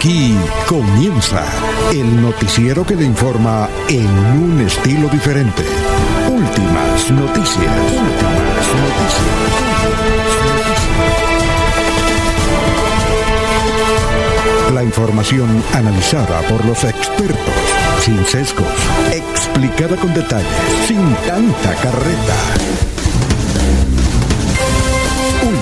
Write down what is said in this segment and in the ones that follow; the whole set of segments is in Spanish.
Aquí comienza el noticiero que le informa en un estilo diferente. Últimas noticias. Últimas noticias. La información analizada por los expertos, sin sesgos, explicada con detalles, sin tanta carreta.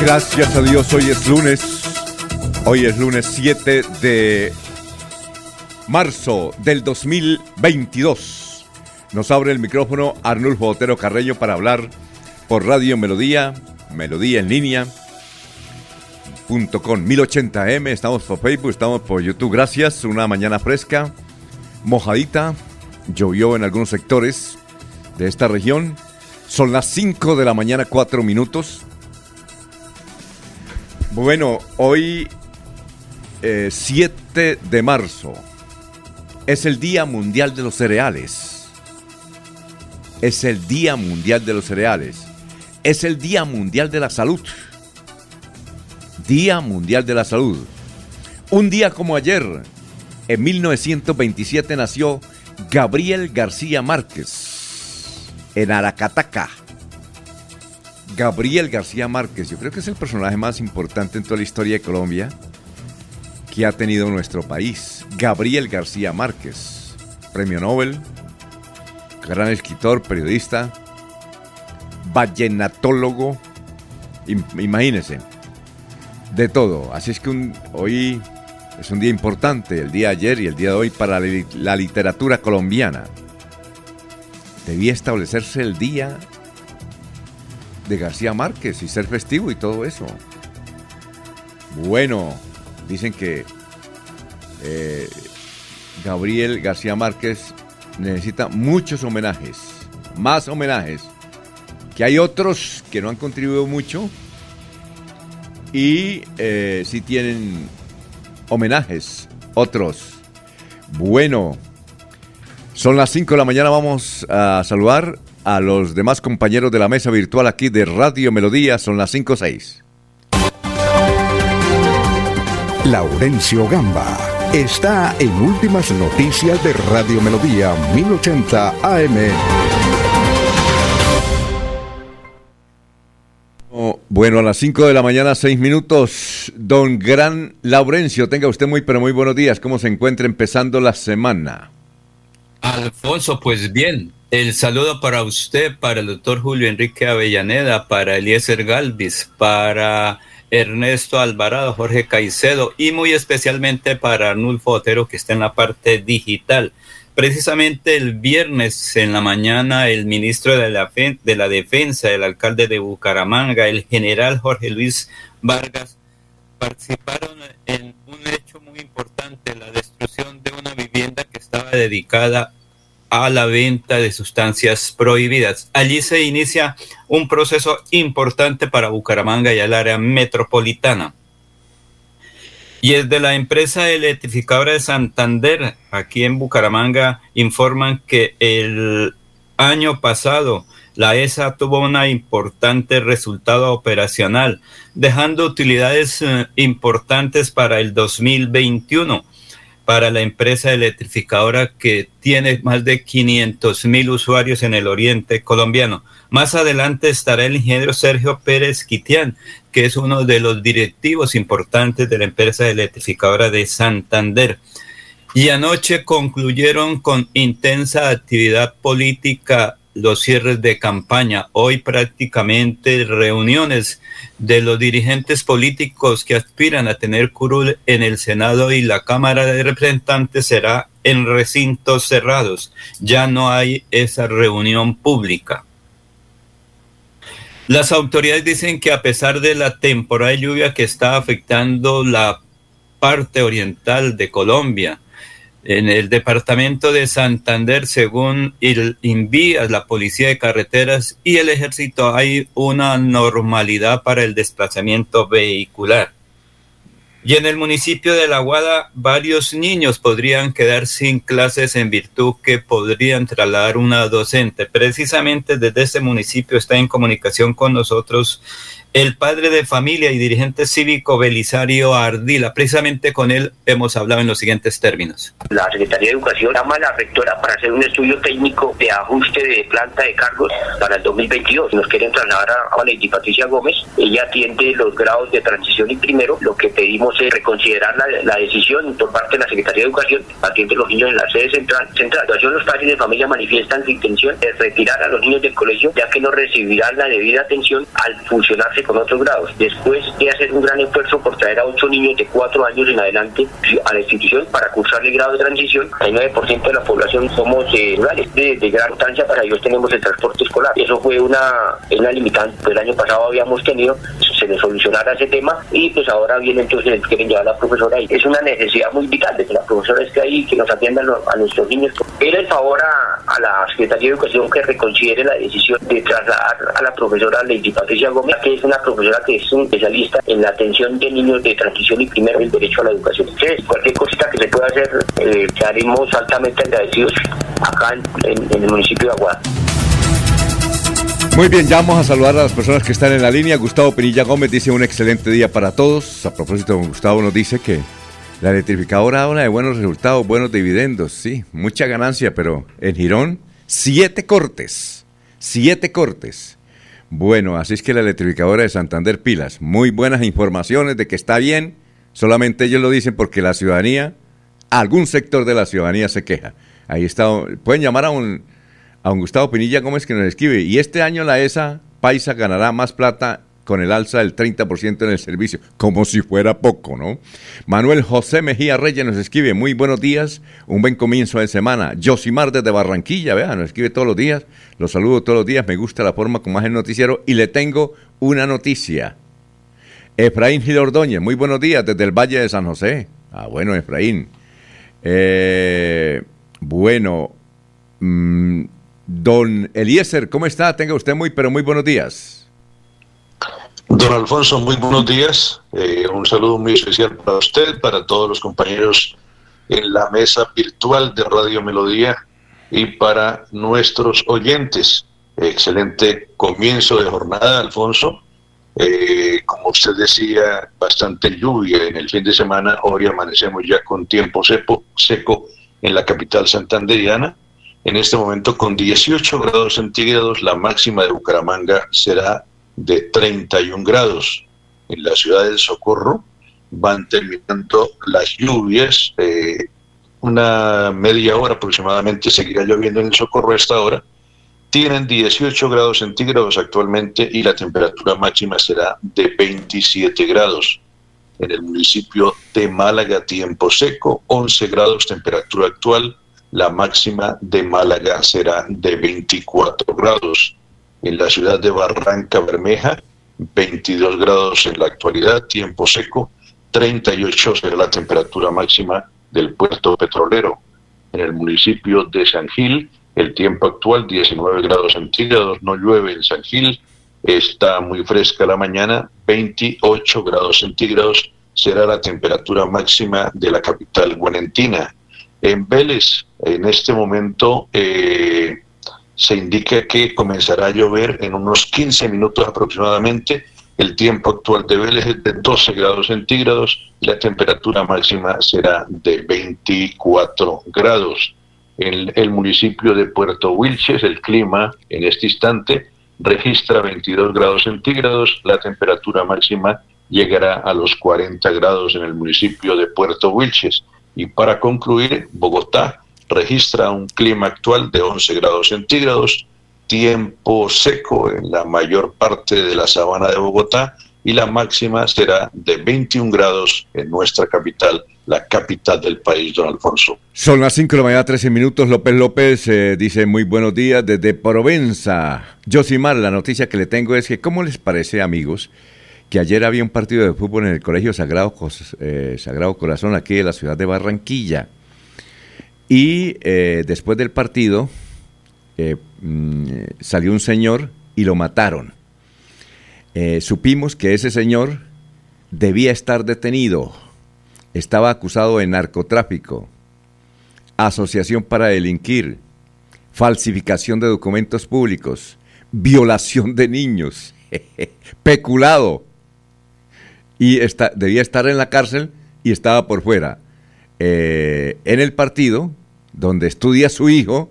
Gracias a Dios, hoy es lunes. Hoy es lunes 7 de marzo del 2022. Nos abre el micrófono Arnulfo Otero Carreño para hablar por Radio Melodía, Melodía en línea. Punto con 1080m, estamos por Facebook, estamos por YouTube. Gracias, una mañana fresca, mojadita, llovió en algunos sectores de esta región. Son las 5 de la mañana, 4 minutos. Bueno, hoy 7 eh, de marzo es el Día Mundial de los Cereales. Es el Día Mundial de los Cereales. Es el Día Mundial de la Salud. Día Mundial de la Salud. Un día como ayer, en 1927 nació Gabriel García Márquez en Aracataca Gabriel García Márquez, yo creo que es el personaje más importante en toda la historia de Colombia que ha tenido nuestro país. Gabriel García Márquez, premio Nobel, gran escritor, periodista, vallenatólogo, imagínense, de todo. Así es que hoy es un día importante, el día de ayer y el día de hoy para la literatura colombiana. Debía establecerse el día de García Márquez y ser festivo y todo eso. Bueno, dicen que eh, Gabriel García Márquez necesita muchos homenajes, más homenajes, que hay otros que no han contribuido mucho y eh, sí tienen homenajes, otros. Bueno, son las 5 de la mañana, vamos a saludar a los demás compañeros de la mesa virtual aquí de Radio Melodía. Son las 5.6. Laurencio Gamba está en Últimas Noticias de Radio Melodía 1080 AM. Bueno, a las 5 de la mañana, 6 minutos. Don Gran Laurencio, tenga usted muy, pero muy buenos días. ¿Cómo se encuentra empezando la semana? Alfonso, pues bien, el saludo para usted, para el doctor Julio Enrique Avellaneda, para Eliezer Galvis, para Ernesto Alvarado, Jorge Caicedo y muy especialmente para Arnulfo Otero que está en la parte digital. Precisamente el viernes en la mañana el ministro de la, de la Defensa, el alcalde de Bucaramanga, el general Jorge Luis Vargas, participaron en un hecho muy importante, la destrucción de dedicada a la venta de sustancias prohibidas. Allí se inicia un proceso importante para Bucaramanga y el área metropolitana. Y es de la empresa electrificadora de Santander, aquí en Bucaramanga, informan que el año pasado la ESA tuvo un importante resultado operacional, dejando utilidades eh, importantes para el 2021 para la empresa electrificadora que tiene más de 500 mil usuarios en el oriente colombiano. Más adelante estará el ingeniero Sergio Pérez Quitián, que es uno de los directivos importantes de la empresa electrificadora de Santander. Y anoche concluyeron con intensa actividad política los cierres de campaña. Hoy prácticamente reuniones de los dirigentes políticos que aspiran a tener curul en el Senado y la Cámara de Representantes será en recintos cerrados. Ya no hay esa reunión pública. Las autoridades dicen que a pesar de la temporada de lluvia que está afectando la parte oriental de Colombia, en el departamento de Santander, según el INVIA, la Policía de Carreteras y el Ejército, hay una normalidad para el desplazamiento vehicular. Y en el municipio de La Guada, varios niños podrían quedar sin clases en virtud que podrían trasladar una docente. Precisamente desde este municipio está en comunicación con nosotros el padre de familia y dirigente cívico Belisario Ardila. Precisamente con él hemos hablado en los siguientes términos. La Secretaría de Educación llama a la rectora para hacer un estudio técnico de ajuste de planta de cargos para el 2022. Nos quieren trasladar a Lady Patricia Gómez. Ella atiende los grados de transición y primero. Lo que pedimos es reconsiderar la, decisión por parte de la Secretaría de Educación. Atiende los niños en la sede central. central. Los padres de familia manifiestan su intención de retirar a los niños del colegio ya que no recibirán la debida atención al funcionarse con otros grados. Después de hacer un gran esfuerzo por traer a ocho niños de cuatro años en adelante a la institución para cursar el grado de transición, el 9% de la población somos eh, rurales. De, gran distancia para ellos tenemos el transporte escolar. Eso fue una, una limitante que el año pasado habíamos tenido, se le solucionara ese tema y pues ahora viene entonces quieren llevar a la profesora ahí. Es una necesidad muy vital de que la profesora esté ahí, que nos atiendan a nuestros niños. Era el favor a, a, la Secretaría de Educación que reconsidere la decisión de trasladar a la profesora Lady Patricia Gómez, que es una profesora que es un especialista en la atención de niños de transición y primero el derecho a la educación. Entonces, cualquier cosita que se pueda hacer, eh, quedaremos altamente agradecidos acá en, el municipio de Aguada. Muy bien, ya vamos a saludar a las personas que están en la línea. Gustavo Pinilla Gómez dice un excelente día para todos. A propósito, Gustavo nos dice que la electrificadora habla de buenos resultados, buenos dividendos, sí, mucha ganancia, pero en Girón, siete cortes, siete cortes. Bueno, así es que la electrificadora de Santander Pilas, muy buenas informaciones de que está bien, solamente ellos lo dicen porque la ciudadanía, algún sector de la ciudadanía se queja. Ahí está, pueden llamar a un, a un Gustavo Pinilla Gómez que nos escribe, y este año la ESA Paisa ganará más plata con el alza del 30% en el servicio, como si fuera poco, ¿no? Manuel José Mejía Reyes nos escribe, muy buenos días, un buen comienzo de semana. Josimar desde Barranquilla, vea, nos escribe todos los días, los saludo todos los días, me gusta la forma como hace el noticiero y le tengo una noticia. Efraín Gil Ordóñez, muy buenos días desde el Valle de San José. Ah, bueno, Efraín. Eh, bueno, mm, don Eliezer, ¿cómo está? Tenga usted muy, pero muy buenos días. Don Alfonso, muy buenos días. Eh, un saludo muy especial para usted, para todos los compañeros en la mesa virtual de Radio Melodía y para nuestros oyentes. Excelente comienzo de jornada, Alfonso. Eh, como usted decía, bastante lluvia en el fin de semana. Hoy amanecemos ya con tiempo seco, seco en la capital santanderiana. En este momento con 18 grados centígrados, la máxima de Bucaramanga será de 31 grados. En la ciudad del Socorro van terminando las lluvias. Eh, una media hora aproximadamente seguirá lloviendo en el Socorro a esta hora. Tienen 18 grados centígrados actualmente y la temperatura máxima será de 27 grados. En el municipio de Málaga, tiempo seco, 11 grados temperatura actual. La máxima de Málaga será de 24 grados en la ciudad de Barranca Bermeja, 22 grados en la actualidad, tiempo seco, 38 será la temperatura máxima del puerto petrolero. En el municipio de San Gil, el tiempo actual 19 grados centígrados, no llueve en San Gil, está muy fresca la mañana, 28 grados centígrados será la temperatura máxima de la capital guanentina. En Vélez, en este momento, eh, se indica que comenzará a llover en unos 15 minutos aproximadamente. El tiempo actual de Vélez es de 12 grados centígrados y la temperatura máxima será de 24 grados. En el municipio de Puerto Wilches, el clima en este instante registra 22 grados centígrados, la temperatura máxima llegará a los 40 grados en el municipio de Puerto Wilches. Y para concluir, Bogotá registra un clima actual de 11 grados centígrados, tiempo seco en la mayor parte de la sabana de Bogotá y la máxima será de 21 grados en nuestra capital, la capital del país, don Alfonso. Son las 5 de la mañana, 13 minutos. López López eh, dice muy buenos días desde Provenza. Josimar, la noticia que le tengo es que, ¿cómo les parece, amigos? Que ayer había un partido de fútbol en el Colegio Sagrado, eh, Sagrado Corazón, aquí de la ciudad de Barranquilla. Y eh, después del partido mm, salió un señor y lo mataron. supimos que ese señor debía estar detenido estaba acusado de narcotráfico, asociación para delinquir, falsificación de documentos públicos, violación de niños, peculado. Y debía estar en la cárcel y estaba por fuera. Eh, en el partido, donde estudia su hijo,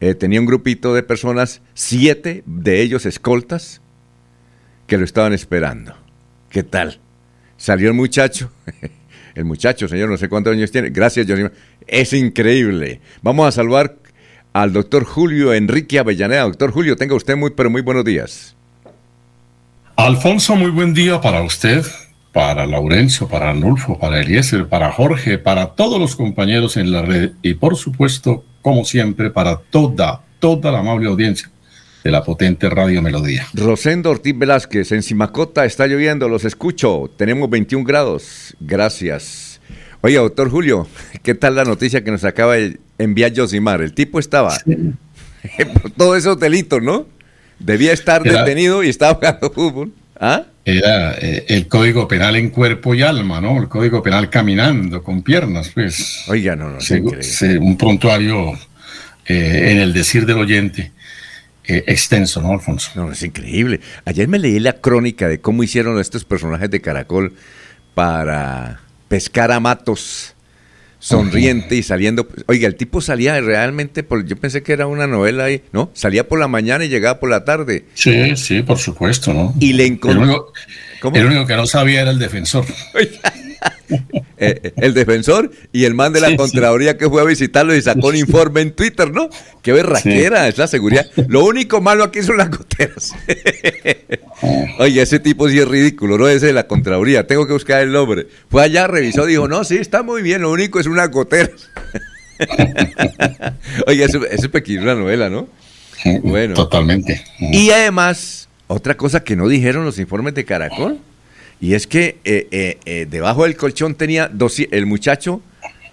eh, tenía un grupito de personas, siete de ellos escoltas, que lo estaban esperando. ¿Qué tal? Salió el muchacho el muchacho, señor, no sé cuántos años tiene. Gracias, Johnny. Es increíble. Vamos a saludar al doctor Julio Enrique Avellaneda. Doctor Julio, tenga usted muy, pero muy buenos días. Alfonso, muy buen día para usted, para Laurencio, para Arnulfo, para Eliezer, para Jorge, para todos los compañeros en la red y por supuesto, como siempre, para toda, toda la amable audiencia de la potente Radio Melodía. Rosendo Ortiz Velázquez, en Simacota está lloviendo, los escucho, tenemos 21 grados, gracias. Oiga, doctor Julio, ¿qué tal la noticia que nos acaba de enviar Josimar? El tipo estaba, todo esos delitos, ¿no? Debía estar detenido y estaba jugando fútbol. ¿Ah? Era eh, el código penal en cuerpo y alma, ¿no? El código penal caminando con piernas, pues. Oiga, no, no. un prontuario eh, en el decir del oyente eh, extenso, ¿no, Alfonso? No, es increíble. Ayer me leí la crónica de cómo hicieron estos personajes de Caracol para pescar a Matos sonriente y saliendo. Oiga, el tipo salía realmente, por, yo pensé que era una novela ahí, ¿no? Salía por la mañana y llegaba por la tarde. Sí, sí, por supuesto, ¿no? Y le encontró. El único, que no sabía era el defensor. Eh, el defensor y el man de la Contraloría que fue a visitarlo y sacó un informe en Twitter, ¿no? Qué berraquera, es la seguridad. Lo único malo aquí son las goteras. Oye, ese tipo sí es ridículo, ¿no? Ese de la Contraloría, tengo que buscar el nombre. Fue allá, revisó, dijo, no, sí, está muy bien, lo único es una goteras. Oye, eso, es pequeño, una novela, ¿no? Bueno. Totalmente. Y además, otra cosa que no dijeron los informes de Caracol y es que eh, eh, eh, debajo del colchón tenía, el muchacho,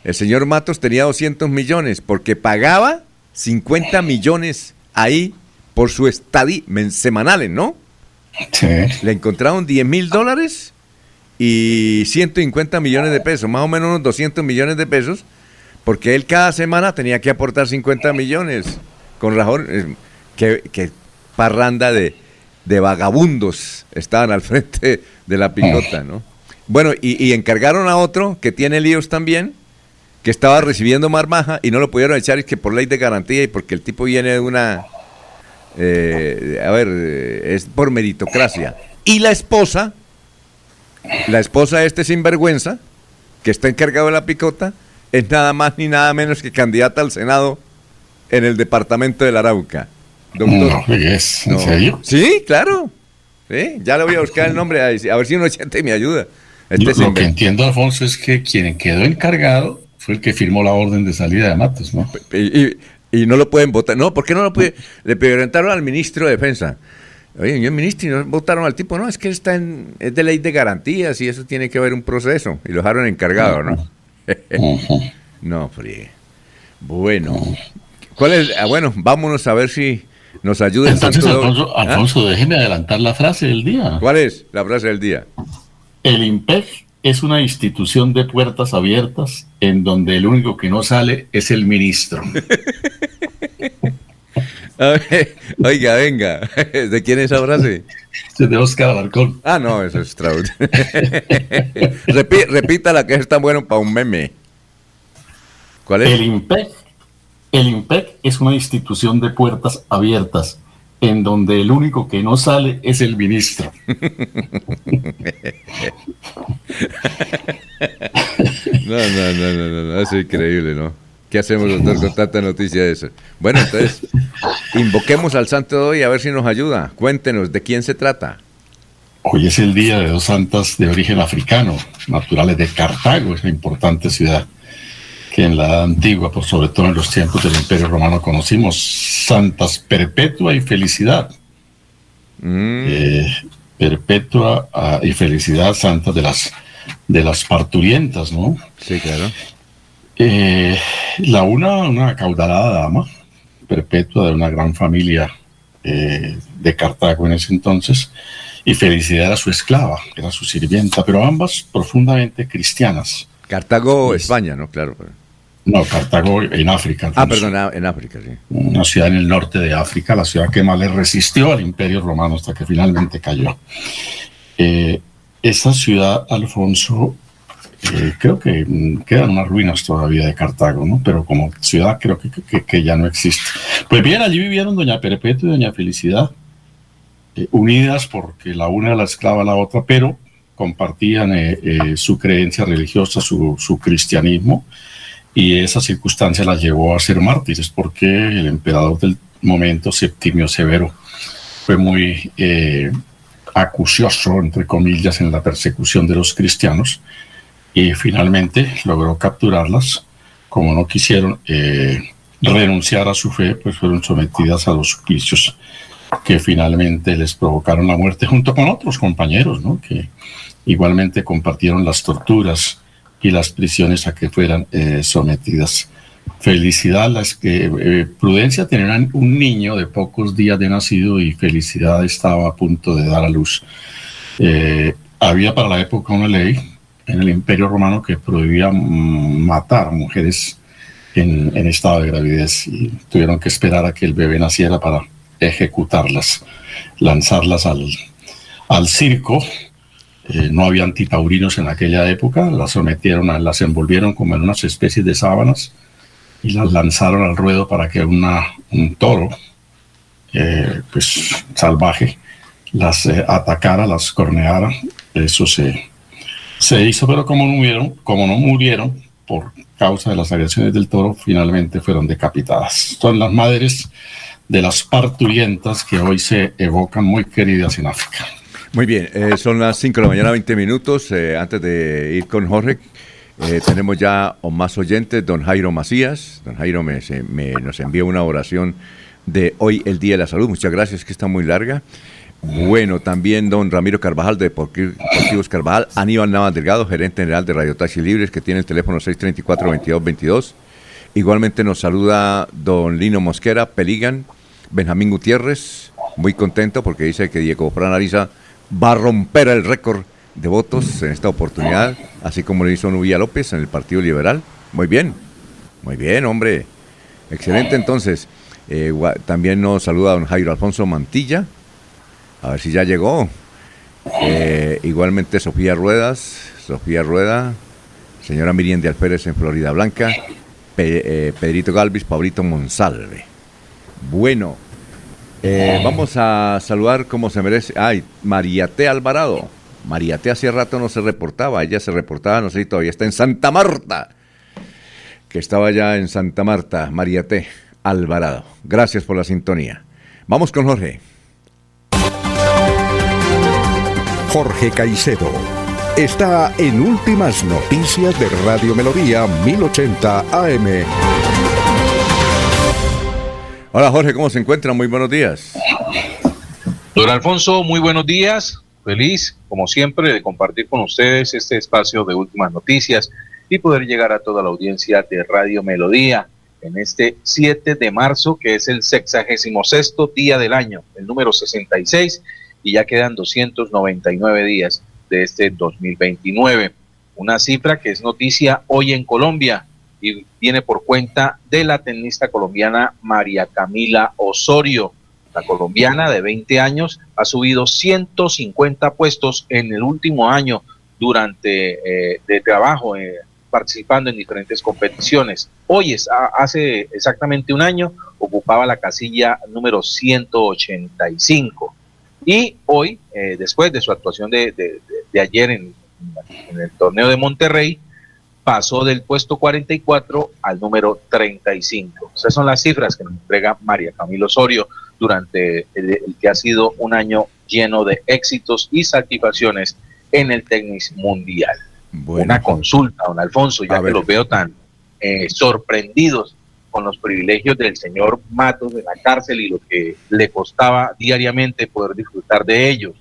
el señor Matos tenía 200 millones porque pagaba 50 millones ahí por su estadía semanales, ¿no? Sí. Le encontraron 10 mil dólares y 150 millones de pesos, más o menos unos 200 millones de pesos, porque él cada semana tenía que aportar 50 millones. Con razón, que, que parranda de, de vagabundos estaban al frente de la picota, ¿no? Bueno, y, encargaron a otro que tiene líos también, que estaba recibiendo marmaja y no lo pudieron echar, es que por ley de garantía y porque el tipo viene de una... Eh, a ver, eh, es por meritocracia. Y la esposa, la esposa de este sinvergüenza, que está encargado de la picota, es nada más ni nada menos que candidata al Senado en el departamento de la Arauca. Doctor. ¿en serio? Sí, claro. Ya le voy a buscar el nombre, a, ver si uno me ayuda. Este lo que entiendo, Alfonso, es que quien quedó encargado fue el que firmó la orden de salida de Matos, ¿no? Y, no lo pueden votar. No, ¿por qué no lo puede? Le preguntaron al ministro de Defensa. Oye, yo ministro, y no votaron al tipo. No, es que está en, es de ley de garantías y eso tiene que haber un proceso. Y lo dejaron encargado, ¿no? no, frío. Bueno. ¿Cuál es? Ah, bueno, vámonos a ver si nos ayuda el Entonces, Alfonso, ¿Ah? Alfonso déjeme adelantar la frase del día. ¿Cuál es la frase del día? El IMPEC es una institución de puertas abiertas en donde el único que no sale es el ministro. Oiga, venga, ¿de quién es esa frase? de Oscar Alarcón. Ah, no, eso es extraordinario. repítala que es tan bueno para un meme. ¿Cuál es? El IMPEC el IMPEC es una institución de puertas abiertas, en donde el único que no sale es el ministro. no, no, no, no, no, es increíble, ¿no? ¿Qué hacemos doctor con tanta noticia de eso? Bueno, entonces, invoquemos al santo de hoy a ver si nos ayuda. Cuéntenos, ¿de quién se trata? hoy es el día de dos santas de origen africano, naturales de Cartago, es una importante ciudad que en la edad antigua, por sobre todo en los tiempos del Imperio Romano, conocimos santas Perpetua y Felicidad. Mm. Eh, perpetua ah, y Felicidad, santas de las, de las parturientas, ¿no? Sí, claro. Eh, la una, una caudalada dama, Perpetua de una gran familia eh, de Cartago en ese entonces, y Felicidad era su esclava, era su sirvienta, pero ambas profundamente cristianas. Cartago, España, ¿no? Claro. No, Cartago en África. Ah, perdón, en África, sí. Una ciudad en el norte de África, la ciudad que más le resistió al imperio romano hasta que finalmente cayó. Eh, esa ciudad, Alfonso, eh, creo que mm, quedan unas ruinas todavía de Cartago, ¿no? Pero como ciudad creo que, que, ya no existe. Pues bien, allí vivieron doña Perpetua y doña Felicidad, eh, unidas porque la una era la esclava a la otra, pero compartían su creencia religiosa, su, su cristianismo y esa circunstancia la llevó a ser mártires porque el emperador del momento, Septimio Severo, fue muy eh, acucioso, entre comillas, en la persecución de los cristianos y finalmente logró capturarlas. Como no quisieron eh, renunciar a su fe, pues fueron sometidas a los suplicios que finalmente les provocaron la muerte junto con otros compañeros, ¿no? que igualmente compartieron las torturas y las prisiones a que fueran eh, sometidas. Felicidad, las que eh, Prudencia tenía un niño de pocos días de nacido y Felicidad estaba a punto de dar a luz. Eh, había para la época una ley en el Imperio Romano que prohibía mm, matar mujeres en, en, estado de gravidez y tuvieron que esperar a que el bebé naciera para ejecutarlas, lanzarlas al, al circo eh, no había antitaurinos en aquella época, las sometieron, las envolvieron como en unas especies de sábanas y las lanzaron al ruedo para que un toro, eh, pues salvaje, las eh, atacara, las corneara. Eso se, se hizo, pero como no murieron, como no murieron por causa de las agresiones del toro, finalmente fueron decapitadas. Son las madres de las parturientas que hoy se evocan muy queridas en África. Muy bien, eh, son las 5 de la mañana, 20 minutos. Eh, antes de ir con Jorge, eh, tenemos ya más oyentes, don Jairo Macías. Don Jairo me, nos envía una oración de hoy, el Día de la Salud. Muchas gracias, que está muy larga. Bueno, también don Ramiro Carvajal de Deportivos Carvajal, Aníbal Navas Delgado, gerente general de Radio Taxi Libres, que tiene el teléfono 634-2222. Igualmente nos saluda don Lino Mosquera, Peligan, Benjamín Gutiérrez, muy contento porque dice que Diego Fran Ariza va a romper el récord de votos en esta oportunidad, así como lo hizo Nubia López en el Partido Liberal. Muy bien, muy bien, hombre. Excelente, entonces. Eh, también nos saluda don Jairo Alfonso Mantilla. A ver si ya llegó. Eh, igualmente Sofía Ruedas, Sofía Rueda, señora Miriam de Alférez en Florida Blanca, eh, Pedrito Galvis, Pablito Monsalve. Bueno, eh, vamos a saludar como se merece. Ay, Mariate Alvarado. Mariate hace rato no se reportaba, ella se reportaba, no sé si todavía está en Santa Marta, que estaba ya en Santa Marta, Mariate Alvarado. Gracias por la sintonía. Vamos con Jorge. Jorge Caicedo está en Últimas Noticias de Radio Melodía 1080 AM. Hola Jorge, ¿cómo se encuentra? Muy buenos días. Don Alfonso, muy buenos días. Feliz, como siempre, de compartir con ustedes este espacio de últimas noticias y poder llegar a toda la audiencia de Radio Melodía en este 7 de marzo, que es el sexagésimo sexto día del año, el número 66, y ya quedan 299 días de este 2029. Una cifra que es noticia hoy en Colombia, y viene por cuenta de la tenista colombiana María Camila Osorio. La colombiana de 20 años ha subido 150 puestos en el último año durante eh, de trabajo eh, participando en diferentes competiciones. Hoy es, hace exactamente un año ocupaba la casilla número 185 y hoy eh, después de su actuación de, ayer en el torneo de Monterrey pasó del puesto 44 al número 35. Esas son las cifras que nos entrega María Camilo Osorio durante el, que ha sido un año lleno de éxitos y satisfacciones en el tenis mundial. Una consulta, don Alfonso, ya que los veo tan eh, sorprendidos con los privilegios del señor Matos de la cárcel y lo que le costaba diariamente poder disfrutar de ellos.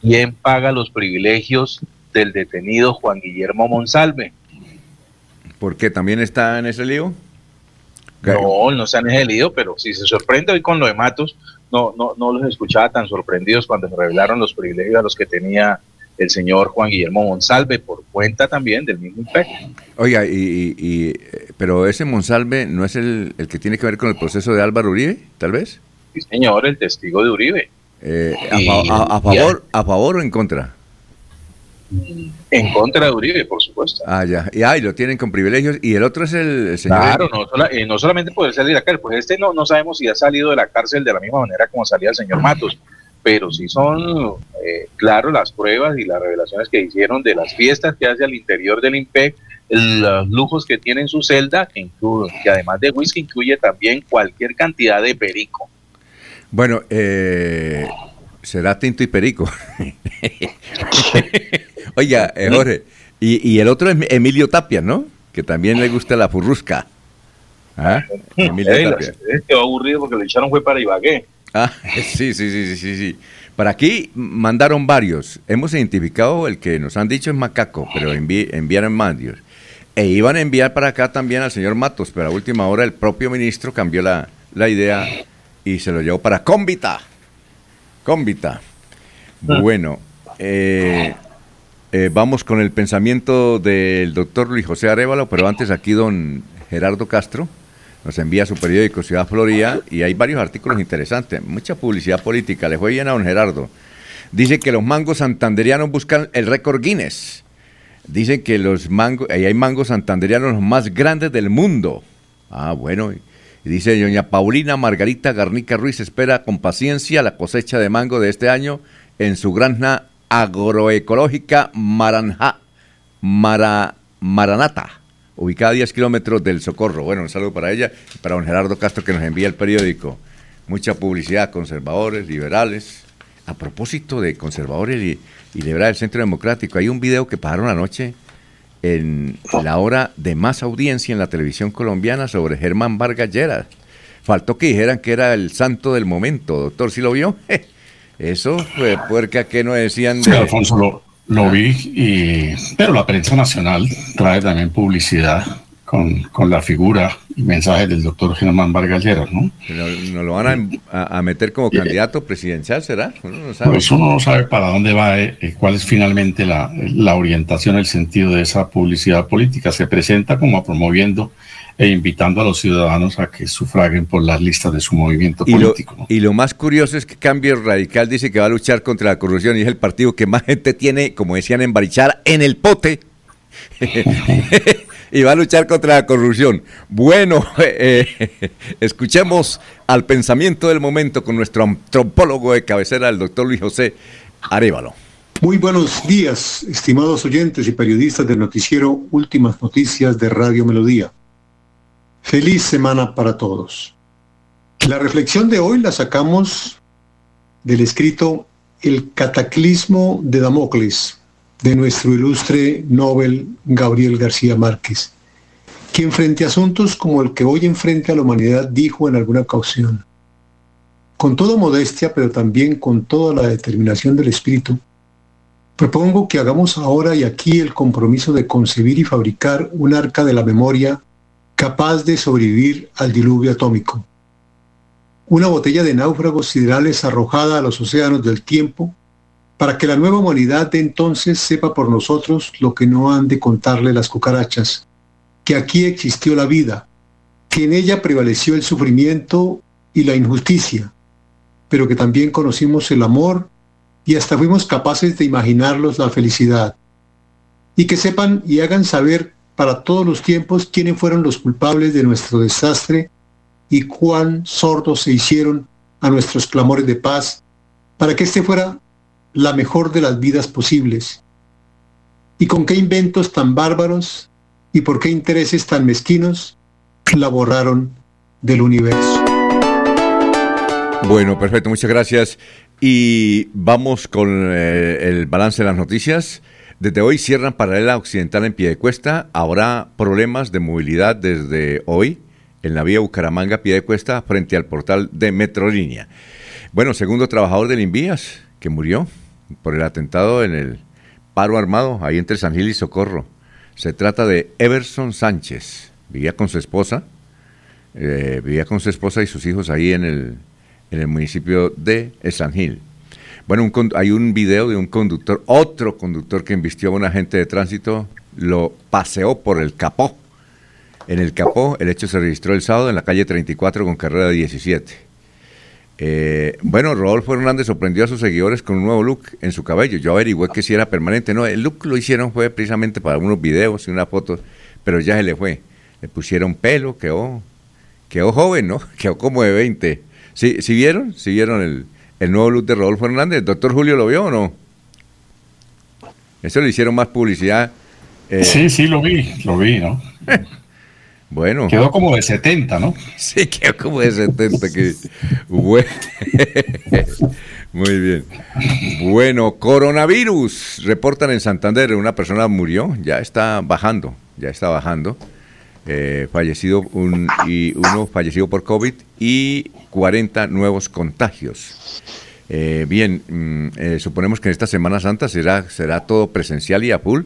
¿Quién paga los privilegios del detenido Juan Guillermo Monsalve? ¿Por qué? ¿También está en ese lío? No, no está en ese lío, pero si se sorprende hoy con lo de Matos, no, no, no los escuchaba tan sorprendidos cuando se revelaron los privilegios a los que tenía el señor Juan Guillermo Monsalve por cuenta también del mismo IPEC. Oiga, y, pero ese Monsalve no es el, que tiene que ver con el proceso de Álvaro Uribe, tal vez. Sí, señor, el testigo de Uribe. Eh, a, favor, ¿A favor o en contra? En contra de Uribe, por supuesto. Ah, ya. Y, ah, lo tienen con privilegios. Y el otro es el, señor. Claro, no, eh, no solamente puede salir de la cárcel, pues este no, no sabemos si ha salido de la cárcel de la misma manera como salía el señor Matos pero sí son, eh, claro, las pruebas y las revelaciones que hicieron de las fiestas que hace al interior del IMPEC, los lujos que tiene en su celda, que, que además de whisky incluye también cualquier cantidad de perico. Bueno, eh, será tinto y perico. Oiga, eh, Jorge, y, el otro es Emilio Tapia, ¿no? Que también le gusta la furrusca. ¿Ah? Emilio Tapia. Quedó aburrido porque le echaron fue para Ibagué. Ah, sí, sí, sí, sí, sí. Para aquí mandaron varios. Hemos identificado el que nos han dicho es Macaco, pero enviaron varios. E iban a enviar para acá también al señor Matos, pero a última hora el propio ministro cambió la, idea y se lo llevó para Cómbita. Cómbita. Ah. Bueno, eh, eh, vamos con el pensamiento del doctor Luis José Arevalo, pero antes aquí don Gerardo Castro nos envía su periódico Ciudad Florida y hay varios artículos interesantes, mucha publicidad política. Le fue bien a don Gerardo. Dice que los mangos santanderianos buscan el récord Guinness. Dicen que los mangos, ahí hay mangos santanderianos los más grandes del mundo. Ah, bueno. Y dice doña Paulina Margarita Garnica Ruiz espera con paciencia la cosecha de mango de este año en su granja agroecológica Maranja, Mara, Maranata ubicada a 10 kilómetros del Socorro. Bueno, un saludo para ella y para don Gerardo Castro que nos envía el periódico. Mucha publicidad, conservadores, liberales. A propósito de conservadores y, liberales del Centro Democrático, hay un video que pasaron anoche en la hora de más audiencia en la televisión colombiana sobre Germán Vargas Lleras. Faltó que dijeran que era el santo del momento, doctor, ¿sí lo vio? Eso fue puerca que no decían de... Alfonso, lo vi, y, pero la prensa nacional trae también publicidad con, la figura y mensaje del doctor Germán Vargas Lleras, ¿no? ¿No lo van a, meter como candidato presidencial, será? Uno no sabe. Pues uno no sabe para dónde va, eh, eh, cuál es finalmente la, la orientación, el sentido de esa publicidad política. Se presenta como promoviendo e invitando a los ciudadanos a que sufraguen por las listas de su movimiento político. Y lo más curioso es que Cambio Radical dice que va a luchar contra la corrupción y es el partido que más gente tiene, como decían en Barichara, en el pote. y va a luchar contra la corrupción. Bueno, eh, escuchemos al pensamiento del momento con nuestro antropólogo de cabecera, el doctor Luis José Arevalo. Muy buenos días, estimados oyentes y periodistas del noticiero Últimas Noticias de Radio Melodía. Feliz semana para todos. La reflexión de hoy la sacamos del escrito El cataclismo de Damocles de nuestro ilustre Nobel Gabriel García Márquez, quien frente a asuntos como el que hoy enfrenta a la humanidad dijo en alguna ocasión, con toda modestia, pero también con toda la determinación del espíritu, propongo que hagamos ahora y aquí el compromiso de concebir y fabricar un arca de la memoria capaz de sobrevivir al diluvio atómico. Una botella de náufragos siderales arrojada a los océanos del tiempo para que la nueva humanidad de entonces sepa por nosotros lo que no han de contarle las cucarachas, que aquí existió la vida, que en ella prevaleció el sufrimiento y la injusticia, pero que también conocimos el amor y hasta fuimos capaces de imaginarlos la felicidad. Y que sepan y hagan saber para todos los tiempos quiénes fueron los culpables de nuestro desastre y cuán sordos se hicieron a nuestros clamores de paz para que éste fuera la mejor de las vidas posibles. Y con qué inventos tan bárbaros y por qué intereses tan mezquinos la borraron del universo. Bueno, perfecto, muchas gracias. Y vamos con eh, el balance de las noticias. Desde hoy cierran paralela occidental en Piedecuesta. Habrá problemas de movilidad desde hoy en la vía Bucaramanga Piedecuesta frente al portal de Metrolínea. Bueno, segundo trabajador del Invías que murió por el atentado en el paro armado ahí entre San Gil y Socorro. Se trata de Everson Sánchez. Vivía con su esposa, eh, vivía con su esposa y sus hijos ahí en el, en el municipio de San Gil. Bueno, hay un video de un conductor, otro conductor que embistió a un agente de tránsito, lo paseó por el capó. En el capó, el hecho se registró el sábado en la calle 34 con carrera 17. Eh, bueno, Rodolfo Hernández sorprendió a sus seguidores con un nuevo look en su cabello. Yo averigué que si era permanente. No, el look lo hicieron fue precisamente para unos videos y unas fotos, pero ya se le fue. Le pusieron pelo, quedó, quedó joven, ¿no? Quedó como de 20. ¿Sí, ¿sí vieron? ¿Sí vieron el, el nuevo look de Rodolfo Hernández. ¿Doctor Julio lo vio o no? Eso le hicieron más publicidad. Eh, sí, sí, lo vi, lo vi, ¿no? bueno. Quedó como de 70, ¿no? Sí, quedó como de 70. Que... Muy bien. Bueno, coronavirus. Reportan en Santander, una persona murió, ya está bajando, ya está bajando. Eh, fallecido un, y uno fallecido por COVID y 40 nuevos contagios. Eh, bien, mm, eh, suponemos que en esta Semana Santa será, será todo presencial y a full.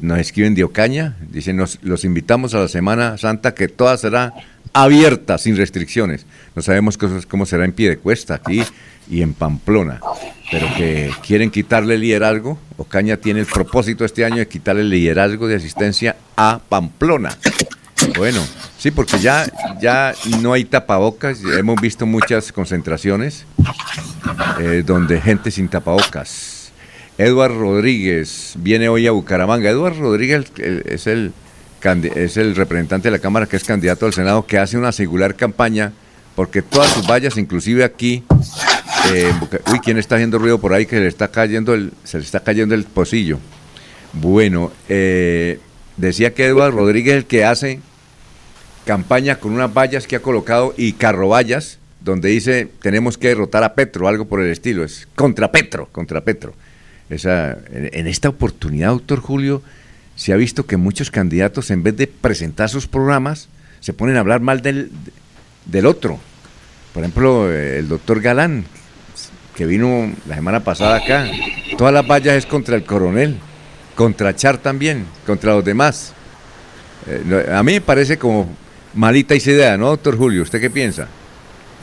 Nos escriben de Ocaña, dicen, nos, los invitamos a la Semana Santa que toda será abierta, sin restricciones. No sabemos cómo, cómo será en pie de cuesta aquí y en Pamplona, pero que quieren quitarle el liderazgo. Ocaña tiene el propósito este año de quitarle el liderazgo de asistencia a Pamplona. Bueno, sí, porque ya, ya no hay tapabocas, hemos visto muchas concentraciones eh, donde gente sin tapabocas. Eduard Rodríguez viene hoy a Bucaramanga. Eduard Rodríguez es el, es el representante de la Cámara que es candidato al Senado que hace una singular campaña porque todas sus vallas, inclusive aquí, eh, uy, ¿quién está haciendo ruido por ahí que le está cayendo el, se le está cayendo el pocillo? Bueno, eh, decía que Eduardo Rodríguez es el que hace campaña con unas vallas que ha colocado y carrovallas donde dice tenemos que derrotar a Petro, algo por el estilo, es contra Petro, contra Petro. En, esta oportunidad, doctor Julio, se ha visto que muchos candidatos en vez de presentar sus programas, se ponen a hablar mal del, del otro. Por ejemplo, el doctor Galán, que vino la semana pasada acá, todas las vallas es contra el coronel, contra Char también, contra los demás. Eh, a mí me parece como malita idea, ¿no, doctor Julio? ¿Usted qué piensa?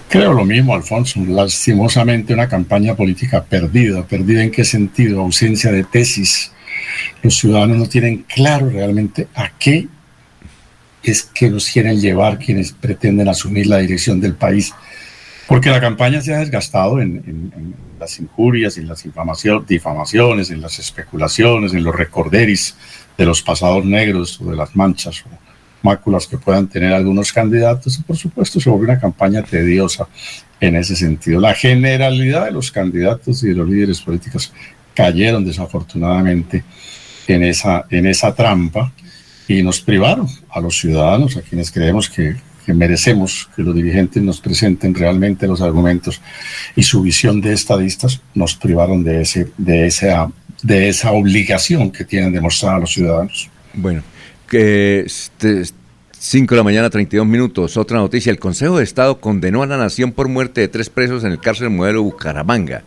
Creo lo mismo, Alfonso. Lastimosamente una campaña política perdida. ¿Perdida en qué sentido? Ausencia de tesis. Los ciudadanos no tienen claro realmente a qué es que los quieren llevar quienes pretenden asumir la dirección del país. Porque la campaña se ha desgastado en, las injurias, en las difamaciones, en las especulaciones, en los recorderis de los pasados negros o de las manchas máculas que puedan tener algunos candidatos y por supuesto se vuelve una campaña tediosa en ese sentido. La generalidad de los candidatos y de los líderes políticos cayeron desafortunadamente en esa, en esa trampa y nos privaron a los ciudadanos, a quienes creemos que, que merecemos que los dirigentes nos presenten realmente los argumentos y su visión de estadistas, nos privaron de, ese, de, esa, de esa obligación que tienen de mostrar a los ciudadanos. Bueno, que 5 este, de la mañana, 32 minutos. Otra noticia. El Consejo de Estado condenó a la nación por muerte de tres presos en el cárcel modelo Bucaramanga.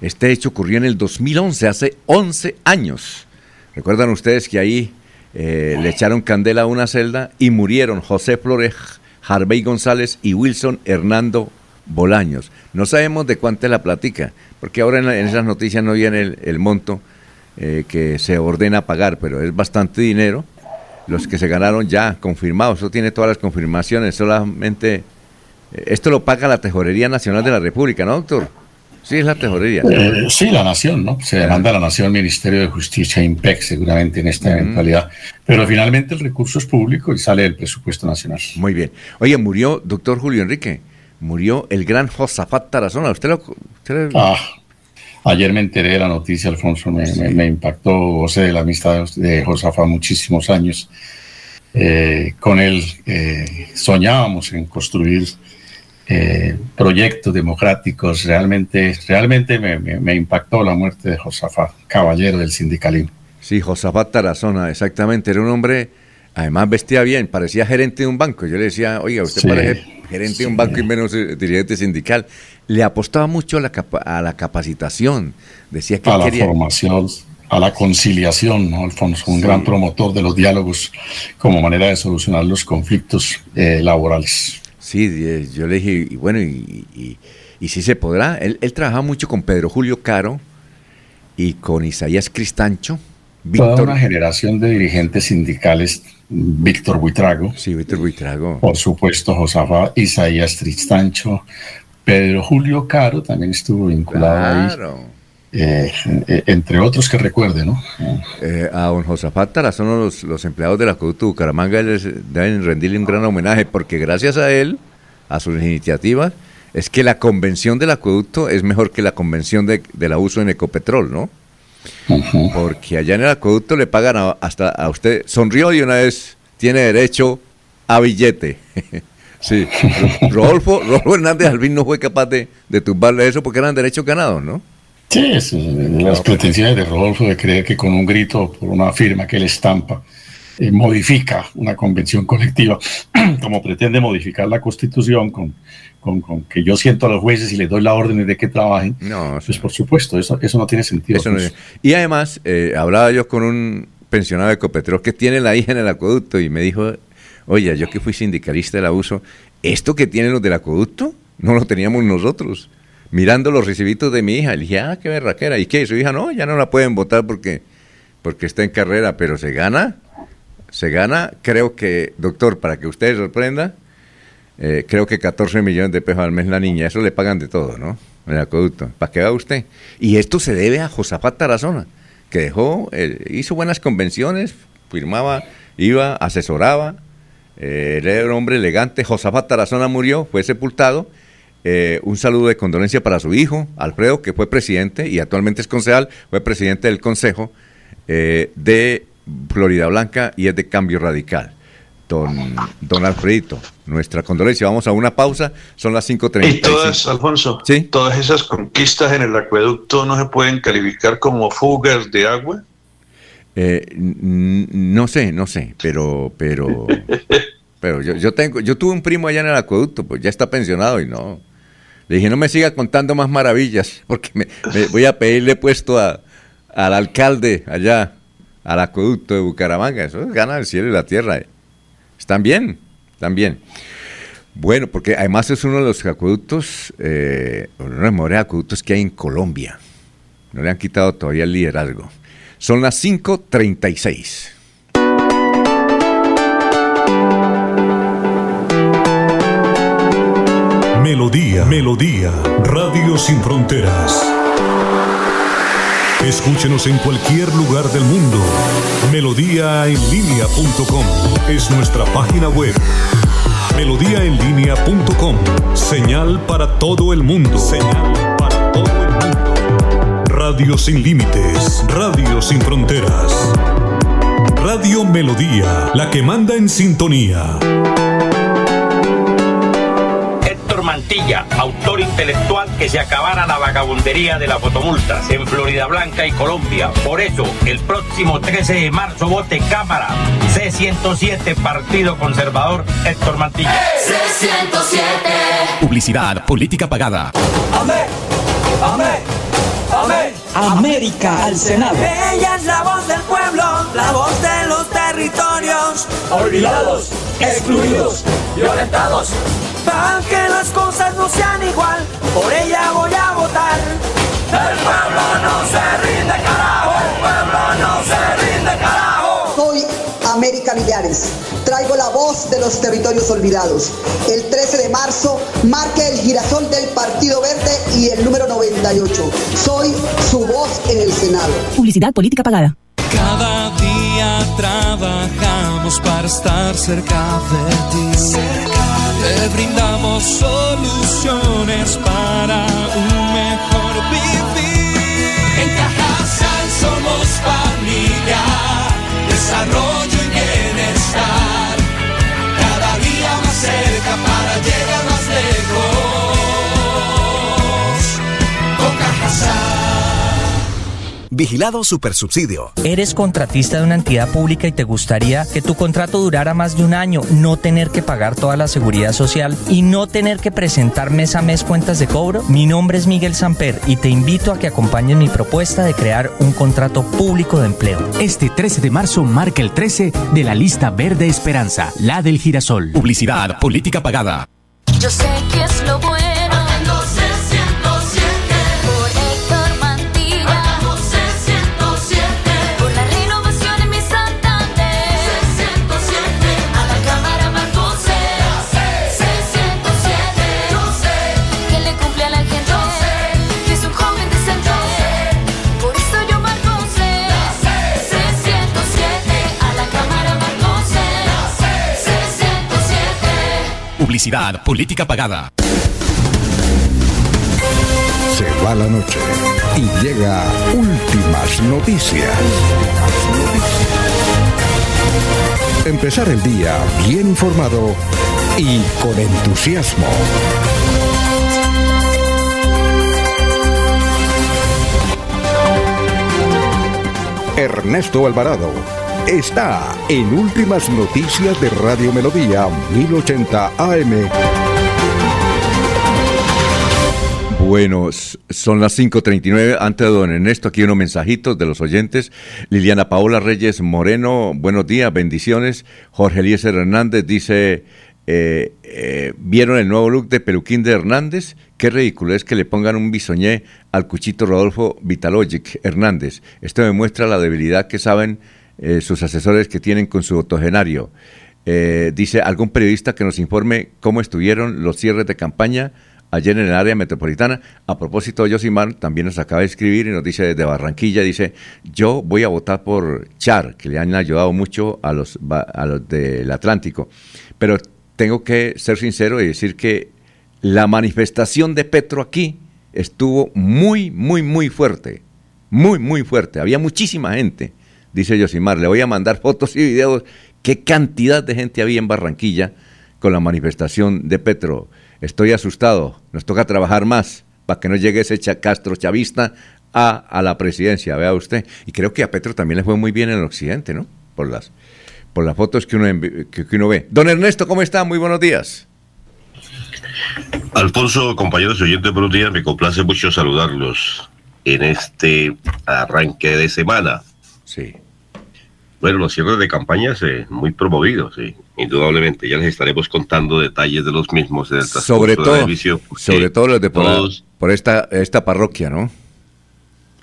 Este hecho ocurrió en el 2011, hace 11 años. Recuerdan ustedes que ahí eh, le echaron candela a una celda y murieron José Flores, Harvey González y Wilson Hernando Bolaños. No sabemos de cuánto es la platica, porque ahora en, esas noticias no viene el, monto eh, que se ordena pagar, pero es bastante dinero los que se ganaron ya confirmados. Eso tiene todas las confirmaciones. Solamente eh, esto lo paga la Tesorería Nacional de la República, ¿no, doctor? Sí, es la tesorería. Eh, sí, la nación, ¿no? Se demanda a la nación Ministerio de Justicia, IMPEC, seguramente en esta eventualidad. Pero finalmente el recurso es público y sale del presupuesto nacional. Muy bien. Oye, murió, doctor Julio Enrique, murió el gran Josafat Tarazona. ¿Usted lo, Ah, Ayer me enteré de la noticia, Alfonso, me, impactó, sé de la amistad de Josafa muchísimos años. Eh, con él eh, soñábamos en construir eh, proyectos democráticos. Realmente, realmente me, impactó la muerte de Josafat, caballero del sindicalismo. Sí, Josafat Tarazona, exactamente. Era un hombre, además vestía bien, parecía gerente de un banco. Yo le decía, oiga, usted parece gerente de un banco y menos eh, dirigente sindical. Le apostaba mucho a la, a la capacitación. Decía que a la formación, a la conciliación, ¿no, Alfonso? Un gran promotor de los diálogos como manera de solucionar los conflictos eh, laborales. Sí, eh, yo le dije, y bueno, y, y, sí se podrá. Él, él trabajaba mucho con Pedro Julio Caro y con Isaías Cristancho. Toda una generación de dirigentes sindicales, Víctor Buitrago. Sí, Víctor Buitrago. Por supuesto, Josafa, Isaías Cristancho, Pedro Julio Caro también estuvo vinculado claro. Eh, eh, entre otros que recuerde, ¿no? Eh, a don Josafat son los, los empleados del acueducto de Bucaramanga, les deben rendirle un gran homenaje, porque gracias a él, a sus iniciativas, es que la convención del acueducto es mejor que la convención de, del abuso en Ecopetrol, ¿no? Porque allá en el acueducto le pagan hasta a usted, sonrió y una vez tiene derecho a billete. Sí, Rodolfo, Rodolfo Hernández Alvin no fue capaz de, de tumbarle eso porque eran derechos ganados, ¿no? Sí, es, las pretensiones de Rodolfo de creer que con un grito por una firma que él estampa eh, modifica una convención colectiva, como pretende modificar la constitución con, con, que yo siento a los jueces y les doy la orden de que trabajen. No, pues por supuesto, eso, eso no tiene sentido. y además, eh, hablaba yo con un pensionado de Ecopetrol que tiene la hija en el acueducto y me dijo, oye, yo que fui sindicalista del abuso, ¿esto que tienen los del acueducto no lo teníamos nosotros? mirando los recibitos de mi hija. Le dije, ah, qué berraquera. ¿Y qué? Su hija, no, ya no la pueden votar porque, porque está en carrera, pero se gana. Se gana, creo que, doctor, para que usted sorprenda, eh, creo que 14 millones de pesos al mes la niña. Eso le pagan de todo, ¿no? El acueducto. ¿Para qué va usted? Y esto se debe a Josafat Tarazona, que dejó, eh, hizo buenas convenciones, firmaba, iba, asesoraba. Eh, era un hombre elegante. Josafat Tarazona murió, fue sepultado eh, un saludo de condolencia para su hijo, Alfredo, que fue presidente y actualmente es concejal, fue presidente del Consejo eh, de Florida Blanca y es de Cambio Radical. Don, don Alfredito, nuestra condolencia. Vamos a una pausa, son las 5.30. Y todas, Alfonso, ¿Sí? todas esas conquistas en el acueducto no se pueden calificar como fugas de agua. Eh, no sé, no sé, pero, pero, pero yo, yo tengo, yo tuve un primo allá en el acueducto, pues ya está pensionado y no, le dije, no me siga contando más maravillas, porque me, voy a pedirle puesto a, al alcalde allá, al acueducto de Bucaramanga. Eso es gana el cielo y la tierra. Están bien, están bien. Bueno, porque además es uno de los acueductos, eh, uno de los mejores acueductos que hay en Colombia. No le han quitado todavía el liderazgo. Son las 5.36. Melodía, Melodía, Radio Sin Fronteras. Escúchenos en cualquier lugar del mundo. Melodíaenlínea.com es nuestra página web. Melodíaenlínea.com, señal para todo el mundo. Señal Radio sin límites, Radio sin fronteras. Radio Melodía, la que manda en sintonía. Mantilla, autor intelectual que se acabara la vagabundería de las fotomultas en Florida Blanca y Colombia. Por eso, el próximo 13 de marzo vote Cámara C107 Partido Conservador Héctor Mantilla. C107 Publicidad, política pagada. Amén. Amén. Amén. América al Senado. Ella es la voz del pueblo, la voz de los territorios. Olvidados, excluidos, violentados para que las cosas no sean igual, por ella voy a votar. El pueblo no se rinde carajo, el pueblo no se rinde carajo. Soy América Millares. Traigo la voz de los territorios olvidados. El 13 de marzo marque el girasol del Partido Verde y el número 98. Soy su voz en el Senado. Publicidad política pagada. Cada día trabajamos para estar cerca de ti. Te brindamos soluciones para un mejor vivir. En Cajasal somos familia, desarrollo Vigilado Supersubsidio. ¿Eres contratista de una entidad pública y te gustaría que tu contrato durara más de un año, no tener que pagar toda la seguridad social y no tener que presentar mes a mes cuentas de cobro? Mi nombre es Miguel Samper y te invito a que acompañes mi propuesta de crear un contrato público de empleo. Este 13 de marzo marca el 13 de la lista Verde Esperanza, la del girasol. Publicidad, política pagada. Yo sé que es lo bueno. Publicidad, política pagada. Se va la noche y llega últimas noticias. Empezar el día bien informado y con entusiasmo. Ernesto Alvarado está en Últimas Noticias de Radio Melodía 1080 AM. Bueno, son las 5.39. Antes de don Ernesto, aquí unos mensajitos de los oyentes. Liliana Paola Reyes Moreno, buenos días, bendiciones. Jorge Eliezer Hernández dice, eh, eh, ¿vieron el nuevo look de peluquín de Hernández? Qué ridículo es que le pongan un bisoñé al cuchito Rodolfo Vitalogic Hernández. Esto demuestra la debilidad que saben eh, sus asesores que tienen con su octogenario. Eh, dice algún periodista que nos informe cómo estuvieron los cierres de campaña ayer en el área metropolitana. A propósito, Josimar también nos acaba de escribir y nos dice desde Barranquilla, dice, yo voy a votar por Char, que le han ayudado mucho a los, a los del Atlántico. Pero tengo que ser sincero y decir que la manifestación de Petro aquí estuvo muy, muy, muy fuerte. Muy, muy fuerte. Había muchísima gente, dice Josimar. Le voy a mandar fotos y videos. Qué cantidad de gente había en Barranquilla con la manifestación de Petro. Estoy asustado. Nos toca trabajar más para que no llegue ese Castro chavista a, a la presidencia, vea usted. Y creo que a Petro también le fue muy bien en el occidente, ¿no? Por las, por las fotos que uno, que, que uno ve. Don Ernesto, ¿cómo está? Muy buenos días. Alfonso, compañeros oyentes, buenos días. Me complace mucho saludarlos en este arranque de semana. Sí. Bueno, los cierres de campañas eh, muy promovidos, sí, indudablemente. Ya les estaremos contando detalles de los mismos en el transcurso Sobre de la todo, porque sobre todo los de por, todos- por esta, esta parroquia, ¿no?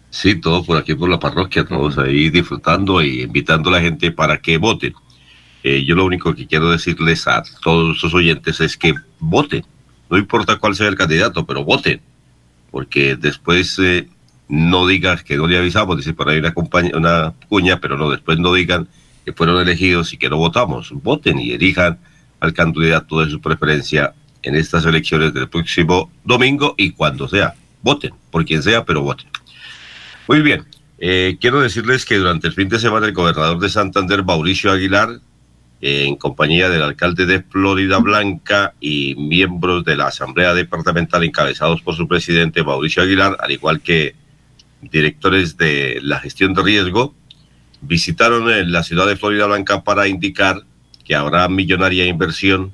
Sí, todos por aquí por la parroquia, todos ahí disfrutando y invitando a la gente para que voten. Eh, yo lo único que quiero decirles a todos sus oyentes es que voten. No importa cuál sea el candidato, pero voten. Porque después eh, no digas que no le avisamos, dice por ahí una, compañía, una cuña, pero no, después no digan que fueron elegidos y que no votamos. Voten y elijan al candidato de su preferencia en estas elecciones del próximo domingo y cuando sea. Voten, por quien sea, pero voten. Muy bien. Eh, quiero decirles que durante el fin de semana el gobernador de Santander, Mauricio Aguilar, en compañía del alcalde de Florida Blanca y miembros de la Asamblea Departamental encabezados por su presidente, Mauricio Aguilar, al igual que directores de la gestión de riesgo, visitaron en la ciudad de Florida Blanca para indicar que habrá millonaria inversión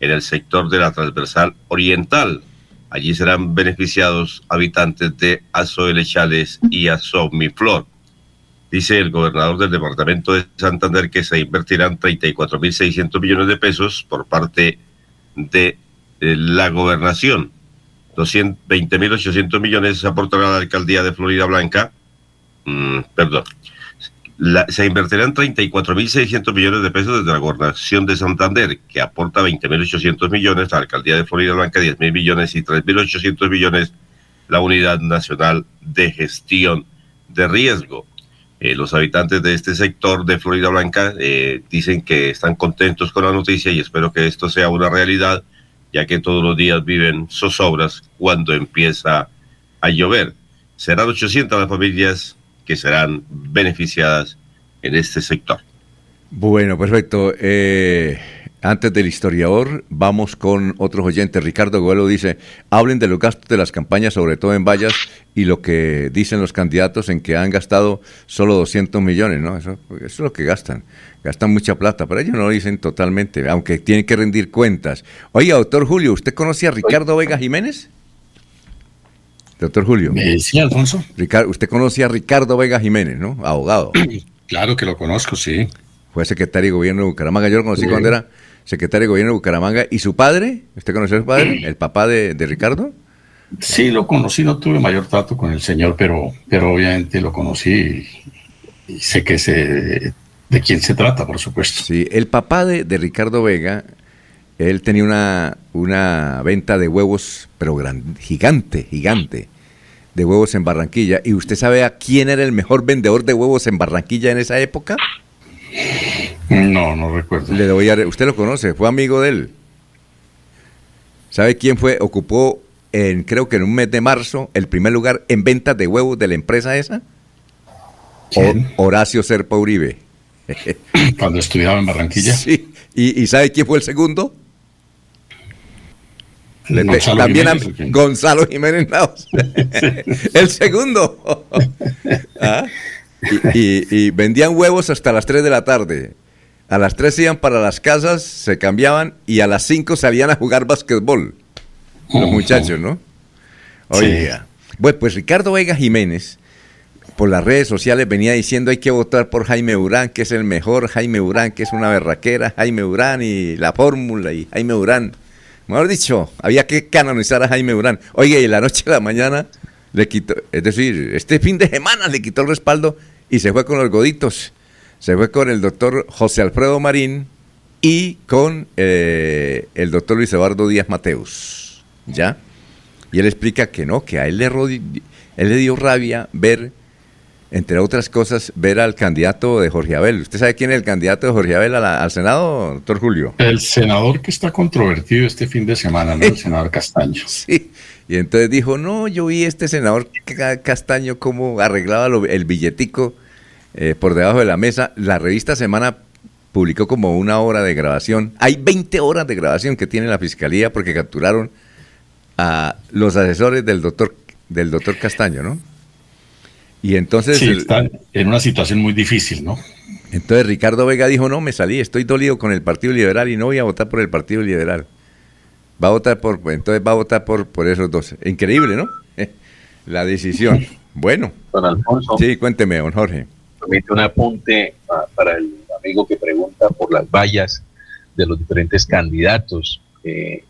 en el sector de la transversal oriental. Allí serán beneficiados habitantes de Azoelechales y Azomiflor. Dice el gobernador del departamento de Santander que se invertirán 34.600 millones de pesos por parte de eh, la gobernación. 20.800 millones se aportará a la alcaldía de Florida Blanca. Mm, perdón. La- se invertirán 34.600 millones de pesos desde la gobernación de Santander, que aporta 20.800 millones, la alcaldía de Florida Blanca 10.000 millones y 3.800 millones la Unidad Nacional de Gestión de Riesgo. Eh, los habitantes de este sector de Florida Blanca eh, dicen que están contentos con la noticia y espero que esto sea una realidad, ya que todos los días viven zozobras cuando empieza a llover. Serán 800 las familias que serán beneficiadas en este sector. Bueno, perfecto. Eh, Antes del historiador, vamos con otros oyentes. Ricardo Goelo dice, hablen de los gastos de las campañas, sobre todo en vallas, y lo que dicen los candidatos en que han gastado solo 200 millones, ¿no? Eso, eso es lo que gastan. Gastan mucha plata, pero ellos no lo dicen totalmente, aunque tienen que rendir cuentas. Oiga, doctor Julio, ¿usted conoce a Ricardo Vega Jiménez? Doctor Julio. Eh, sí, Alfonso. Ricardo, usted conoce a Ricardo Vega Jiménez, ¿no? Abogado. Claro que lo conozco, sí. Fue secretario de gobierno de Bucaramanga. Yo lo conocí Sí. cuando era secretario de gobierno de Bucaramanga. ¿Y su padre? ¿Usted conoció a su padre? ¿El papá de, de Ricardo? Sí, lo conocí, no tuve mayor trato con el señor, pero, pero obviamente lo conocí y, y sé que se, de quién se trata, por supuesto. Sí, el papá de, de Ricardo Vega, él tenía una, una venta de huevos, pero gran- gigante, gigante, de huevos en Barranquilla. ¿Y usted sabe a quién era el mejor vendedor de huevos en Barranquilla en esa época? No, no recuerdo. Le voy a, usted lo conoce, fue amigo de él. ¿Sabe quién fue? Ocupó en, creo que en un mes de marzo, el primer lugar en ventas de huevos de la empresa esa. ¿Quién? Horacio Serpa Uribe. Cuando estudiaba en Barranquilla. Sí. ¿Y, y sabe quién fue el segundo? Le- te- Gonzalo también a- Jiménez, ¿o quién? Gonzalo Jiménez Naos. el segundo. ¿Ah? y, y- y vendían huevos hasta las 3 de la tarde. A las 3 iban para las casas, se cambiaban y a las 5 salían a jugar básquetbol. Los muchachos, ¿no? Oiga. Bueno, pues Ricardo Vega Jiménez, por las redes sociales, venía diciendo hay que votar por Jaime Urán, que es el mejor, Jaime Urán, que es una berraquera, Jaime Urán y la fórmula y Jaime Urán. Mejor dicho, había que canonizar a Jaime Urán. Oiga, y la noche a la mañana le quitó, es decir, este fin de semana le quitó el respaldo y se fue con los goditos. Se fue con el doctor José Alfredo Marín y con eh, el doctor Luis Eduardo Díaz Mateus. ¿Ya? Y él explica que no, que a él le, él le dio rabia ver, entre otras cosas, ver al candidato de Jorge Abel. ¿Usted sabe quién es el candidato de Jorge Abel a la- al Senado, doctor Julio? El senador que está controvertido este fin de semana, ¿no? El senador Castaño. Sí. Y entonces dijo, no, yo vi este senador Ca- Castaño cómo arreglaba lo- el billetico eh, por debajo de la mesa. La revista Semana publicó como una hora de grabación. Hay 20 horas de grabación que tiene la fiscalía porque capturaron a los asesores del doctor del doctor Castaño, ¿no? Y entonces Sí, el- está en una situación muy difícil, ¿no? entonces Ricardo Vega dijo, no, me salí, estoy dolido con el Partido Liberal y no voy a votar por el Partido Liberal. Va a votar por, entonces va a votar por, por esos dos. Increíble, ¿no? La decisión. Bueno. Don Alfonso. Sí, cuénteme, don Jorge. Permite un apunte para el amigo que pregunta por las vallas de los diferentes candidatos. Eh,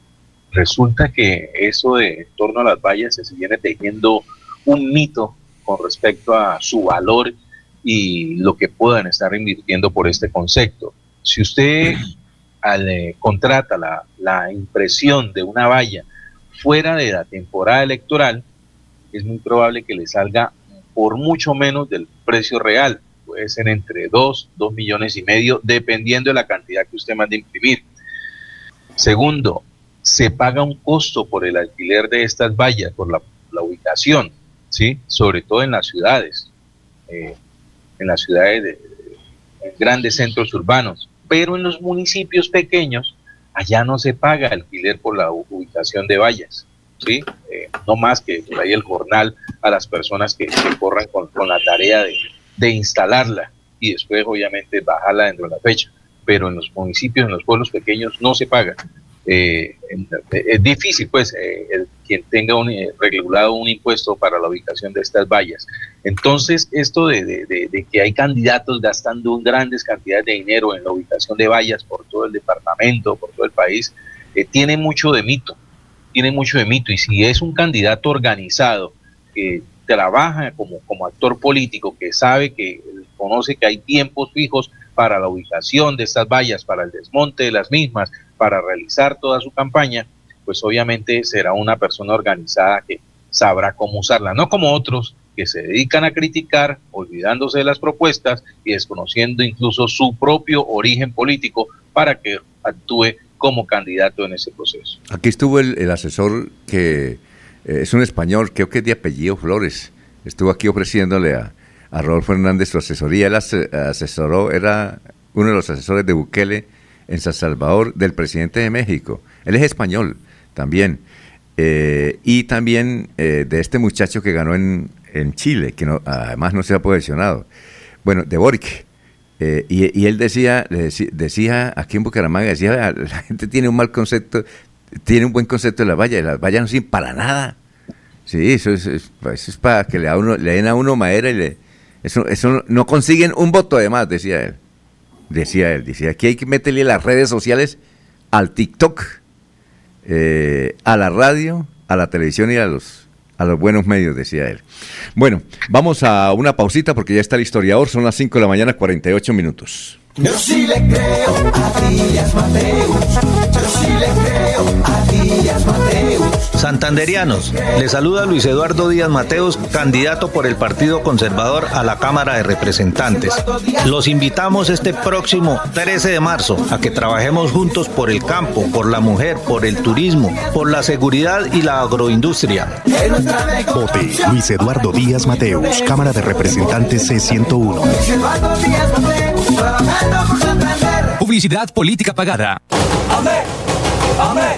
resulta que eso de en torno a las vallas se viene tejiendo un mito con respecto a su valor y lo que puedan estar invirtiendo por este concepto. Si usted al, eh, contrata la, la impresión de una valla fuera de la temporada electoral, es muy probable que le salga por mucho menos del precio real. Puede ser entre 2, 2 millones y medio, dependiendo de la cantidad que usted mande imprimir. Segundo, se paga un costo por el alquiler de estas vallas, por la, ubicación, ¿sí? sobre todo en las ciudades, eh, en las ciudades de, grandes centros urbanos. Pero en los municipios pequeños, allá no se paga alquiler por la ubicación de vallas. ¿sí? Eh, no más que por ahí el jornal a las personas que, que corran con, con la tarea de, de instalarla y después obviamente bajarla dentro de la fecha. Pero en los municipios, en los pueblos pequeños no se paga. Eh, eh, es difícil, pues, eh, el- quien tenga un, eh, regulado un impuesto para la ubicación de estas vallas. Entonces, esto de, de- que hay candidatos gastando grandes cantidades de dinero en la ubicación de vallas por todo el departamento, por todo el país, tiene mucho de mito, tiene mucho de mito. Y si es un candidato organizado que trabaja como, como actor político, que sabe que conoce que hay tiempos fijos para la ubicación de estas vallas, para el desmonte de las mismas, para realizar toda su campaña, pues obviamente será una persona organizada que sabrá cómo usarla, no como otros que se dedican a criticar, olvidándose de las propuestas y desconociendo incluso su propio origen político para que actúe como candidato en ese proceso. Aquí estuvo el, el asesor que eh, es un español, creo que es de apellido Flores. Estuvo aquí ofreciéndole a, a Rodolfo Hernández su asesoría. Él ase- asesoró, era uno de los asesores de Bukele en San Salvador del presidente de México. Él es español también. Eh, y también eh, de este muchacho que ganó en, en Chile, que no, además no se ha posicionado. Bueno, de Boric. Y, él decía, deci- decía aquí en Bucaramanga, decía, "Ah, la gente tiene un mal concepto, tiene un buen concepto de las vallas, y las vallas no sirven para nada. Sí, eso es, es- eso es para que le, a uno, le den a uno madera y le... Eso, eso no- no consiguen un voto además, decía él. Decía él, decía, aquí hay que meterle las redes sociales al TikTok, eh, a la radio, a la televisión y a los, a los buenos medios, decía él. Bueno, vamos a una pausita porque ya está el historiador, son las 5 de la mañana, 48 minutos. Yo sí le creo a Díaz Mateus. Yo sí le creo a Díaz Mateus. Santanderianos, le saluda Luis Eduardo Díaz Mateos, candidato por el Partido Conservador a la Cámara de Representantes. Los invitamos este próximo 13 de marzo a que trabajemos juntos por el campo, por la mujer, por el turismo, por la seguridad y la agroindustria. Vote Luis Eduardo Díaz Mateus, Cámara de Representantes C101. Trabajando por Santander. Publicidad política pagada. Amén, amén,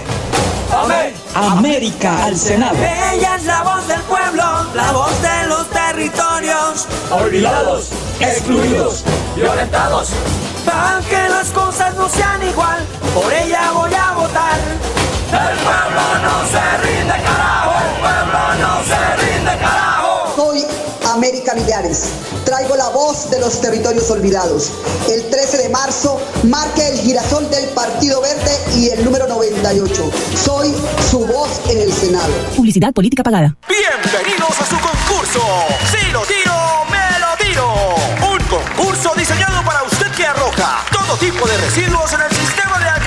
amén. América al Senado. Ella es la voz del pueblo, la voz de los territorios. Olvidados, excluidos, violentados. Para que las cosas no sean igual, por ella voy a votar. El pueblo no se rinde, carajo. El pueblo no se rinde, América Millares. Traigo la voz de los territorios olvidados. El 13 de marzo marque el girasol del Partido Verde y el número 98. Soy su voz en el Senado. Publicidad política pagada. Bienvenidos a su concurso. Si lo tiro, me lo tiro. Un concurso diseñado para usted que arroja todo tipo de residuos en el sistema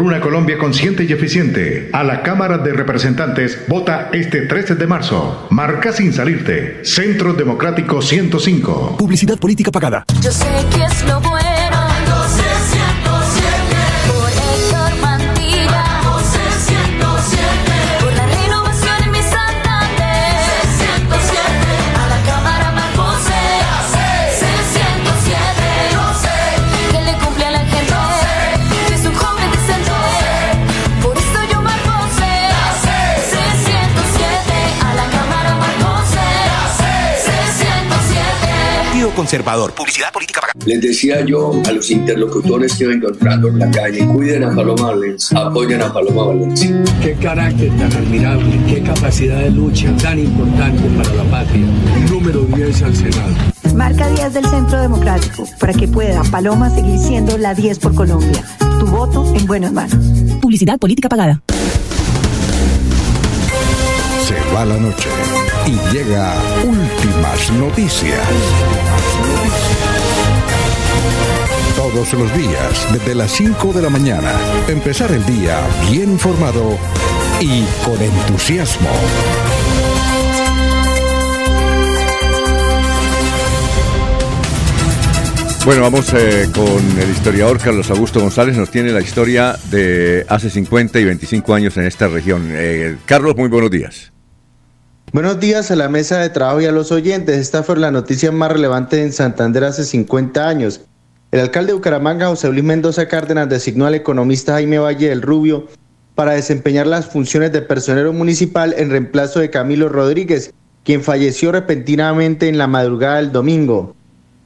Por una Colombia consciente y eficiente, a la Cámara de Representantes vota este 13 de marzo. Marca sin salirte. Centro Democrático 105. Publicidad política pagada. Yo sé que es lo bueno. Conservador. Publicidad política pagada. Les decía yo a los interlocutores que iba encontrando en la calle, cuiden a Paloma Valencia, apoyen a Paloma Valencia. Qué carácter tan admirable, qué capacidad de lucha tan importante para la patria. Número 10 al Senado. Marca 10 del Centro Democrático para que pueda Paloma seguir siendo la 10 por Colombia. Tu voto en buenas manos. Publicidad política pagada. Se va la noche y llega últimas noticias. Todos los días, desde las 5 de la mañana, empezar el día bien informado y con entusiasmo. Bueno, vamos eh, con el historiador Carlos Augusto González. Nos tiene la historia de hace 50 y 25 años en esta región. Eh, Carlos, muy buenos días. Buenos días a la mesa de trabajo y a los oyentes. Esta fue la noticia más relevante en Santander hace 50 años. El alcalde de Bucaramanga, José Luis Mendoza Cárdenas, designó al economista Jaime Valle del Rubio para desempeñar las funciones de personero municipal en reemplazo de Camilo Rodríguez, quien falleció repentinamente en la madrugada del domingo.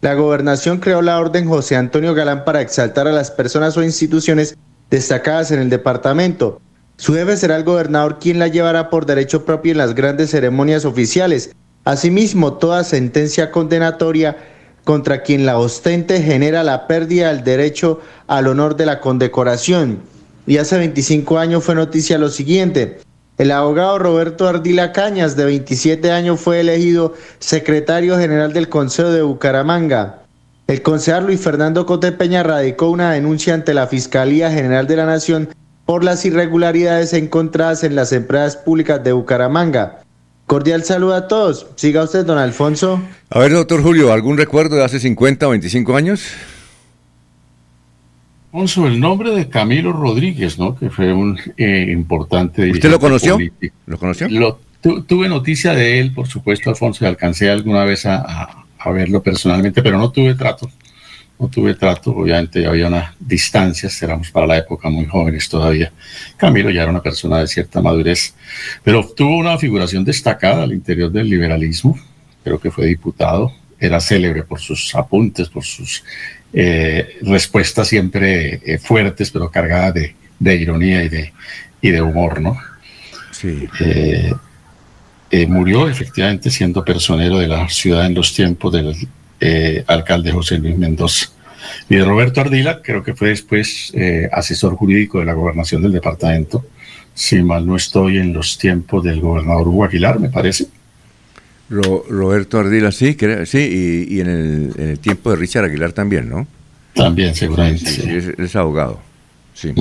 La gobernación creó la orden José Antonio Galán para exaltar a las personas o instituciones destacadas en el departamento. Su jefe será el gobernador quien la llevará por derecho propio en las grandes ceremonias oficiales. Asimismo, toda sentencia condenatoria contra quien la ostente genera la pérdida del derecho al honor de la condecoración. Y hace 25 años fue noticia lo siguiente. El abogado Roberto Ardila Cañas, de 27 años, fue elegido secretario general del Consejo de Bucaramanga. El concejal Luis Fernando Cote Peña radicó una denuncia ante la Fiscalía General de la Nación por las irregularidades encontradas en las empresas públicas de Bucaramanga. Cordial saludo a todos. Siga usted, don Alfonso. A ver, doctor Julio, ¿algún recuerdo de hace 50 o 25 años? Alfonso, el nombre de Camilo Rodríguez, ¿no? Que fue un eh, importante ¿Usted lo conoció? político. ¿Lo conoció? Lo- tu- tuve noticia de él, por supuesto, Alfonso, y alcancé alguna vez a, a- a verlo personalmente, pero no tuve trato. No tuve trato, obviamente había unas distancias, éramos para la época muy jóvenes todavía. Camilo ya era una persona de cierta madurez, pero tuvo una figuración destacada al interior del liberalismo, creo que fue diputado, era célebre por sus apuntes, por sus eh, respuestas siempre eh, fuertes, pero cargadas de, de ironía y de, y de humor, ¿no? Sí. Eh, murió efectivamente siendo personero de la ciudad en los tiempos del eh, alcalde José Luis Mendoza. Y de Roberto Ardila, creo que fue después eh, asesor jurídico de la gobernación del departamento, si mal no estoy en los tiempos del gobernador Hugo Aguilar, me parece. Ro- Roberto Ardila, sí, creo- sí, y, y en, el, en el tiempo de Richard Aguilar también, ¿no? También, seguramente. Sí, sí, es, es abogado. Sí.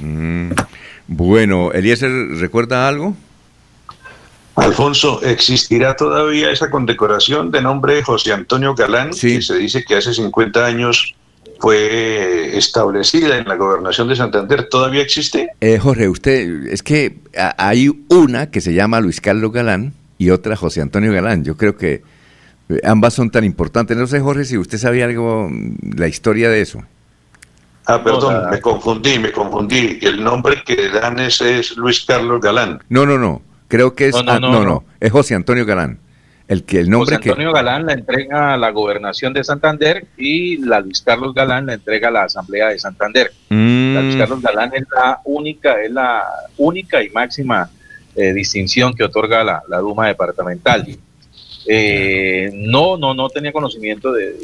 Mm. Bueno, Eliezer, ¿recuerda algo? Alfonso, ¿existirá todavía esa condecoración de nombre José Antonio Galán, que se dice que hace 50 años fue establecida en la gobernación de Santander? ¿Todavía existe? Eh, Jorge, usted, es que hay una que se llama Luis Carlos Galán y otra José Antonio Galán. Yo creo que eh, ambas son tan importantes. No sé, Jorge, si usted sabía algo, mm, la historia de eso. Ah, perdón, O sea- me confundí, me confundí. El nombre que dan es, es Luis Carlos Galán. No, no, no. Creo que es. No, no, ah, no, no, no. Es José Antonio Galán. El que el nombre José Antonio Galán la entrega a la gobernación de Santander y la Luis Carlos Galán la entrega a la Asamblea de Santander. Mm, La Luis Carlos Galán es la única, es la única y máxima eh, distinción que otorga la, la Duma departamental. Eh, no, no, no tenía conocimiento de, de-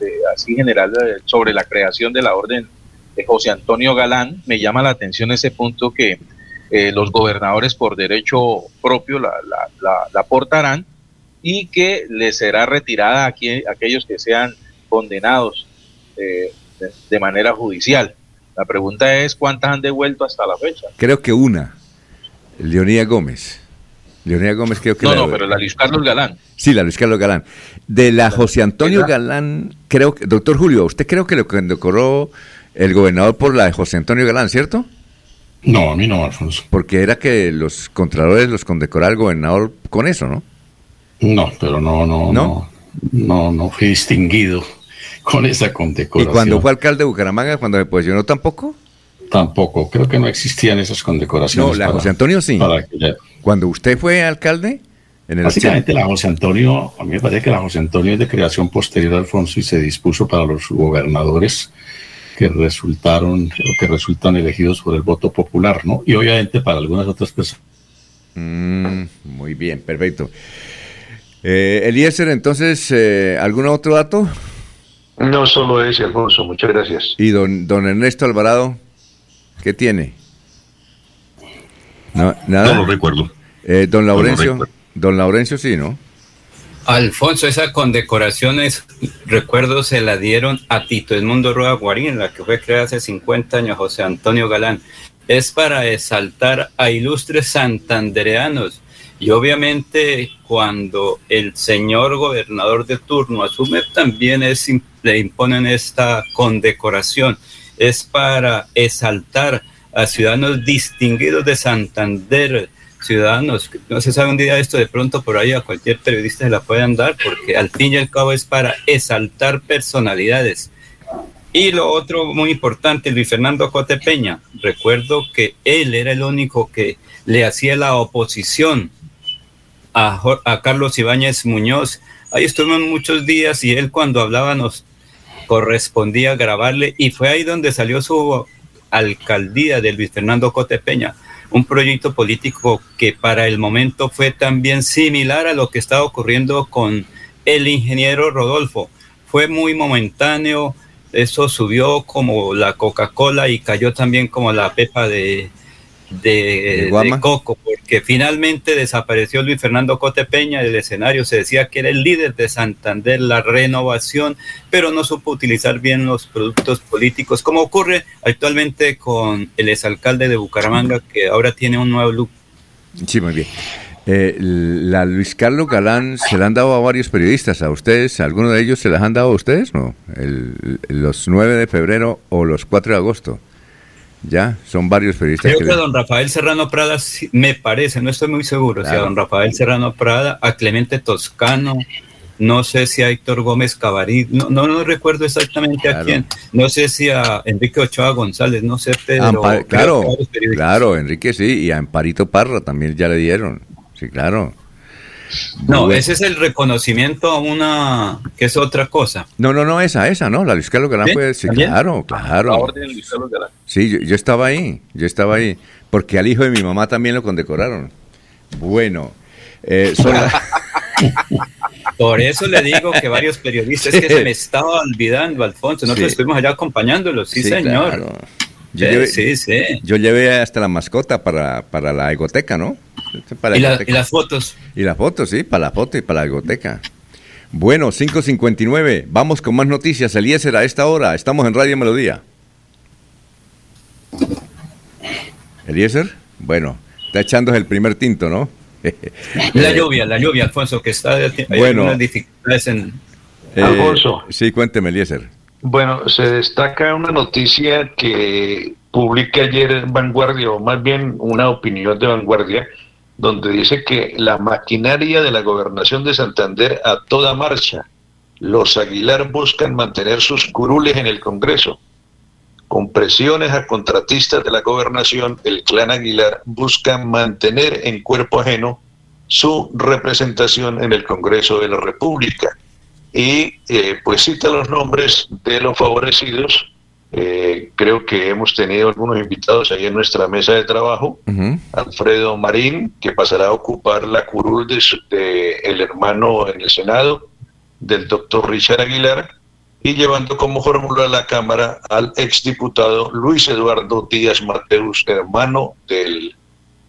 de- así general de- sobre la creación de la orden de José Antonio Galán. Me llama la atención ese punto que eh, los gobernadores por derecho propio la, la, la- la aportarán y que les será retirada a, quien- a aquellos que sean condenados eh, de, de manera judicial. La pregunta es cuántas han devuelto hasta la fecha. creo que una. Leonía Gómez. Leonía Gómez creo que No, la- no, pero la Luis Carlos Galán. Sí, la Luis Carlos Galán. De la José Antonio Galán, creo que, doctor Julio, ¿usted creo que lo condecoró el gobernador por la de José Antonio Galán, cierto? No, a mí no, Alfonso. Porque era que los contralores los condecoraba el gobernador con eso, ¿no? No, pero no, no, no, no, no fui distinguido con esa Y condecoración. cuando fue alcalde de Bucaramanga, cuando se posicionó tampoco. Tampoco, creo que no existían esas condecoraciones. No, la para- José Antonio sí. para que Cuando usted fue alcalde, en el Básicamente la José Antonio, a mí me parece que la José Antonio es de creación posterior a Alfonso y se dispuso para los gobernadores que resultaron o que resultan elegidos por el voto popular, ¿no? Y obviamente para algunas otras personas. Mm, muy bien, perfecto. Eh, Eliezer, entonces, eh, ¿algún otro dato? No solo ese, Alfonso, muchas gracias. Y don, don Ernesto Alvarado, ¿qué tiene? No, nada. No lo recuerdo. Eh, don No lo Laurencio, recuerdo. don Laurencio sí, ¿no? Alfonso, esa condecoraciones, recuerdo, se la dieron a Tito Edmundo Rueda Guarín, la que fue creada hace 50 años, José Antonio Galán. Es para exaltar a ilustres santandereanos. Y obviamente cuando el señor gobernador de turno asume, también le imponen esta condecoración. Es para exaltar a ciudadanos distinguidos de Santander, ciudadanos, no se sabe un día esto, de pronto por ahí a cualquier periodista se la puedan dar, porque al fin y al cabo es para exaltar personalidades. Y lo otro muy importante, Luis Fernando Cote Peña, recuerdo que él era el único que le hacía la oposición a, a Carlos Ibáñez Muñoz. Ahí estuvimos muchos días y él cuando hablaba nos correspondía grabarle y fue ahí donde salió su alcaldía de Luis Fernando Cote Peña, un proyecto político que para el momento fue también similar a lo que estaba ocurriendo con el ingeniero Rodolfo. Fue muy momentáneo, eso subió como la Coca-Cola y cayó también como la pepa de, de, de Coco, porque finalmente desapareció Luis Fernando Cote Peña del escenario, se decía que era el líder de Santander, la renovación, pero no supo utilizar bien los productos políticos, como ocurre actualmente con el exalcalde de Bucaramanga, que ahora tiene un nuevo look. Sí, muy bien. Eh, la Luis Carlos Galán se la han dado a varios periodistas, a ustedes, ¿alguno de ellos se las han dado a ustedes? No, El- los 9 de febrero o los 4 de agosto. Ya, son varios periodistas. Creo que que don Rafael Serrano Prada, me parece, no estoy muy seguro, si a Claro. don Rafael Serrano Prada, a Clemente Toscano, no sé si a Héctor Gómez Cavarí, no, no, no recuerdo exactamente a Claro. quién, no sé si a Enrique Ochoa González, no sé, creo claro, claro, Enrique sí, y a Amparito Parra también ya le dieron. Sí, claro. No, Bueno. ese es el reconocimiento a una, que es otra cosa. No, no, no, esa, esa, ¿no? La Luis Carlos Galán ¿Sí? fue, sí, ¿También? claro, claro. La orden de Luis Carlos Galán. Sí, yo, yo estaba ahí, yo estaba ahí, porque al hijo de mi mamá también lo condecoraron. Bueno, eh, son Por eso le digo que varios periodistas, que se me estaba olvidando, Alfonso, nosotros Sí. estuvimos allá acompañándolos, sí, Sí, señor. claro. Yo, Sí, llevé, yo llevé hasta la mascota para, para la egoteca, ¿no? Para Y, la- egoteca. y las fotos. Y la foto, sí, para la foto y para la egoteca. Bueno, 5.59, vamos con más noticias. Eliezer, a esta hora, estamos en Radio Melodía. Eliezer, bueno, está echándose el primer tinto, ¿no? La lluvia, la lluvia, Alfonso, que está hay Bueno. dificultades en Eh, Alfonso. Sí, cuénteme, Eliezer. Bueno, se destaca una noticia que publica ayer Vanguardia, o más bien una opinión de Vanguardia, donde dice que la maquinaria de la gobernación de Santander a toda marcha. Los Aguilar buscan mantener sus curules en el Congreso. Con presiones a contratistas de la gobernación, el clan Aguilar busca mantener en cuerpo ajeno su representación en el Congreso de la República y eh, pues cita los nombres de los favorecidos. Eh, creo que hemos tenido algunos invitados ahí en nuestra mesa de trabajo. Alfredo Marín, que pasará a ocupar la curul de, su- de el hermano en el Senado, del doctor Richard Aguilar, y llevando como fórmula a la Cámara al exdiputado Luis Eduardo Díaz Mateus, hermano del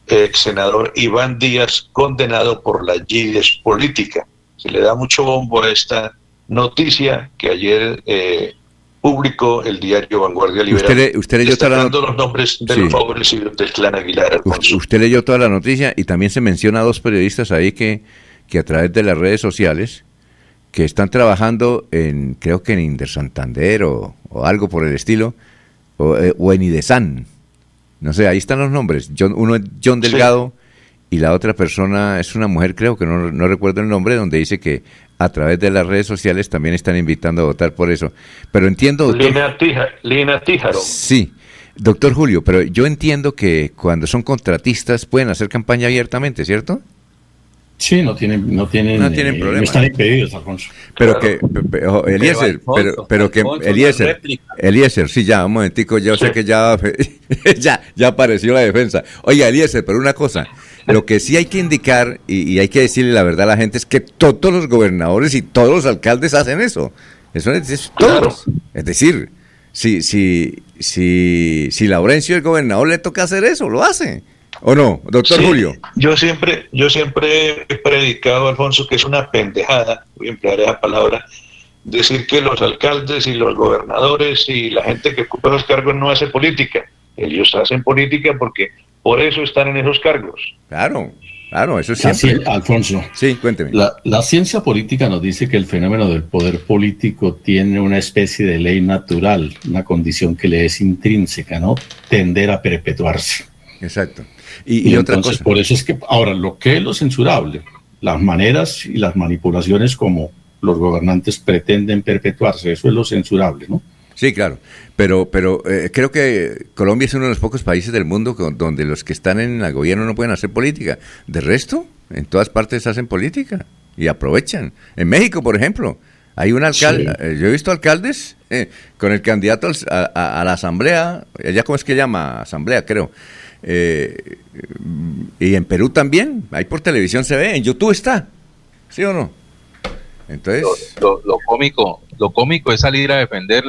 ex senador Iván Díaz, condenado por la GIDES política. Se le da mucho bombo a esta noticia que ayer eh, publicó el diario Vanguardia Liberal. Usted le- usted leyó toda la los nombres de Sí. los favorecidos del clan Aguilar. Alfonso. Usted leyó toda la noticia y también se menciona a dos periodistas ahí que, que a través de las redes sociales que están trabajando en, creo que en Inder Santander o, o algo por el estilo, o, eh, o en Idesan. No sé, ahí están los nombres. John- uno es John Sí. Delgado y la otra persona es una mujer, creo que no, no recuerdo el nombre, donde dice que a través de las redes sociales también están invitando a votar por eso. Pero entiendo, doctor, Lina, Tija- Lina Tíjaro. Sí, doctor Julio, pero yo entiendo que cuando son contratistas pueden hacer campaña abiertamente, ¿cierto? Sí, no tienen, no tienen, No tienen eh, problema. Están impedidos, Alfonso. Pero que, Eliezer, pero, pero que, Eliezer. Eliezer, sí, ya, un momentico, yo sé que ya, ya, ya apareció la defensa. Oiga, Eliezer, pero una cosa, lo que sí hay que indicar y, y hay que decirle la verdad a la gente es que todos los gobernadores y todos los alcaldes hacen eso. Eso es, es todos. Es decir, si, si, si, si Laurencio, el gobernador, le toca hacer eso, lo hace. ¿O no, doctor Sí, Julio? Yo siempre, yo siempre he predicado, Alfonso, que es una pendejada, voy a emplear esa palabra, decir que los alcaldes y los gobernadores y la gente que ocupa esos cargos no hace política. Ellos hacen política porque por eso están en esos cargos. Claro, claro, eso La siempre. cien- Alfonso. Sí, cuénteme. La, la ciencia política nos dice que el fenómeno del poder político tiene una especie de ley natural, una condición que le es intrínseca, ¿no? Tender a perpetuarse. Exacto. Y, y otra entonces, cosa. por eso es que, ahora, lo que es lo censurable, las maneras y las manipulaciones como los gobernantes pretenden perpetuarse, eso es lo censurable, ¿no? Sí, claro. Pero, pero eh, creo que Colombia es uno de los pocos países del mundo con- donde los que están en el gobierno no pueden hacer política. De resto, en todas partes hacen política y aprovechan. En México, por ejemplo, hay un alcalde, Sí. eh, yo he visto alcaldes eh, con el candidato al- a, la asamblea, ¿ya cómo es que llama? Asamblea, creo. Eh, y en Perú también, ahí por televisión se ve, en YouTube está, ¿sí o no? Entonces, Lo, lo- lo cómico, lo cómico es salir a defender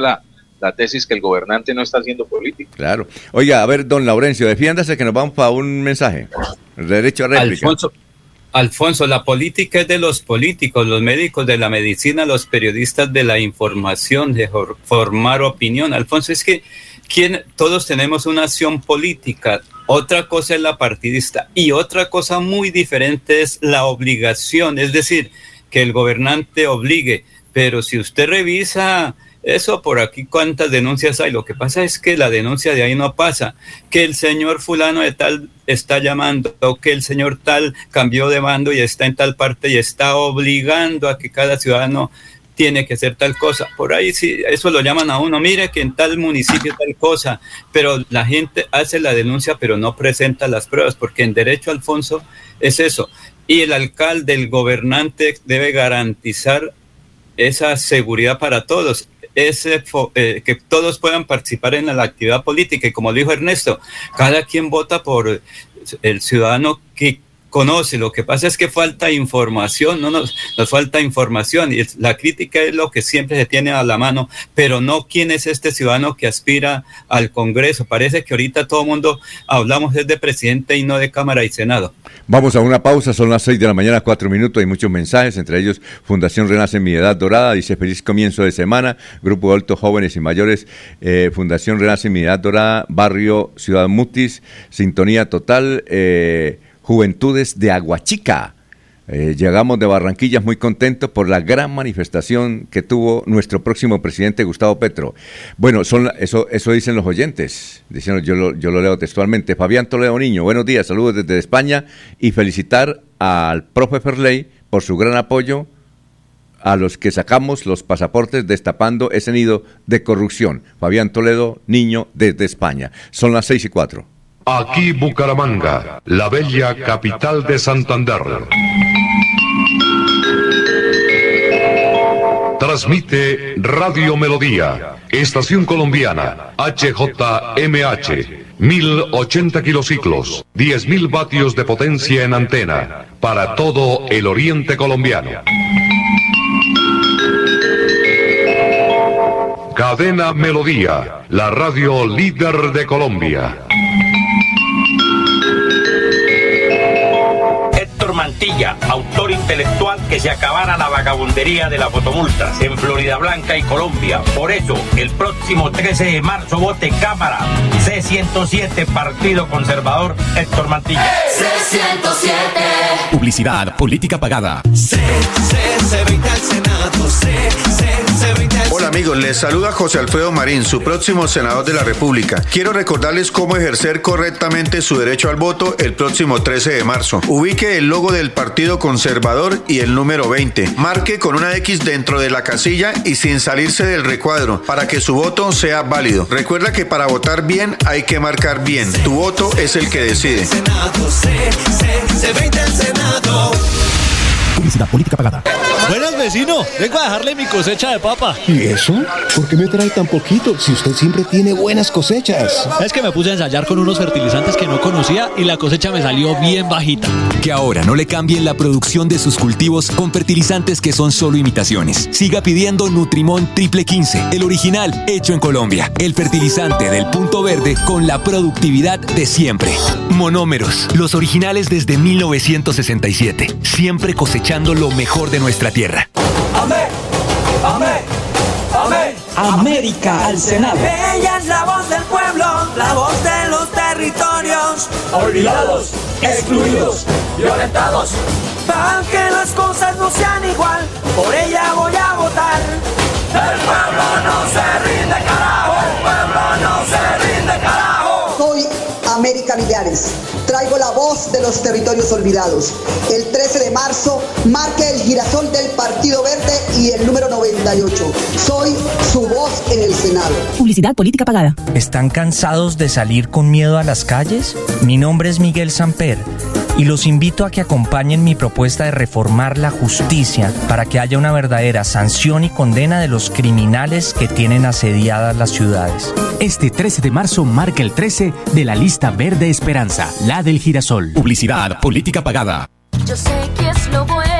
la, tesis que el gobernante no está haciendo política. Claro. Oiga, a ver, don Laurencio, defiéndase que nos vamos para un mensaje. Derecho a réplica. Alfonso, Alfonso, la política es de los políticos, los médicos de la medicina, los periodistas de la información, de for- formar opinión. Alfonso, es que ¿quién, todos tenemos una acción política. Otra cosa es la partidista y otra cosa muy diferente es la obligación, es decir, que el gobernante obligue. Pero si usted revisa eso por aquí, cuántas denuncias hay, lo que pasa es que la denuncia de ahí no pasa, que el señor fulano de tal está llamando, o que el señor tal cambió de bando y está en tal parte y está obligando a que cada ciudadano tiene que hacer tal cosa. Por ahí sí, eso lo llaman a uno, mire que en tal municipio tal cosa, pero la gente hace la denuncia pero no presenta las pruebas, porque en derecho, Alfonso, es eso. Y el alcalde, el gobernante debe garantizar esa seguridad para todos, fo- eh, que todos puedan participar en la actividad política. Y como dijo Ernesto, cada quien vota por el ciudadano que conoce. Lo que pasa es que falta información, no nos, falta información y la crítica es lo que siempre se tiene a la mano, pero no quién es este ciudadano que aspira al Congreso. Parece que ahorita todo el mundo hablamos es de presidente y no de Cámara y Senado. Vamos a una pausa, son las 6 de la mañana, cuatro minutos, hay muchos mensajes, entre ellos Fundación Renace Mi Edad Dorada, dice feliz comienzo de semana, Grupo de Altos Jóvenes y Mayores, eh, Fundación Renace Mi Edad Dorada, Barrio Ciudad Mutis, Sintonía Total, eh, Juventudes de Aguachica. Eh, llegamos de Barranquillas muy contentos por la gran manifestación que tuvo nuestro próximo presidente Gustavo Petro. Bueno, son la- eso, eso dicen los oyentes. Dicen, yo, lo, yo lo leo textualmente. Fabián Toledo Niño, buenos días, saludos desde España y felicitar al profe Ferley por su gran apoyo a los que sacamos los pasaportes destapando ese nido de corrupción. Fabián Toledo Niño desde España. Son las seis y cuatro. Aquí Bucaramanga, la bella capital de Santander. Transmite Radio Melodía, Estación Colombiana, HJMH, 1080 kilociclos, 10.000 vatios de potencia en antena, para todo el oriente colombiano. Cadena Melodía, la radio líder de Colombia. Héctor Mantilla, autor intelectual que se acabara la vagabundería de las fotomultas en Florida Blanca y Colombia. Por eso, el próximo 13 de marzo vote Cámara C107 Partido Conservador Héctor Mantilla. C107. Publicidad, política pagada. C20 al Senado, C, C, C20 al Hola amigos, les saluda José Alfredo Marín, su próximo senador de la República. Quiero recordarles cómo ejercer correctamente su derecho al voto el próximo 13 de marzo. Ubique el logo del Partido Conservador y el número 20. Marque con una X dentro de la casilla y sin salirse del recuadro para que su voto sea válido. Recuerda que para votar bien hay que marcar bien. Tu voto es el que decide. Senado, C, C, C20 al Senado. Publicidad, política pagada. Buenas, vecino. Vengo a dejarle mi cosecha de papa. ¿Y eso? ¿Por qué me trae tan poquito si usted siempre tiene buenas cosechas? Es que me puse a ensayar con unos fertilizantes que no conocía y la cosecha me salió bien bajita. Que ahora no le cambien la producción de sus cultivos con fertilizantes que son solo imitaciones. Siga pidiendo Nutrimón Triple 15, el original hecho en Colombia. El fertilizante del punto verde con la productividad de siempre. Monómeros, los originales desde 1967. Siempre lo mejor de nuestra tierra. Amén, amén, amén. América al Senado. Ella es la voz del pueblo, la voz de los territorios. Olvidados, excluidos, violentados. Para que las cosas no sean igual, por ella voy a votar. El pueblo no se rinde, carajo. El pueblo no se rinde, carajo. Soy América Millares. De los territorios olvidados. El 13 de marzo marque el girasol del Partido Verde y el número 98. Soy su voz en el Senado. Publicidad política pagada. ¿Están cansados de salir con miedo a las calles? Mi nombre es Miguel Samper y los invito a que acompañen mi propuesta de reformar la justicia para que haya una verdadera sanción y condena de los criminales que tienen asediadas las ciudades. Este 13 de marzo marca el 13 de la lista verde Esperanza, la del girasol. Publicidad, política pagada. Yo sé que es lo bueno.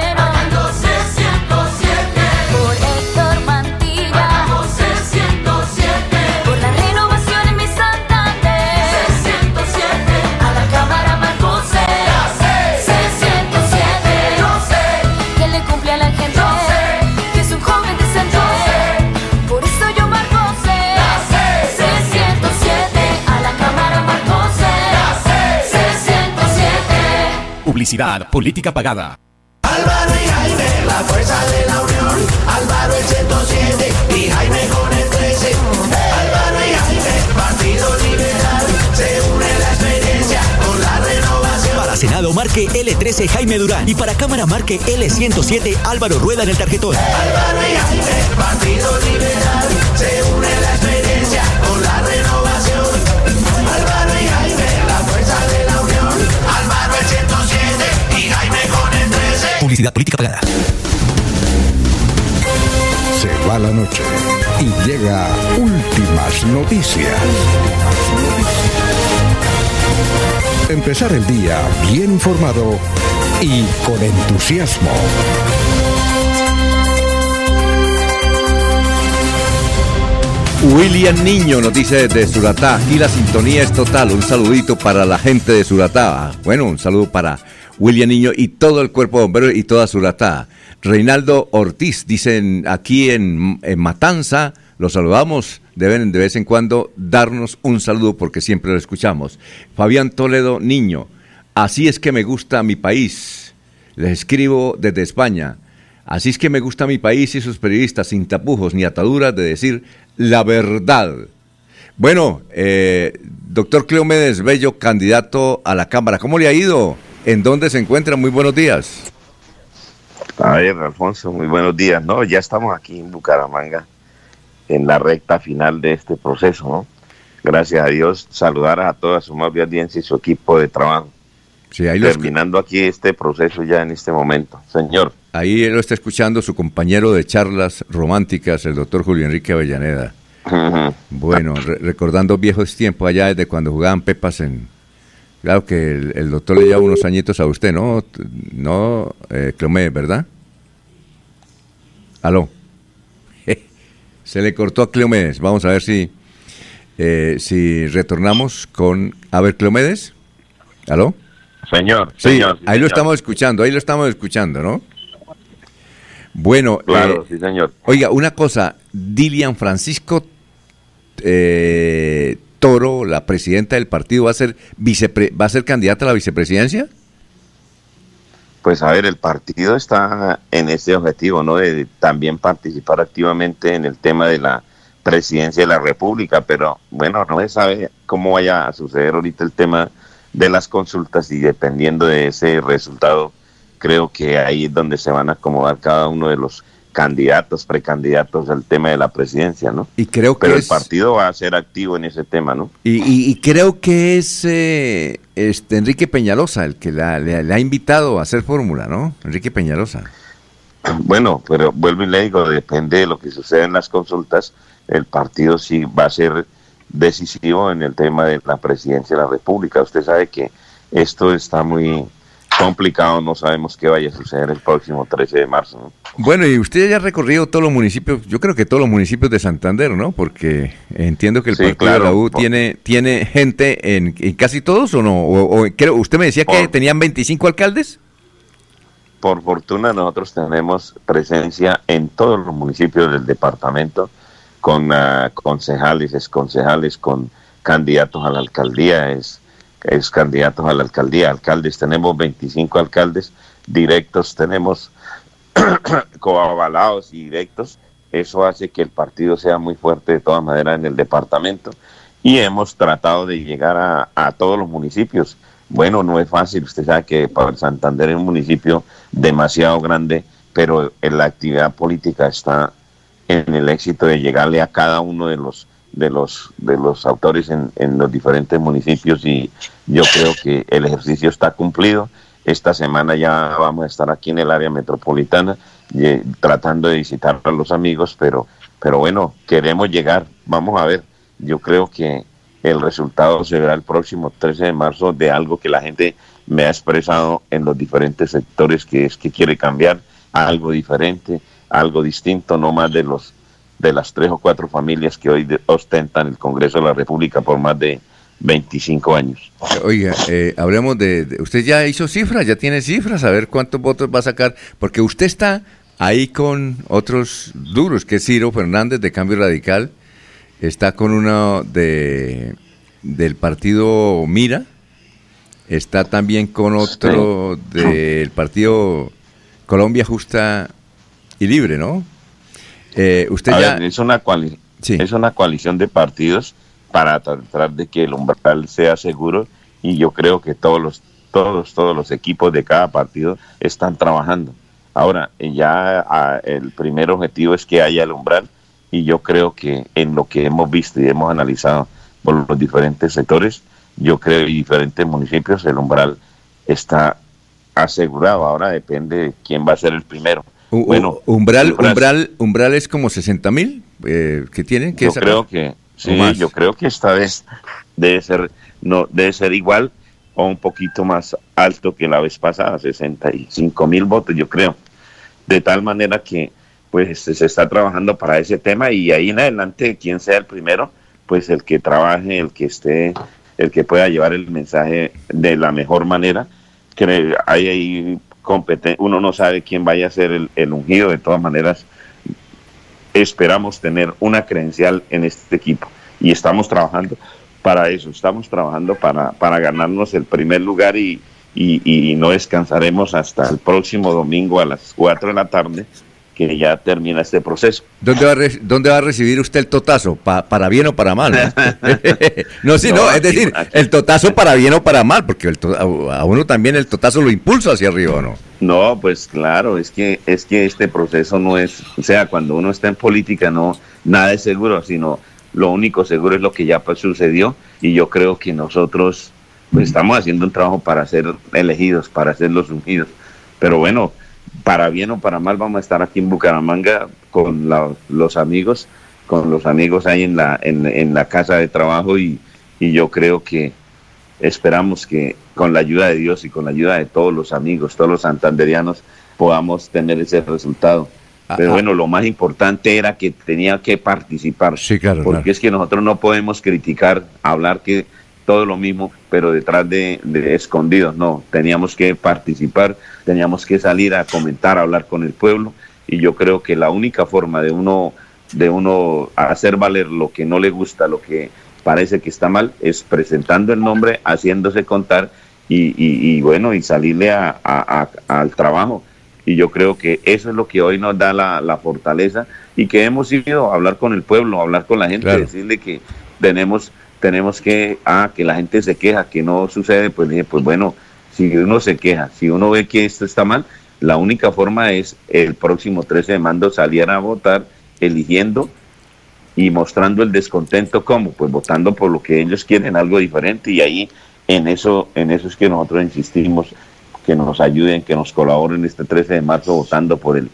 Publicidad, política pagada. Álvaro y Jaime, la fuerza de la unión. Álvaro el 107 y Jaime con el 13. Álvaro y Jaime, Partido Liberal. Se une la experiencia con la renovación. Para Senado marque L13 Jaime Durán y para Cámara marque L107 Álvaro Rueda en el tarjetón. Álvaro y Jaime, Partido Liberal. Publicidad, política pagada. Se va la noche y llega últimas noticias. Empezar el día bien informado y con entusiasmo. William Niño nos dice desde Suratá, aquí la sintonía es total, un saludito para la gente de Suratá. Bueno, un saludo para William Niño y todo el cuerpo de bomberos y toda Suratá. Reinaldo Ortiz, dicen aquí en, Matanza, los saludamos, deben de vez en cuando darnos un saludo porque siempre lo escuchamos. Fabián Toledo Niño, así es que me gusta mi país, les escribo desde España. Así es que me gusta mi país y sus periodistas sin tapujos ni ataduras de decir la verdad. Bueno, eh, doctor Cleomedes Bello, candidato a la Cámara, ¿cómo le ha ido? ¿En dónde se encuentra? Muy buenos días. A ver, Alfonso, muy buenos días. No, ya estamos aquí en Bucaramanga, en la recta final de este proceso, ¿no? Gracias a Dios, saludar a toda su amable audiencia y su equipo de trabajo. Sí, ahí Terminando aquí este proceso ya en este momento. Señor. ahí lo está escuchando su compañero de charlas románticas, el doctor Julio Enrique Avellaneda. Bueno, re- recordando viejos tiempos allá desde cuando jugaban pepas en... Claro que el, el doctor le lleva unos añitos a usted, ¿no? No, eh, ¿verdad? Aló. Se le cortó a Cleomedes. Vamos a ver si, eh, si retornamos con... A ver, Cleomedes. ¿Aló? Señor, Sí, señor. sí, ahí lo estamos escuchando, ahí lo estamos escuchando, ¿no? Bueno, Claro, eh, sí, señor. oiga, una cosa, Dilian Francisco eh, Toro, la presidenta del partido, va a ser vicepre- va a ser candidata a la vicepresidencia. Pues a ver, el partido está en ese objetivo, ¿no? De también participar activamente en el tema de la presidencia de la República, pero bueno, no se sabe cómo vaya a suceder ahorita el tema de las consultas y dependiendo de ese resultado, creo que ahí es donde se van a acomodar cada uno de los candidatos, precandidatos al tema de la presidencia, ¿no? Y creo que Pero el partido va a ser activo en ese tema, ¿no? Y, y- y creo que es eh, este Enrique Peñalosa el que la- le, le ha invitado a hacer fórmula, ¿no? Enrique Peñalosa. Bueno, pero vuelvo y le digo, depende de lo que suceda en las consultas, el partido sí va a ser decisivo en el tema de la presidencia de la República. Usted sabe que esto está muy complicado, no sabemos qué vaya a suceder el próximo 13 de marzo. ¿no? Bueno, y usted ya ha recorrido todos los municipios, yo creo que todos los municipios de Santander, ¿no? Porque entiendo que el Sí, partido de la. U tiene, tiene gente en, en casi todos o no. O, o creo, usted me decía que tenían 25 alcaldes. Por fortuna nosotros tenemos presencia en todos los municipios del departamento con ah, concejales, exconcejales, con candidatos a la alcaldía, es, es candidatos a la alcaldía, alcaldes, tenemos 25 alcaldes directos, tenemos coavalados y directos, eso hace que el partido sea muy fuerte de todas maneras en el departamento. Y hemos tratado de llegar a, a todos los municipios. Bueno, no es fácil, usted sabe que para Santander es un municipio demasiado grande, pero en la actividad política está en el éxito de llegarle a cada uno de los de los de los autores en, en los diferentes municipios y yo creo que el ejercicio está cumplido. Esta semana ya vamos a estar aquí en el área metropolitana y, tratando de visitar a los amigos, pero pero bueno, queremos llegar, vamos a ver. Yo creo que el resultado se verá el próximo 13 de marzo de algo que la gente me ha expresado en los diferentes sectores que es que quiere cambiar algo diferente, algo distinto, no más de los de las tres o cuatro familias que hoy ostentan el Congreso de la República por más de 25 años. Oiga, eh, hablemos de, de- Usted ya hizo cifras, ya tiene cifras, a ver cuántos votos va a sacar, porque usted está ahí con otros duros, que es Ciro Fernández de Cambio Radical, está con uno de del partido Mira está también con otro del partido Colombia Justa y Libre, ¿no? Eh, usted A ya... ver, es una coali- es una coalición de partidos para tratar de que el umbral sea seguro y yo creo que todos los todos todos los equipos de cada partido están trabajando. Ahora, eh, ya ah, el primer objetivo es que haya el umbral y yo creo que en lo que hemos visto y hemos analizado por los diferentes sectores, yo creo y diferentes municipios el umbral está asegurado. Ahora depende de quién va a ser el primero. Bueno, umbral, umbral- umbral, umbral es como 60 mil eh, que tienen que yo sacar. creo que ¿O sí, yo creo que esta vez debe ser no debe ser igual o un poquito más alto que la vez pasada, 65 mil votos, yo creo. De tal manera que pues se se está trabajando para ese tema y ahí en adelante quien sea el primero, pues el que trabaje, el que esté, el que pueda llevar el mensaje de la mejor manera, que hay ahí competen- uno no sabe quién vaya a ser el, el ungido, de todas maneras esperamos tener una credencial en este equipo y estamos trabajando para eso, estamos trabajando para, para ganarnos el primer lugar y, y, y no descansaremos hasta el próximo domingo a las 4 de la tarde que ya termina este proceso. ¿Dónde va, a re- ¿Dónde va a recibir usted el totazo? Pa- ¿Para bien o para mal? No, no sí, no, No, es aquí- decir, el totazo para bien o para mal, porque el a uno también el totazo lo impulsa hacia arriba, ¿o ¿no? No, pues claro, es que es que este proceso no es, o sea, cuando uno está en política no nada es seguro, sino lo único seguro es lo que ya pues, sucedió y yo creo que nosotros pues estamos haciendo un trabajo para ser elegidos, para ser los ungidos. Pero bueno, para bien o para mal vamos a estar aquí en Bucaramanga con la- los amigos, con los amigos ahí en la en, en la casa de trabajo y, y yo creo que esperamos que con la ayuda de Dios y con la ayuda de todos los amigos, todos los santanderianos, podamos tener ese resultado. Pero ah. bueno, lo más importante era que tenía que participar. Sí, claro. Porque claro. es que nosotros no podemos criticar, hablar que todo lo mismo, pero detrás de, de escondidos, no. Teníamos que participar, teníamos que salir a comentar, a hablar con el pueblo. Y yo creo que la única forma de uno, de uno hacer valer lo que no le gusta, lo que parece que está mal, es presentando el nombre, haciéndose contar y, y- y bueno, y salirle a- a- a- al trabajo. Y yo creo que eso es lo que hoy nos da la, la fortaleza y que hemos ido a hablar con el pueblo, a hablar con la gente, Claro. decirle que tenemos, tenemos que, ah, que la gente se queja, que no sucede, pues dije, pues bueno, si uno se queja, si uno ve que esto está mal, la única forma es el próximo 13 de mando salir a votar eligiendo y mostrando el descontento como pues votando por lo que ellos quieren algo diferente y ahí en eso en eso es que nosotros insistimos que nos ayuden que nos colaboren este 13 de marzo votando por el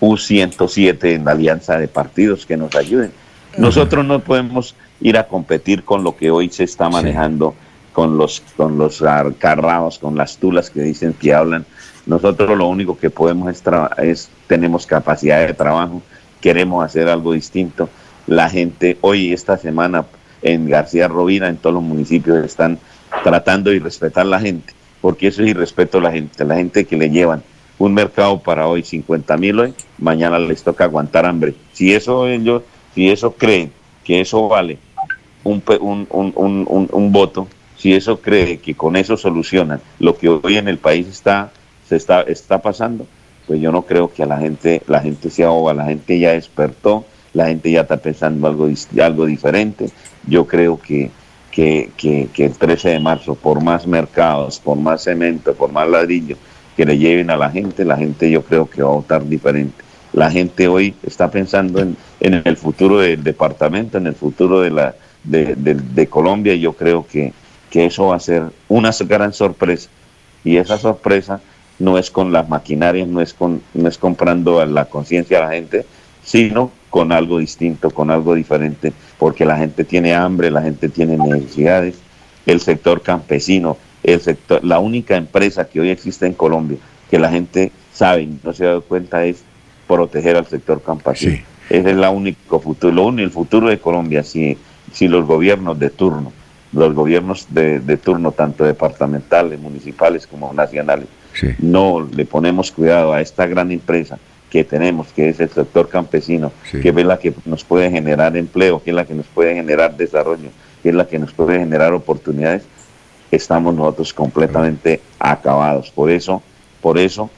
U107 en la alianza de partidos que nos ayuden. Nosotros no podemos ir a competir con lo que hoy se está manejando con los con los carrados con las tulas que dicen que hablan. Nosotros lo único que podemos es, tra- es tenemos capacidad de trabajo queremos hacer algo distinto. La gente hoy esta semana en García Rovira en todos los municipios están tratando de respetar a la gente porque eso es irrespeto a la gente la gente que le llevan un mercado para hoy 50 mil hoy mañana les toca aguantar hambre. Si eso ellos si eso creen que eso vale un, un, un, un, voto, si eso cree que con eso solucionan lo que hoy en el país está, se está, está pasando, pues yo no creo que a la gente, la gente se ahoga, la gente ya despertó, la gente ya está pensando algo, algo diferente. Yo creo que, que, que, que el 13 de marzo, por más mercados, por más cemento, por más ladrillo que le lleven a la gente, la gente yo creo que va a votar diferente. La gente hoy está pensando en, en el futuro del departamento, en el futuro de, la, de, de- de Colombia y yo creo que, que eso va a ser una gran sorpresa. Y esa sorpresa no es con las maquinarias, no es, con, no es comprando a la conciencia a la gente, sino con algo distinto, con algo diferente, porque la gente tiene hambre, la gente tiene necesidades, el sector campesino, el sector, la única empresa que hoy existe en Colombia, que la gente sabe y no se ha dado cuenta es proteger al sector campesino. Ese es la único futuro, lo único, el futuro de Colombia, si, si los gobiernos de turno, los gobiernos de, de turno, tanto departamentales, municipales como nacionales, no le ponemos cuidado a esta gran empresa que tenemos, que es el sector campesino, que es la que nos puede generar empleo, que es la que nos puede generar desarrollo, que es la que nos puede generar oportunidades, estamos nosotros completamente acabados. Por eso, por eso,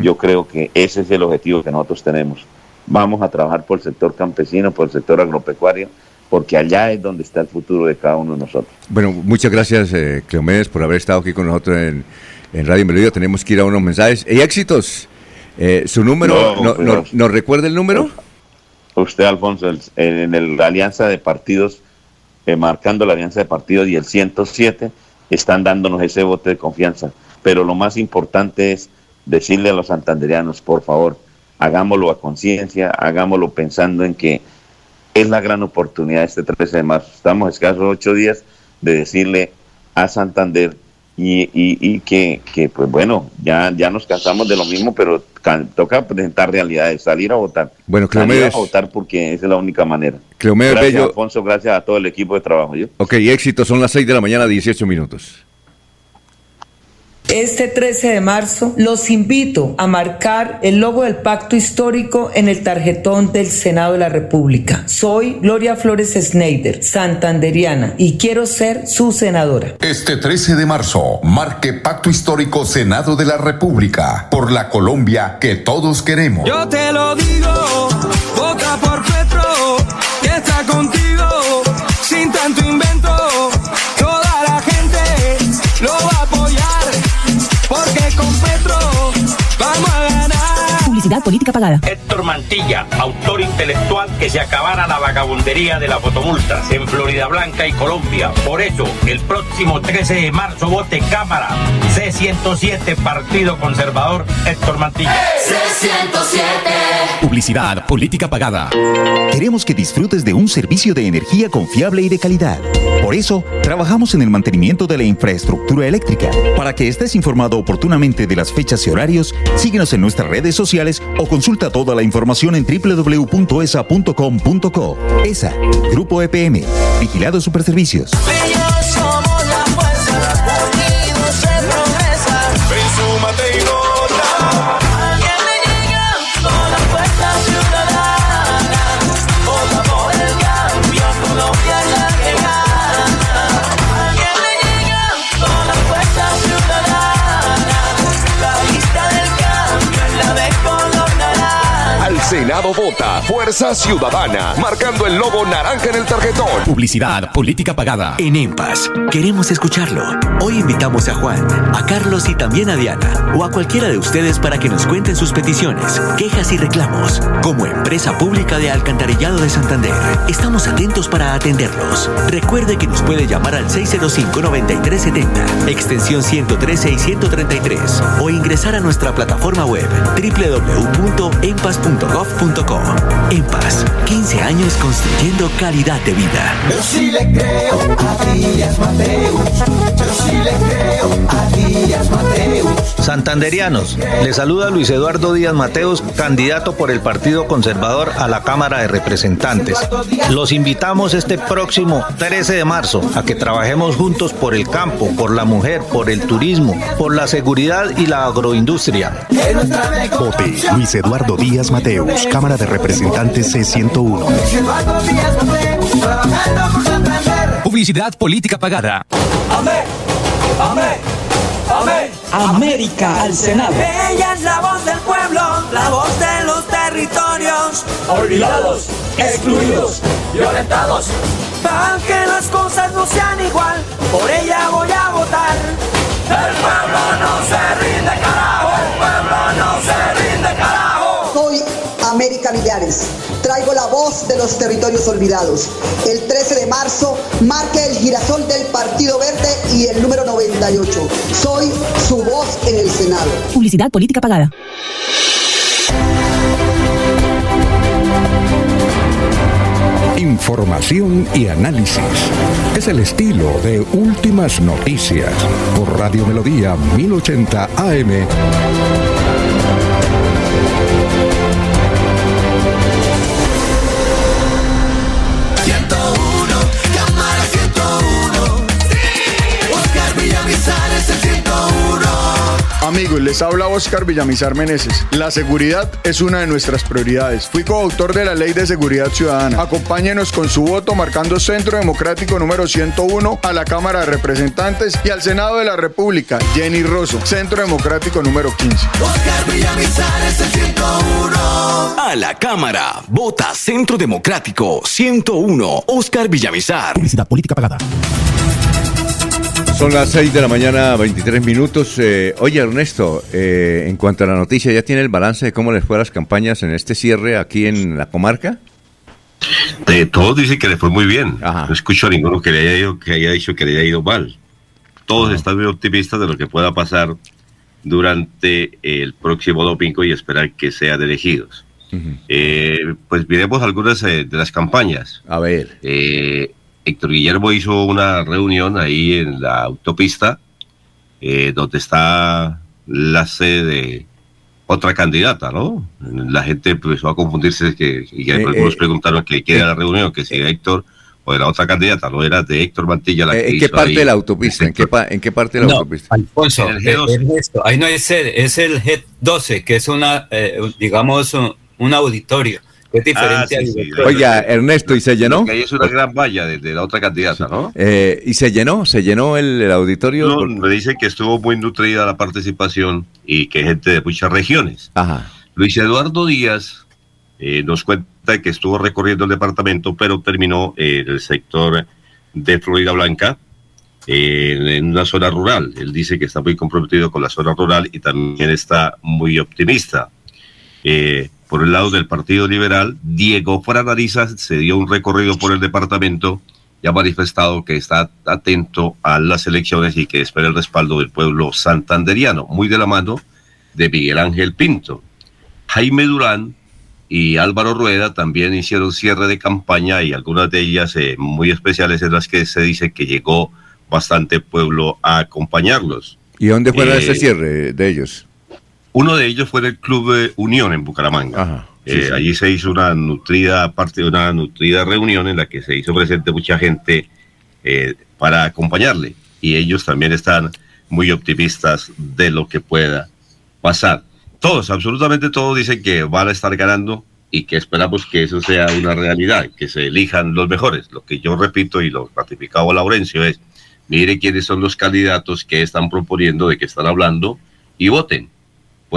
yo creo que ese es el objetivo que nosotros tenemos. Vamos a trabajar por el sector campesino, por el sector agropecuario, porque allá es donde está el futuro de cada uno de nosotros. Bueno, muchas gracias, eh, Cleomedes, por haber estado aquí con nosotros en, en Radio Melodía. Tenemos que ir a unos mensajes. ¡Y éxitos! Eh, ¿Su número? No, no- no- ¿Nos recuerda el número? Usted, Alfonso, en el- la alianza de partidos, eh, marcando la alianza de partidos y el 107, están dándonos ese voto de confianza. Pero lo más importante es decirle a los santanderianos, por favor, hagámoslo a conciencia, hagámoslo pensando en que es la gran oportunidad este 13 de marzo. Estamos escasos ocho días de decirle a Santander y, y- y que, que, pues bueno, ya, ya nos cansamos de lo mismo, pero can- toca presentar realidades, salir a votar. Bueno, Salir Cleomedes- a votar porque esa es la única manera. Cleomedes gracias, Bello- Alfonso, gracias a todo el equipo de trabajo. ¿yo? Ok, y éxitos. Son las 6 de la mañana, 18 minutos. Este 13 de marzo los invito a marcar el logo del pacto histórico en el tarjetón del Senado de la República. Soy Gloria Flores Schneider, santanderiana, y quiero ser su senadora. Este 13 de marzo, marque Pacto Histórico Senado de la República por la Colombia que todos queremos. Yo te lo digo, Política pagada. Héctor Mantilla, autor intelectual que se acabara la vagabundería de las fotomultas en Florida Blanca y Colombia. Por eso, el próximo 13 de marzo vote Cámara C107 Partido Conservador Héctor Mantilla. Publicidad, política pagada. Queremos que disfrutes de un servicio de energía confiable y de calidad. Por eso, trabajamos en el mantenimiento de la infraestructura eléctrica. Para que estés informado oportunamente de las fechas y horarios, síguenos en nuestras redes sociales o consulta toda la información en www.esa.com.co. ESA, Grupo EPM, Vigilado Superservicios. somos Senado vota Fuerza Ciudadana, marcando el logo naranja en el tarjetón. Publicidad, política pagada. En EMPAS, queremos escucharlo. Hoy invitamos a Juan, a Carlos y también a Diana, o a cualquiera de ustedes para que nos cuenten sus peticiones, quejas y reclamos. Como empresa pública de Alcantarillado de Santander, estamos atentos para atenderlos. Recuerde que nos puede llamar al 605-9370, extensión 113 y 133, o ingresar a nuestra plataforma web www.empas.gov.co. EMPAS, 15 años construyendo calidad de vida. Yo sí le creo a Díaz Mateus. Yo sí le creo a Díaz Mateus. Santanderianos, les saluda Luis Eduardo Díaz Mateos, candidato por el Partido Conservador a la Cámara de Representantes. Los invitamos este próximo 13 de marzo a que trabajemos juntos por el campo, por la mujer, por el turismo, por la seguridad y la agroindustria. Vote Luis Eduardo Díaz Mateus, Cámara de Representantes C101. Eduardo Díaz Mateus, trabajando por Santander. Publicidad política pagada. Amén, amén, amén. América al Senado. Ella es la voz del pueblo, la voz de los territorios. Olvidados, excluidos, violentados. Para que las cosas no sean igual, por ella voy a votar. El pueblo no se rinde, carajo. El pueblo no se rinde, carajo. América Millares. Traigo la voz de los territorios olvidados. El 13 de marzo marque el girasol del Partido Verde y el número 98. Soy su voz en el Senado. Publicidad política pagada. Información y análisis. Es el estilo de Últimas Noticias por Radio Melodía 1080 AM. Cámara Amigos, les habla Oscar Villamizar Meneses. La seguridad es una de nuestras prioridades. Fui coautor de la Ley de Seguridad Ciudadana. Acompáñenos con su voto marcando Centro Democrático número 101 a la Cámara de Representantes y al Senado de la República. Jenny Rosso, Centro Democrático número 15. Oscar Villamizar es el 101. A la Cámara, vota Centro Democrático 101, Oscar Villamizar. Publicidad política pagada. Son las 6 de la mañana, 23 minutos. Eh, oye, Ernesto, eh, en cuanto a la noticia, ¿ya tiene el balance de cómo les fue a las campañas en este cierre aquí en la comarca? Eh, todos dicen que le fue muy bien. No escucho a ninguno que le haya, ido- que haya dicho que le haya ido mal. Todos están muy optimistas de lo que pueda pasar durante el próximo domingo y esperar que sean elegidos. Eh, pues miremos algunas eh, de las campañas. A ver. Eh, Héctor Guillermo hizo una reunión ahí en la autopista, eh, donde está la sede de otra candidata, ¿no? La gente empezó a confundirse que, y Eh, algunos eh, preguntaron que quién era la reunión, que si era Héctor o de la otra candidata, no era de Héctor Mantilla la Eh, que ¿En qué hizo parte ahí. de la autopista? ¿En qué, pa- en qué parte de la No, autopista? Alfonso, En el eh, G12. Ernesto, ahí no es sede, es el G12, que es una, eh, digamos, un, un auditorio. Es diferente Ah, sí, sí. Oiga, Ernesto, ¿y se llenó? Que ahí es una gran valla de, de la otra candidata, ¿no? Eh, ¿Y se llenó? ¿Se llenó el, el auditorio? No, me dice que estuvo muy nutrida la participación y que gente de muchas regiones. Ajá. Luis Eduardo Díaz eh, nos cuenta que estuvo recorriendo el departamento, pero terminó en el sector de Florida Blanca, en una zona rural. Él dice que está muy comprometido con la zona rural y también está muy optimista. Eh, por el lado del Partido Liberal, Diego Franariza se dio un recorrido por el departamento y ha manifestado que está atento a las elecciones y que espera el respaldo del pueblo santanderiano, muy de la mano de Miguel Ángel Pinto. Jaime Durán y Álvaro Rueda también hicieron cierre de campaña y algunas de ellas eh, muy especiales en las que se dice que llegó bastante pueblo a acompañarlos. ¿Y dónde fue Eh, ese cierre de ellos? Uno de ellos fue en el Club de Unión en Bucaramanga. sí, Eh, sí. Allí se hizo una nutrida parte de una nutrida reunión en la que se hizo presente mucha gente eh, para acompañarle y ellos también están muy optimistas de lo que pueda pasar. Todos, absolutamente todos dicen que van a estar ganando y que esperamos que eso sea una realidad, que se elijan los mejores. Lo que yo repito y lo ratificado Laurencio es, mire quiénes son los candidatos que están proponiendo, de que están hablando y voten,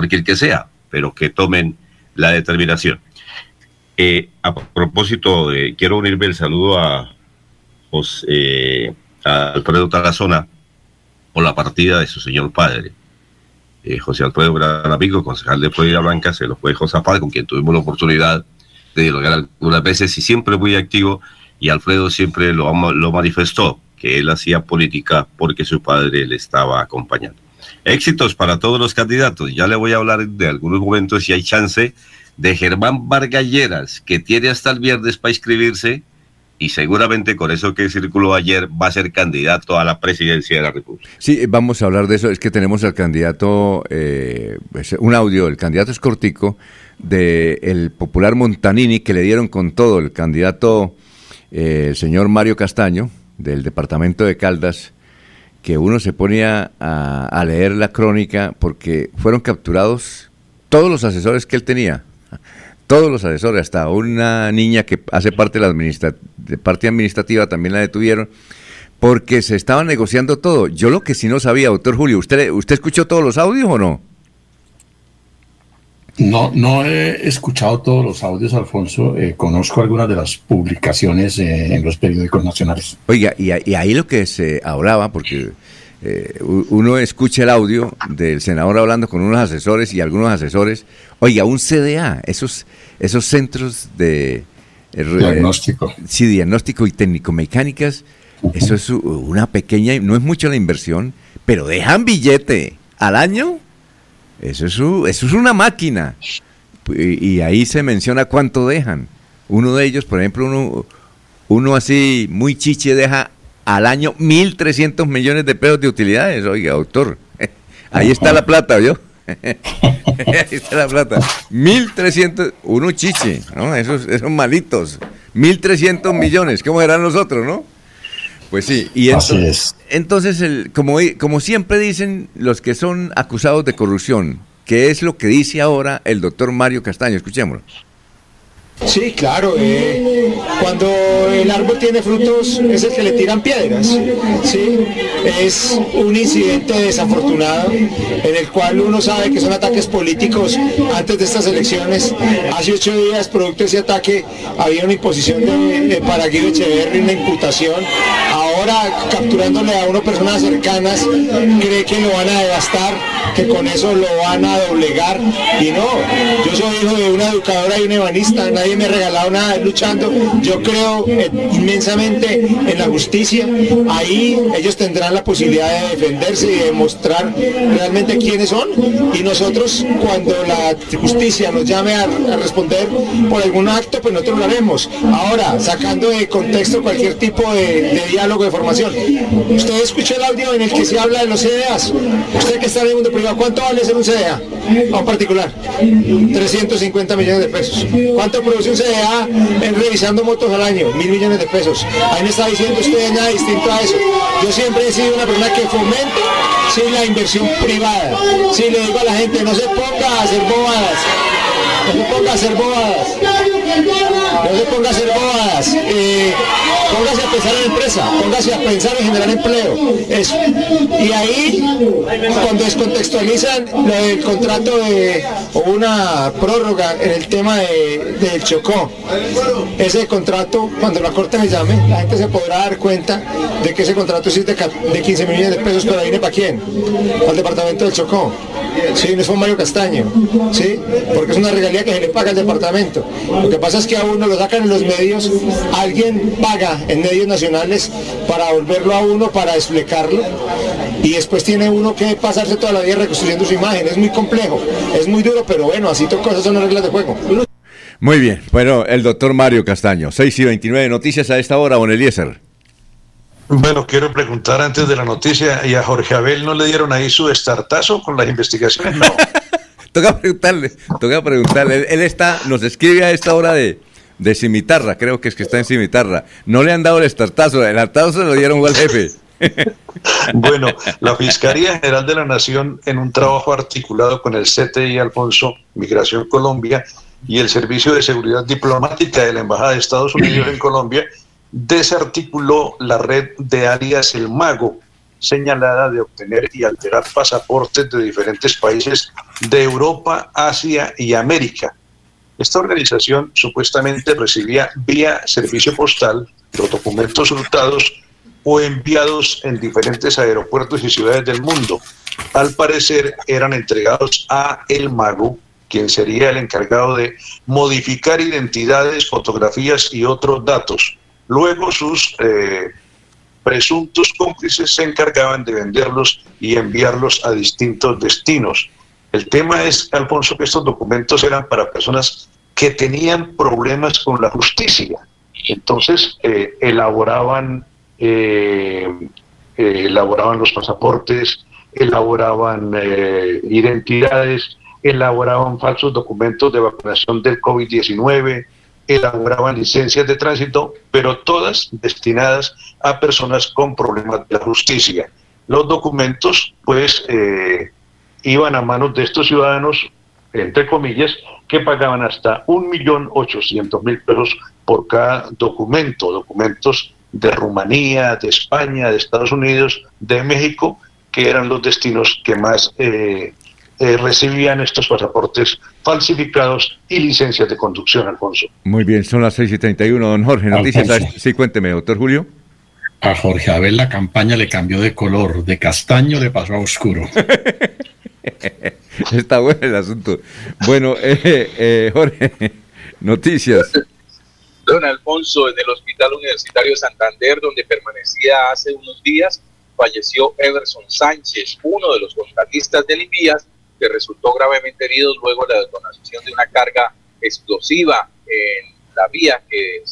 el que sea, pero que tomen la determinación. Eh, a propósito, quiero unirme el saludo eh, a Alfredo Tarazona por la partida de su señor padre. Eh, José Alfredo, gran amigo, concejal de Florida Blanca, se lo fue Josafat, con quien tuvimos la oportunidad de dialogar algunas veces y siempre muy activo. Y Alfredo siempre lo, lo manifestó, que él hacía política porque su padre le estaba acompañando. Éxitos para todos los candidatos. Ya le voy a hablar de algunos momentos si hay chance de Germán Vargalleras, que tiene hasta el viernes para inscribirse y seguramente con eso que circuló ayer va a ser candidato a la presidencia de la República. Sí, vamos a hablar de eso. Es que tenemos al candidato, eh, un audio, el candidato es cortico, del el popular Montanini, que le dieron con todo, el candidato, eh, el señor Mario Castaño, del departamento de Caldas, que uno se ponía a, leer la crónica porque fueron capturados todos los asesores que él tenía. Todos los asesores, hasta una niña que hace parte de la administra- de parte administrativa también la detuvieron porque se estaba negociando todo. Yo lo que sí no sabía, doctor Julio, ¿usted, ¿usted escuchó todos los audios o no? No, no he escuchado todos los audios, Alfonso. Eh, conozco algunas de las publicaciones eh, en los periódicos nacionales. Oiga, y, ahí lo que se hablaba, porque eh, uno escucha el audio del senador hablando con unos asesores y algunos asesores, oiga, un CDA, esos, esos centros de... eh, Diagnóstico. sí, diagnóstico y técnico-mecánicas, eso es una pequeña, no es mucho la inversión, pero dejan billete al año, eso es, u- eso es una máquina. Y, y ahí se menciona cuánto dejan. Uno de ellos, por ejemplo, uno, uno así muy chiche deja al año 1.300 millones de pesos de utilidades. Oiga, doctor, ahí está la plata, ¿vio? ahí está la plata. 1.300, uno chiche, ¿no? Esos, esos malitos. 1.300 millones, ¿cómo serán nosotros, no? Pues sí, y Así entonces, entonces, como, siempre dicen los que son acusados de corrupción, que es lo que dice ahora el doctor Mario Castaño. Escuchémoslo. Sí, claro. eh, cuando el árbol tiene frutos es el que le tiran piedras. Sí, es un incidente desafortunado en el cual uno sabe que son ataques políticos antes de estas elecciones. Hace ocho días, producto de ese ataque, había una imposición de, para Guido Echeverri, una imputación. Capturándole a uno personas cercanas, cree que lo van a devastar, que con eso lo van a doblegar. Y no, yo soy hijo de una educadora y una ebanista, nadie me ha regalado nada luchando. Yo creo eh, inmensamente en la justicia. Ahí ellos tendrán la posibilidad de defenderse y de mostrar realmente quiénes son. Y nosotros, cuando la justicia nos llame a, a responder por algún acto, pues nosotros lo haremos. Ahora, sacando de contexto cualquier tipo de, de diálogo, de formación. Usted escuchó el audio en el que se habla de los CDAs. Usted que está en el mundo privado, ¿cuánto vale ser un CDA? A un particular. 350 millones de pesos. ¿Cuánto produce un CDA en revisando motos al año? Mil millones de pesos. Ahí me está diciendo usted nada distinto a eso. Yo siempre he sido una persona que fomenta sí, la inversión privada. Sí, le digo a la gente, no se ponga a hacer bobadas. No se ponga a hacer bobadas. No se ponga a hacer bobadas. Eh, póngase a pensar en empresa, póngase a pensar en generar empleo. Eso. Y ahí, cuando descontextualizan lo del contrato de, o una prórroga en el tema de, del Chocó, ese contrato, cuando la Corte me llame, la gente se podrá dar cuenta de que ese contrato es de, ca- de 15 millones de pesos, pero viene para quién? Al departamento del Chocó. Sí, no es con Mario Castaño, ¿sí? Porque es una regalía que se le paga al departamento. Lo que pasa es que a uno lo sacan en los medios, alguien paga en medios nacionales para volverlo a uno, para explicarlo, y después tiene uno que pasarse toda la vida reconstruyendo su imagen. Es muy complejo, es muy duro, pero bueno, así to- cosas son las reglas de juego. Muy bien. Bueno, el doctor Mario Castaño. 6 y 29 noticias a esta hora, Don Eliezer. Bueno, quiero preguntar antes de la noticia, ¿y a Jorge Abel no le dieron ahí su estartazo con las investigaciones? No. Toca preguntarle, toca preguntarle. Él, él está, nos escribe a esta hora de, de Cimitarra, creo que es que está en Cimitarra. No le han dado el estartazo, el estartazo se lo dieron al jefe. Bueno, la Fiscalía General de la Nación, en un trabajo articulado con el CTI Alfonso, Migración Colombia, y el Servicio de Seguridad Diplomática de la Embajada de Estados Unidos en Colombia, desarticuló la red de alias El Mago, señalada de obtener y alterar pasaportes de diferentes países de Europa, Asia y América. Esta organización supuestamente recibía vía servicio postal los documentos hurtados o enviados en diferentes aeropuertos y ciudades del mundo. Al parecer eran entregados a El Mago, quien sería el encargado de modificar identidades, fotografías y otros datos. Luego sus eh, presuntos cómplices se encargaban de venderlos y enviarlos a distintos destinos. El tema es, Alfonso, que estos documentos eran para personas que tenían problemas con la justicia. Entonces, eh, elaboraban, eh, eh, elaboraban los pasaportes, elaboraban identidades, elaboraban falsos documentos de vacunación del COVID-19, elaboraban licencias de tránsito, pero todas destinadas a personas con problemas de justicia. Los documentos, pues, eh, iban a manos de estos ciudadanos, entre comillas, que pagaban hasta un millón ochocientos mil pesos por cada documento, documentos de Rumanía, de España, de Estados Unidos, de México, que eran los destinos que más eh, eh, recibían estos pasaportes falsificados y licencias de conducción, Alfonso. Muy bien, son las 6 y 31, don Jorge. Noticias. Alfonso. Sí, cuénteme, doctor Julio. A Jorge Abel la campaña le cambió de color, de castaño le pasó a oscuro. Está bueno el asunto. Bueno, eh, eh, Jorge, noticias. Don Alfonso, en el Hospital Universitario de Santander, donde permanecía hace unos días, falleció Everson Sánchez, uno de los contratistas del Invías, que resultó gravemente herido luego de la detonación de una carga explosiva en la vía que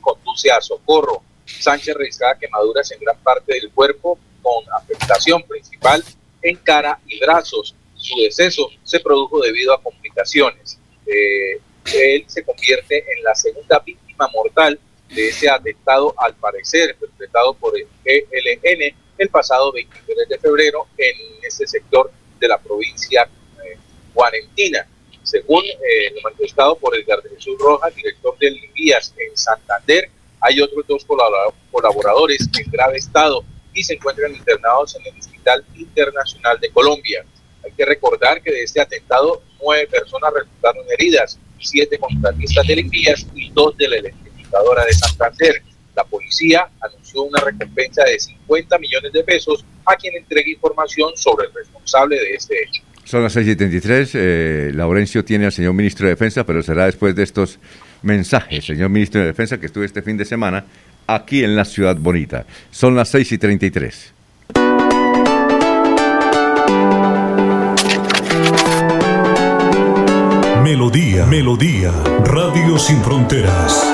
conduce a Socorro. Sánchez registraba quemaduras en gran parte del cuerpo, con afectación principal en cara y brazos. Su deceso se produjo debido a complicaciones. Eh, él se convierte en la segunda víctima mortal de ese atentado, al parecer, perpetrado por el ELN el pasado 23 de febrero en este sector de la provincia eh, guarentina. Según eh, lo manifestado por Edgar de Jesús Rojas, director del Vías en Santander, hay otros dos colabora- colaboradores en grave estado y se encuentran internados en el Hospital Internacional de Colombia. Hay que recordar que de este atentado nueve personas resultaron heridas, siete contratistas del Envías y dos de la electrificadora de Santander. La policía anunció una recompensa de 50 millones de pesos a quien entregue información sobre el responsable de este hecho. Son las 6 y 33. Eh, Laurencio tiene al señor ministro de Defensa, pero será después de estos mensajes, señor ministro de Defensa, que estuve este fin de semana aquí en la Ciudad Bonita. Son las 6 y 33. Melodía, Melodía, Radio Sin Fronteras.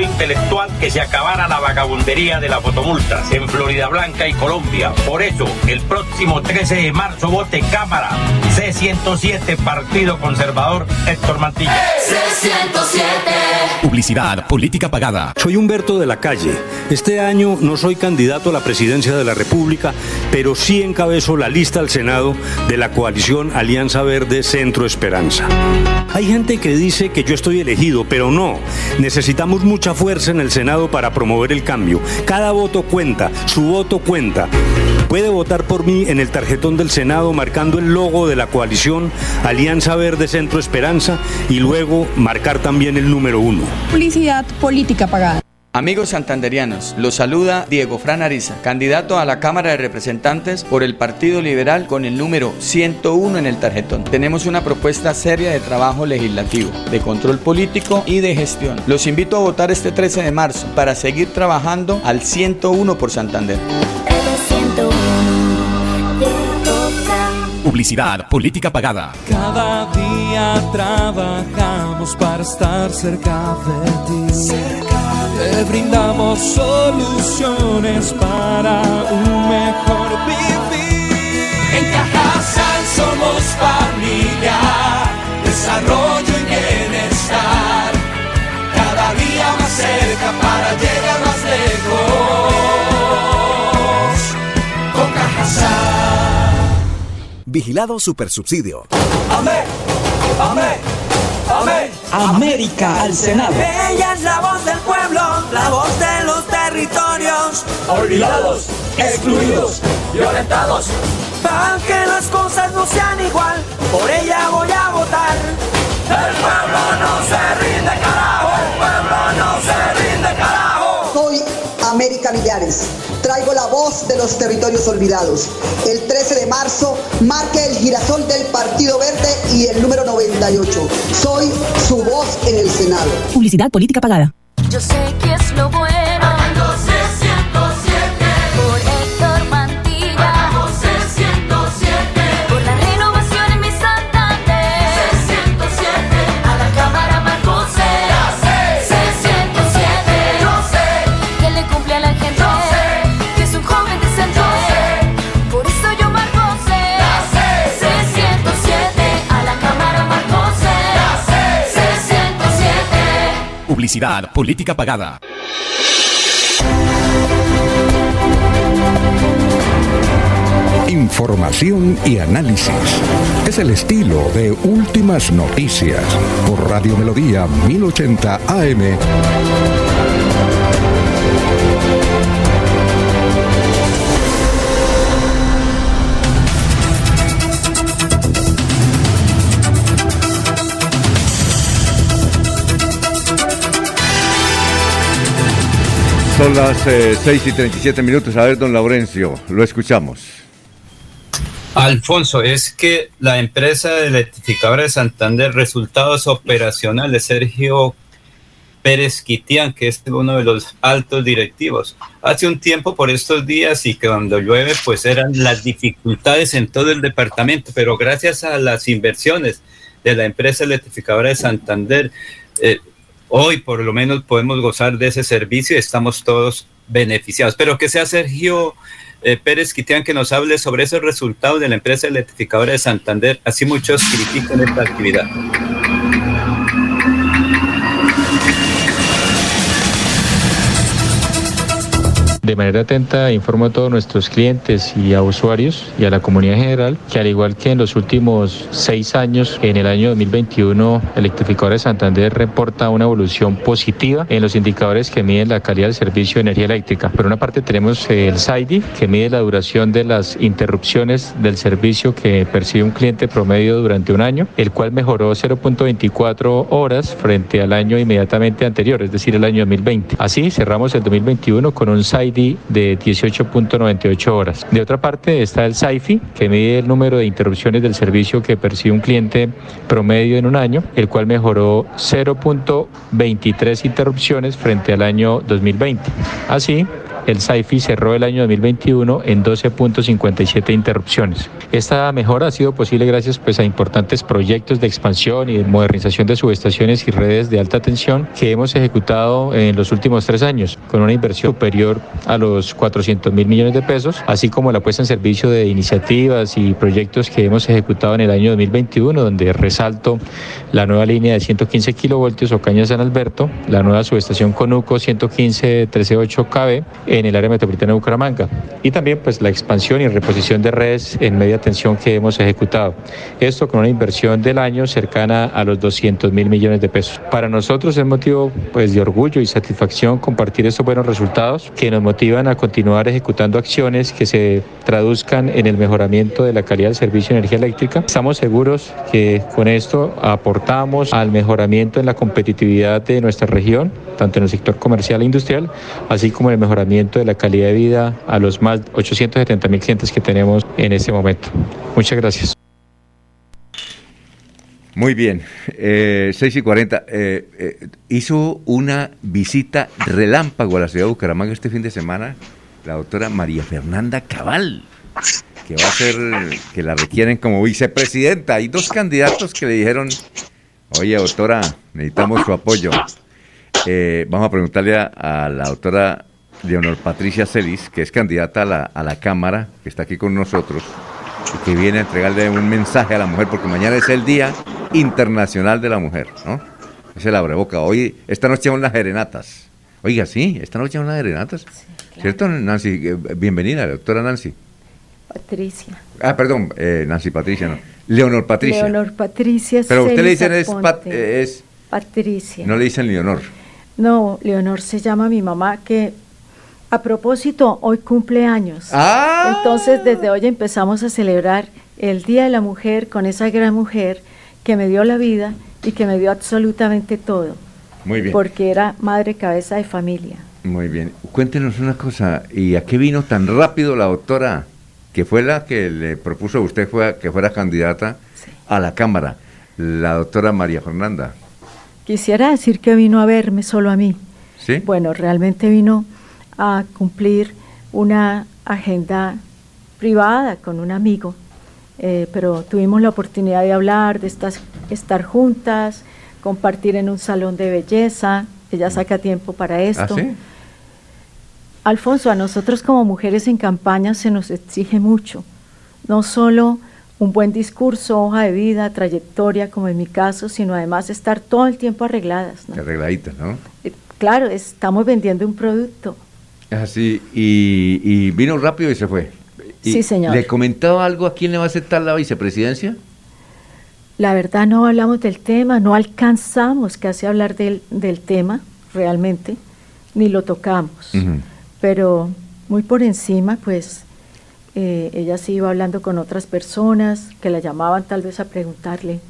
intelectual que se acabara la vagabundería de las fotomultas en Florida Blanca y Colombia. Por eso, el próximo 13 de marzo vote Cámara C107 Partido Conservador Héctor Mantilla. Publicidad, política pagada. Soy Humberto de la Calle. Este año no soy candidato a la presidencia de la República, pero sí encabezo la lista al Senado de la coalición Alianza Verde Centro Esperanza. Hay gente que dice que yo estoy elegido, pero no. Necesitamos mucha fuerza en el Senado para promover el cambio. Cada voto cuenta, su voto cuenta. Puede votar por mí en el tarjetón del Senado marcando el logo de la coalición Alianza Verde Centro Esperanza y luego marcar también el número uno. Publicidad política pagada. Amigos santanderianos, los saluda Diego Fran Ariza, candidato a la Cámara de Representantes por el Partido Liberal con el número 101 en el tarjetón. Tenemos una propuesta seria de trabajo legislativo, de control político y de gestión. Los invito a votar este 13 de marzo para seguir trabajando al 101 por Santander. Publicidad, política pagada. Cada día trabajamos para estar cerca de ti. Te brindamos soluciones para un mejor vivir. En Cajasal somos familia, desarrollo Vigilado Supersubsidio. Amén, amén, amén. América al Senado. Ella es la voz del pueblo, la voz de los territorios. Olvidados, excluidos, violentados. Para que las cosas no sean igual, por ella voy a votar. El pueblo no se rinde, carajo. Traigo la voz de los territorios olvidados. El 13 de marzo marque el girasol del Partido Verde y el número 98. Soy su voz en el Senado. Publicidad política pagada. Yo sé que es lo bueno. Publicidad, política pagada. Información y análisis. Es el estilo de Últimas Noticias por Radio Melodía 1080 AM. Son las eh, 6 y 37 minutos. A ver, don Laurencio, lo escuchamos. Alfonso, es que la empresa electrificadora de Santander, resultados operacionales, Sergio Pérez Quitián, que es uno de los altos directivos. Hace un tiempo por estos días y que cuando llueve pues eran las dificultades en todo el departamento, pero gracias a las inversiones de la empresa electrificadora de Santander, eh, hoy por lo menos podemos gozar de ese servicio y estamos todos beneficiados. Pero que sea Sergio eh, Pérez Quitián que nos hable sobre esos resultados de la empresa electrificadora de Santander, así muchos critican esta actividad. De manera atenta informo a todos nuestros clientes y a usuarios y a la comunidad en general que al igual que en los últimos seis años, en el año 2021 Electrificadora de Santander reporta una evolución positiva en los indicadores que miden la calidad del servicio de energía eléctrica. Por una parte tenemos el SAIDI que mide la duración de las interrupciones del servicio que percibe un cliente promedio durante un año, el cual mejoró 0.24 horas frente al año inmediatamente anterior, es decir, el año 2020. Así cerramos el 2021 con un SAIDI de 18.98 horas. De otra parte está el SAIFI, que mide el número de interrupciones del servicio que percibe un cliente promedio en un año, el cual mejoró 0.23 interrupciones frente al año 2020. Así, el SAIFI cerró el año 2021 en 12.57 interrupciones. Esta mejora ha sido posible gracias pues, a importantes proyectos de expansión y de modernización de subestaciones y redes de alta tensión que hemos ejecutado en los últimos tres años, con una inversión superior a los 400 mil millones de pesos, así como la puesta en servicio de iniciativas y proyectos que hemos ejecutado en el año 2021, donde resalto la nueva línea de 115 kilovoltios Ocaña San Alberto, la nueva subestación Conuco 115 138 kV en el área metropolitana de Bucaramanga y también pues la expansión y reposición de redes en media tensión que hemos ejecutado. Esto con una inversión del año cercana a los 200 mil millones de pesos. Para nosotros es motivo pues de orgullo y satisfacción compartir estos buenos resultados que nos motivan a continuar ejecutando acciones que se traduzcan en el mejoramiento de la calidad del servicio de energía eléctrica. Estamos seguros que con esto aportamos al mejoramiento en la competitividad de nuestra región, tanto en el sector comercial e industrial, así como en el mejoramiento de la calidad de vida a los más 870 mil clientes que tenemos en este momento. Muchas gracias. Muy bien, eh, 6 y 40. eh, eh, hizo una visita relámpago a la ciudad de Bucaramanga este fin de semana la doctora María Fernanda Cabal, que va a ser, que la requieren como vicepresidenta. Hay dos candidatos que le dijeron, oye doctora, necesitamos su apoyo. Eh, vamos a preguntarle a, a la doctora Leonor Patricia Celis, que es candidata a la, a la Cámara, que está aquí con nosotros, y que viene a entregarle un mensaje a la mujer, porque mañana es el Día Internacional de la Mujer, ¿no? Es el abreboca. Hoy, esta noche son las serenatas. Oiga, sí, esta noche son las serenatas. ¿Cierto, Nancy? Eh, Bienvenida, doctora Nancy. Patricia. Ah, perdón, eh, Nancy Patricia, no. Leonor Patricia. Leonor Patricia. Pero usted le dicen es, Pat- Aponte. eh, es- Patricia. no le dicen Leonor. No, Leonor se llama mi mamá que a propósito hoy cumple años. Ah. Entonces desde hoy empezamos a celebrar el Día de la Mujer con esa gran mujer que me dio la vida y que me dio absolutamente todo, Muy bien. porque era madre cabeza de familia. Muy bien. Cuéntenos una cosa, ¿y a qué vino tan rápido la doctora, que fue la que le propuso a usted fue- que fuera candidata a la Cámara, la doctora María Fernanda? Quisiera decir que vino a verme solo a mí. ¿Sí? Bueno, realmente vino a cumplir una agenda privada con un amigo, eh, pero tuvimos la oportunidad de hablar, de estar, estar juntas, compartir en un salón de belleza. Ella saca tiempo para esto. ¿Ah, sí? Alfonso, a nosotros como mujeres en campaña se nos exige mucho, no solo un buen discurso, hoja de vida, trayectoria, como en mi caso, sino además estar todo el tiempo arregladas. ¿no? Arregladita, ¿no? Eh, Claro, estamos vendiendo un producto. Así, y, y vino rápido y se fue. Y Sí, señor. ¿Le comentaba algo a quién le va a aceptar la vicepresidencia? La verdad no hablamos del tema, no alcanzamos casi a hablar del, del tema realmente, ni lo tocamos. Pero muy por encima, pues eh, ella sí iba hablando con otras personas que la llamaban tal vez a preguntarle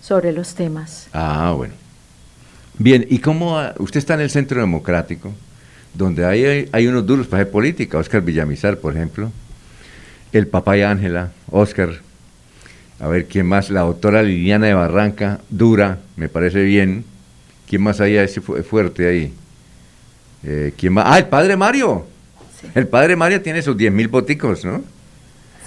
sobre los temas. Ah, bueno. Bien, ¿y cómo usted está en el Centro Democrático, donde hay, hay, unos duros para hacer política, Oscar Villamizar, por ejemplo, el papá y Ángela, Oscar, a ver quién más, la doctora Liliana de Barranca, dura, me parece bien, ¿Quién más hay ese fu- fuerte ahí? Eh, ¿Quién más? Ah, el padre Mario. El padre Mario tiene sus 10 mil boticos, ¿no?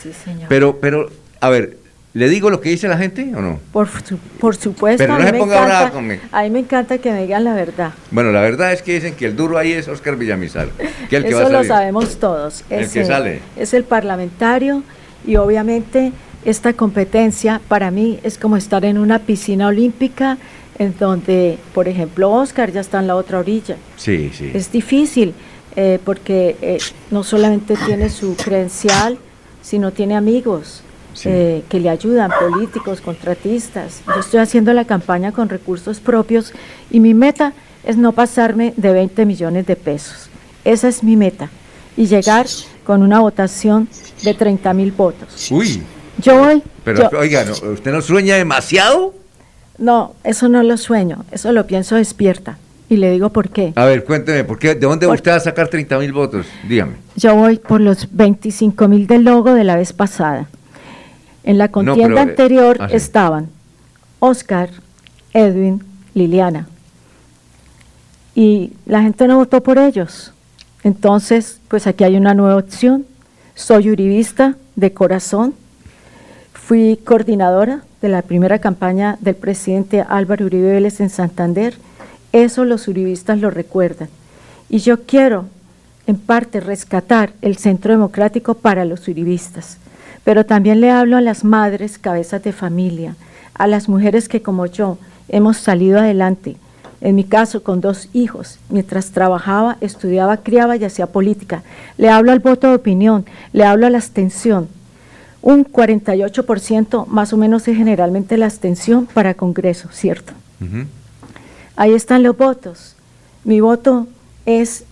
Sí, señor. Pero, pero, a ver, ¿le digo lo que dice la gente o no? Por, su- por supuesto, Pero a, no mí se ponga encanta, brava conmigo. a mí me encanta que me digan la verdad. Bueno, la verdad es que dicen que el duro ahí es Oscar Villamizar, que es el que va a Eso lo sabemos todos. El que sale. Es el parlamentario y obviamente esta competencia para mí es como estar en una piscina olímpica en donde, por ejemplo, Oscar ya está en la otra orilla. Sí, sí. Es difícil eh, porque eh, no solamente tiene su credencial, sino tiene amigos Sí. eh, que le ayudan, políticos, contratistas. Yo estoy haciendo la campaña con recursos propios y mi meta es no pasarme de 20 millones de pesos. Esa es mi meta. Y llegar con una votación de 30 mil votos. Uy, Yo voy. pero yo- oiga, ¿no- ¿usted no sueña demasiado? no, eso no lo sueño, eso lo pienso despierta. Y le digo por qué. A ver, cuénteme, ¿por qué, ¿de dónde usted va a sacar 30 mil votos? Dígame. Yo voy por los 25 mil del logo de la vez pasada. En la contienda pero, eh, anterior ah, sí. estaban Oscar, Edwin, Liliana. Y la gente no votó por ellos. Entonces, pues aquí hay una nueva opción. Soy uribista de corazón. Fui coordinadora de la primera campaña del presidente Álvaro Uribe Vélez en Santander. Eso los uribistas lo recuerdan. Y yo quiero, en parte, rescatar el centro democrático para los uribistas. Pero también le hablo a las madres, cabezas de familia, a las mujeres que como yo hemos salido adelante. En mi caso, con dos hijos, mientras trabajaba, estudiaba, criaba y hacía política. Le hablo al voto de opinión, le hablo a la abstención. Un 48% más o menos es generalmente la abstención para Congreso, ¿cierto? Ahí están los votos. Mi voto es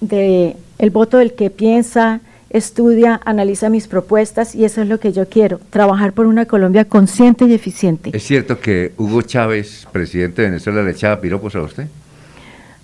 de el voto del que piensa, estudia, analiza mis propuestas y eso es lo que yo quiero, trabajar por una Colombia consciente y eficiente. ¿Es cierto que Hugo Chávez, presidente de Venezuela, le echaba piropos a usted?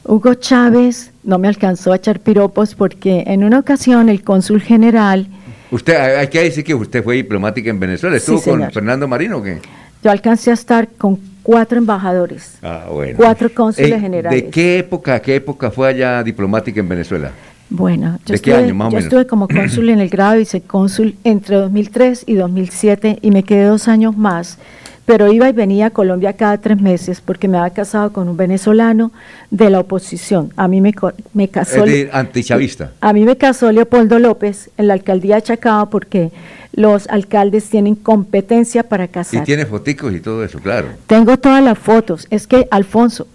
Hugo Chávez no me alcanzó a echar piropos porque en una ocasión el cónsul general, Usted, hay que decir que usted fue diplomática en Venezuela. Sí, ¿Estuvo con. Fernando Marino o qué? yo alcancé a estar con cuatro embajadores, Ah, bueno. cuatro cónsules Eh, generales. ¿De qué época, qué época fue allá diplomática en Venezuela? Bueno, yo, ¿De qué estuve, año, yo estuve como cónsul en el grado de vicecónsul entre 2003 y 2007 y me quedé dos años más, pero iba y venía a Colombia cada tres meses porque me había casado con un venezolano de la oposición. A mí me, me casó... Es antichavista. A mí me casó Leopoldo López en la alcaldía de Chacao porque los alcaldes tienen competencia para Y casar. tiene foticos y todo eso, claro. Tengo todas las fotos. Es que, Alfonso,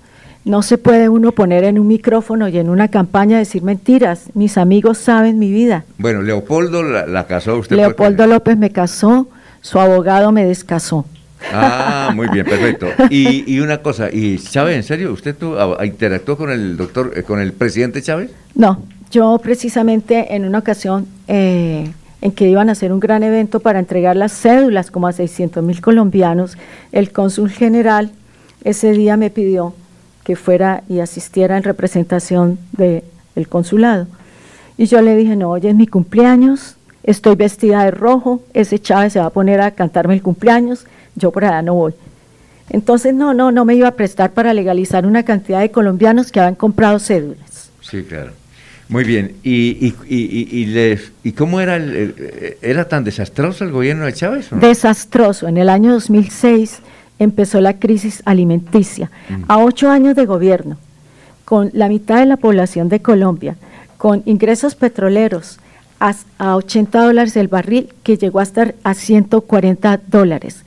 no se puede uno poner en un micrófono y en una campaña decir mentiras. Mis amigos saben mi vida. Bueno, Leopoldo la, la casó usted. Leopoldo López me casó, su abogado me descasó. Ah, muy bien, perfecto. Y, y una cosa, ¿y Chávez, en serio, usted tu- a- interactuó con el doctor, eh, con el presidente Chávez? No, yo precisamente en una ocasión eh, en que iban a hacer un gran evento para entregar las cédulas como a 600 mil colombianos, el cónsul general ese día me pidió que fuera y asistiera en representación de- del consulado. Y yo le dije, no, hoy es mi cumpleaños, estoy vestida de rojo, ese Chávez se va a poner a cantarme el cumpleaños, yo por allá no voy. Entonces, no, no, no me iba a prestar para legalizar una cantidad de colombianos que habían comprado cédulas. Sí, claro. Muy bien. ¿Y, y, y, y, les- cómo era el, el- era tan desastroso el gobierno de Chávez? no? Desastroso. En el año 2006 empezó la crisis alimenticia. Mm. A ocho años de gobierno, con la mitad de la población de Colombia, con ingresos petroleros a, a 80 dólares el barril, que llegó a estar a 140 dólares.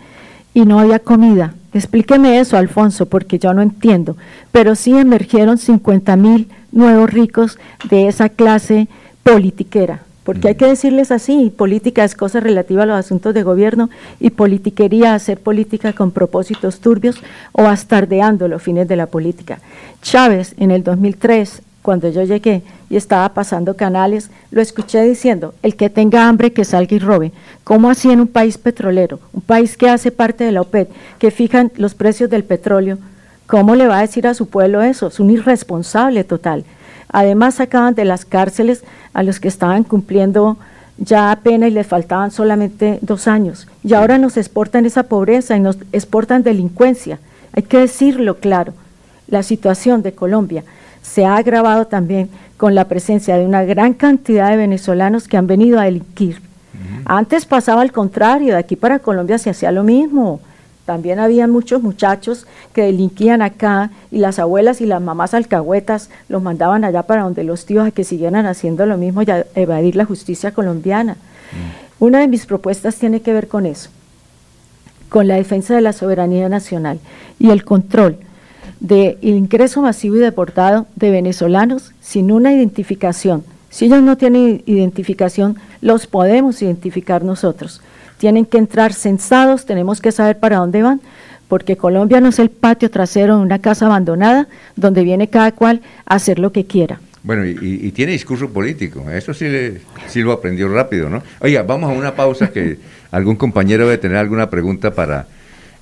Y no había comida. Explíqueme eso, Alfonso, porque yo no entiendo. Pero sí emergieron 50 mil nuevos ricos de esa clase politiquera. Porque hay que decirles así, política es cosa relativa a los asuntos de gobierno y politiquería hacer política con propósitos turbios o bastardeando los fines de la política. Chávez en el 2003, cuando yo llegué y estaba pasando canales, lo escuché diciendo, el que tenga hambre que salga y robe. ¿Cómo así en un país petrolero, un país que hace parte de la OPEP, que fijan los precios del petróleo? ¿Cómo le va a decir a su pueblo eso? Es un irresponsable total. Además sacaban de las cárceles a los que estaban cumpliendo ya pena y les faltaban solamente dos años. Y ahora nos exportan esa pobreza y nos exportan delincuencia. Hay que decirlo claro. la situación de Colombia se ha agravado también con la presencia de una gran cantidad de venezolanos que han venido a delinquir. Antes pasaba al contrario, de aquí para Colombia se hacía lo mismo. También había muchos muchachos que delinquían acá y las abuelas y las mamás alcahuetas los mandaban allá para donde los tíos a que siguieran haciendo lo mismo y a evadir la justicia colombiana. Una de mis propuestas tiene que ver con eso, con la defensa de la soberanía nacional y el control del ingreso masivo y deportado de venezolanos sin una identificación. Si ellos no tienen identificación, los podemos identificar nosotros. Tienen que entrar censados, tenemos que saber para dónde van, porque Colombia no es el patio trasero de una casa abandonada donde viene cada cual a hacer lo que quiera. Bueno, y tiene discurso político, eso sí, le- sí lo aprendió rápido, ¿no? Oiga, vamos a una pausa que algún compañero debe tener alguna pregunta para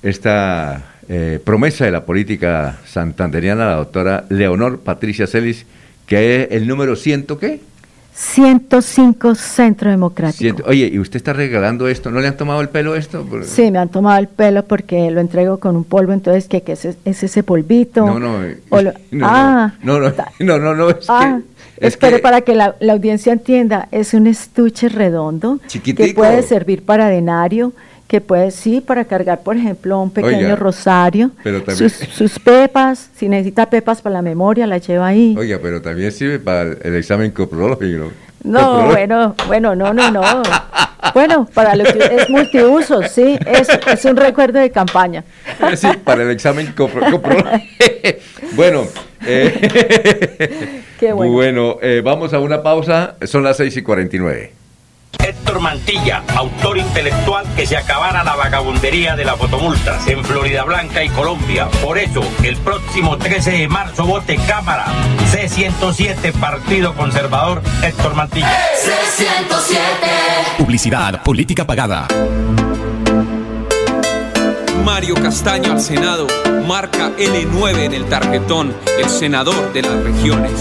esta eh, promesa de la política santanderiana, la doctora Leonor Patricia Celis, que es el número ciento, ¿qué? 105 Centro Democrático. Oye, ¿y usted está regalando esto? ¿No le han tomado el pelo esto? Sí, me han tomado el pelo porque lo entrego con un polvo, entonces, ¿qué, qué es, es ese polvito? No, no, eh, lo- no, ah, no, no, no, no, no, es ah, que, es espere que- para que la, la audiencia entienda, es un estuche redondo que puede servir para denario, que puede, sí, para cargar, por ejemplo, un pequeño Oiga, rosario, pero también- sus, sus pepas, si necesita pepas para la memoria, las lleva ahí. Oiga, pero también sirve para el, examen coprológico. No, Coprológico. bueno, bueno, no, no, no. Bueno, para lo que es multiuso, sí, es, es un recuerdo de campaña. Sí, para el examen copro- coprológico. bueno, eh, Qué bueno. bueno, eh, vamos a una pausa, son las 6 y 49. Héctor Mantilla, autor intelectual que se acabara la vagabundería de las fotomultas en Florida Blanca y Colombia. Por eso, el próximo 13 de marzo vote Cámara C107 Partido Conservador Héctor Mantilla. C107. Publicidad, política pagada. Mario Castaño al Senado, marca L9 en el tarjetón, el senador de las regiones.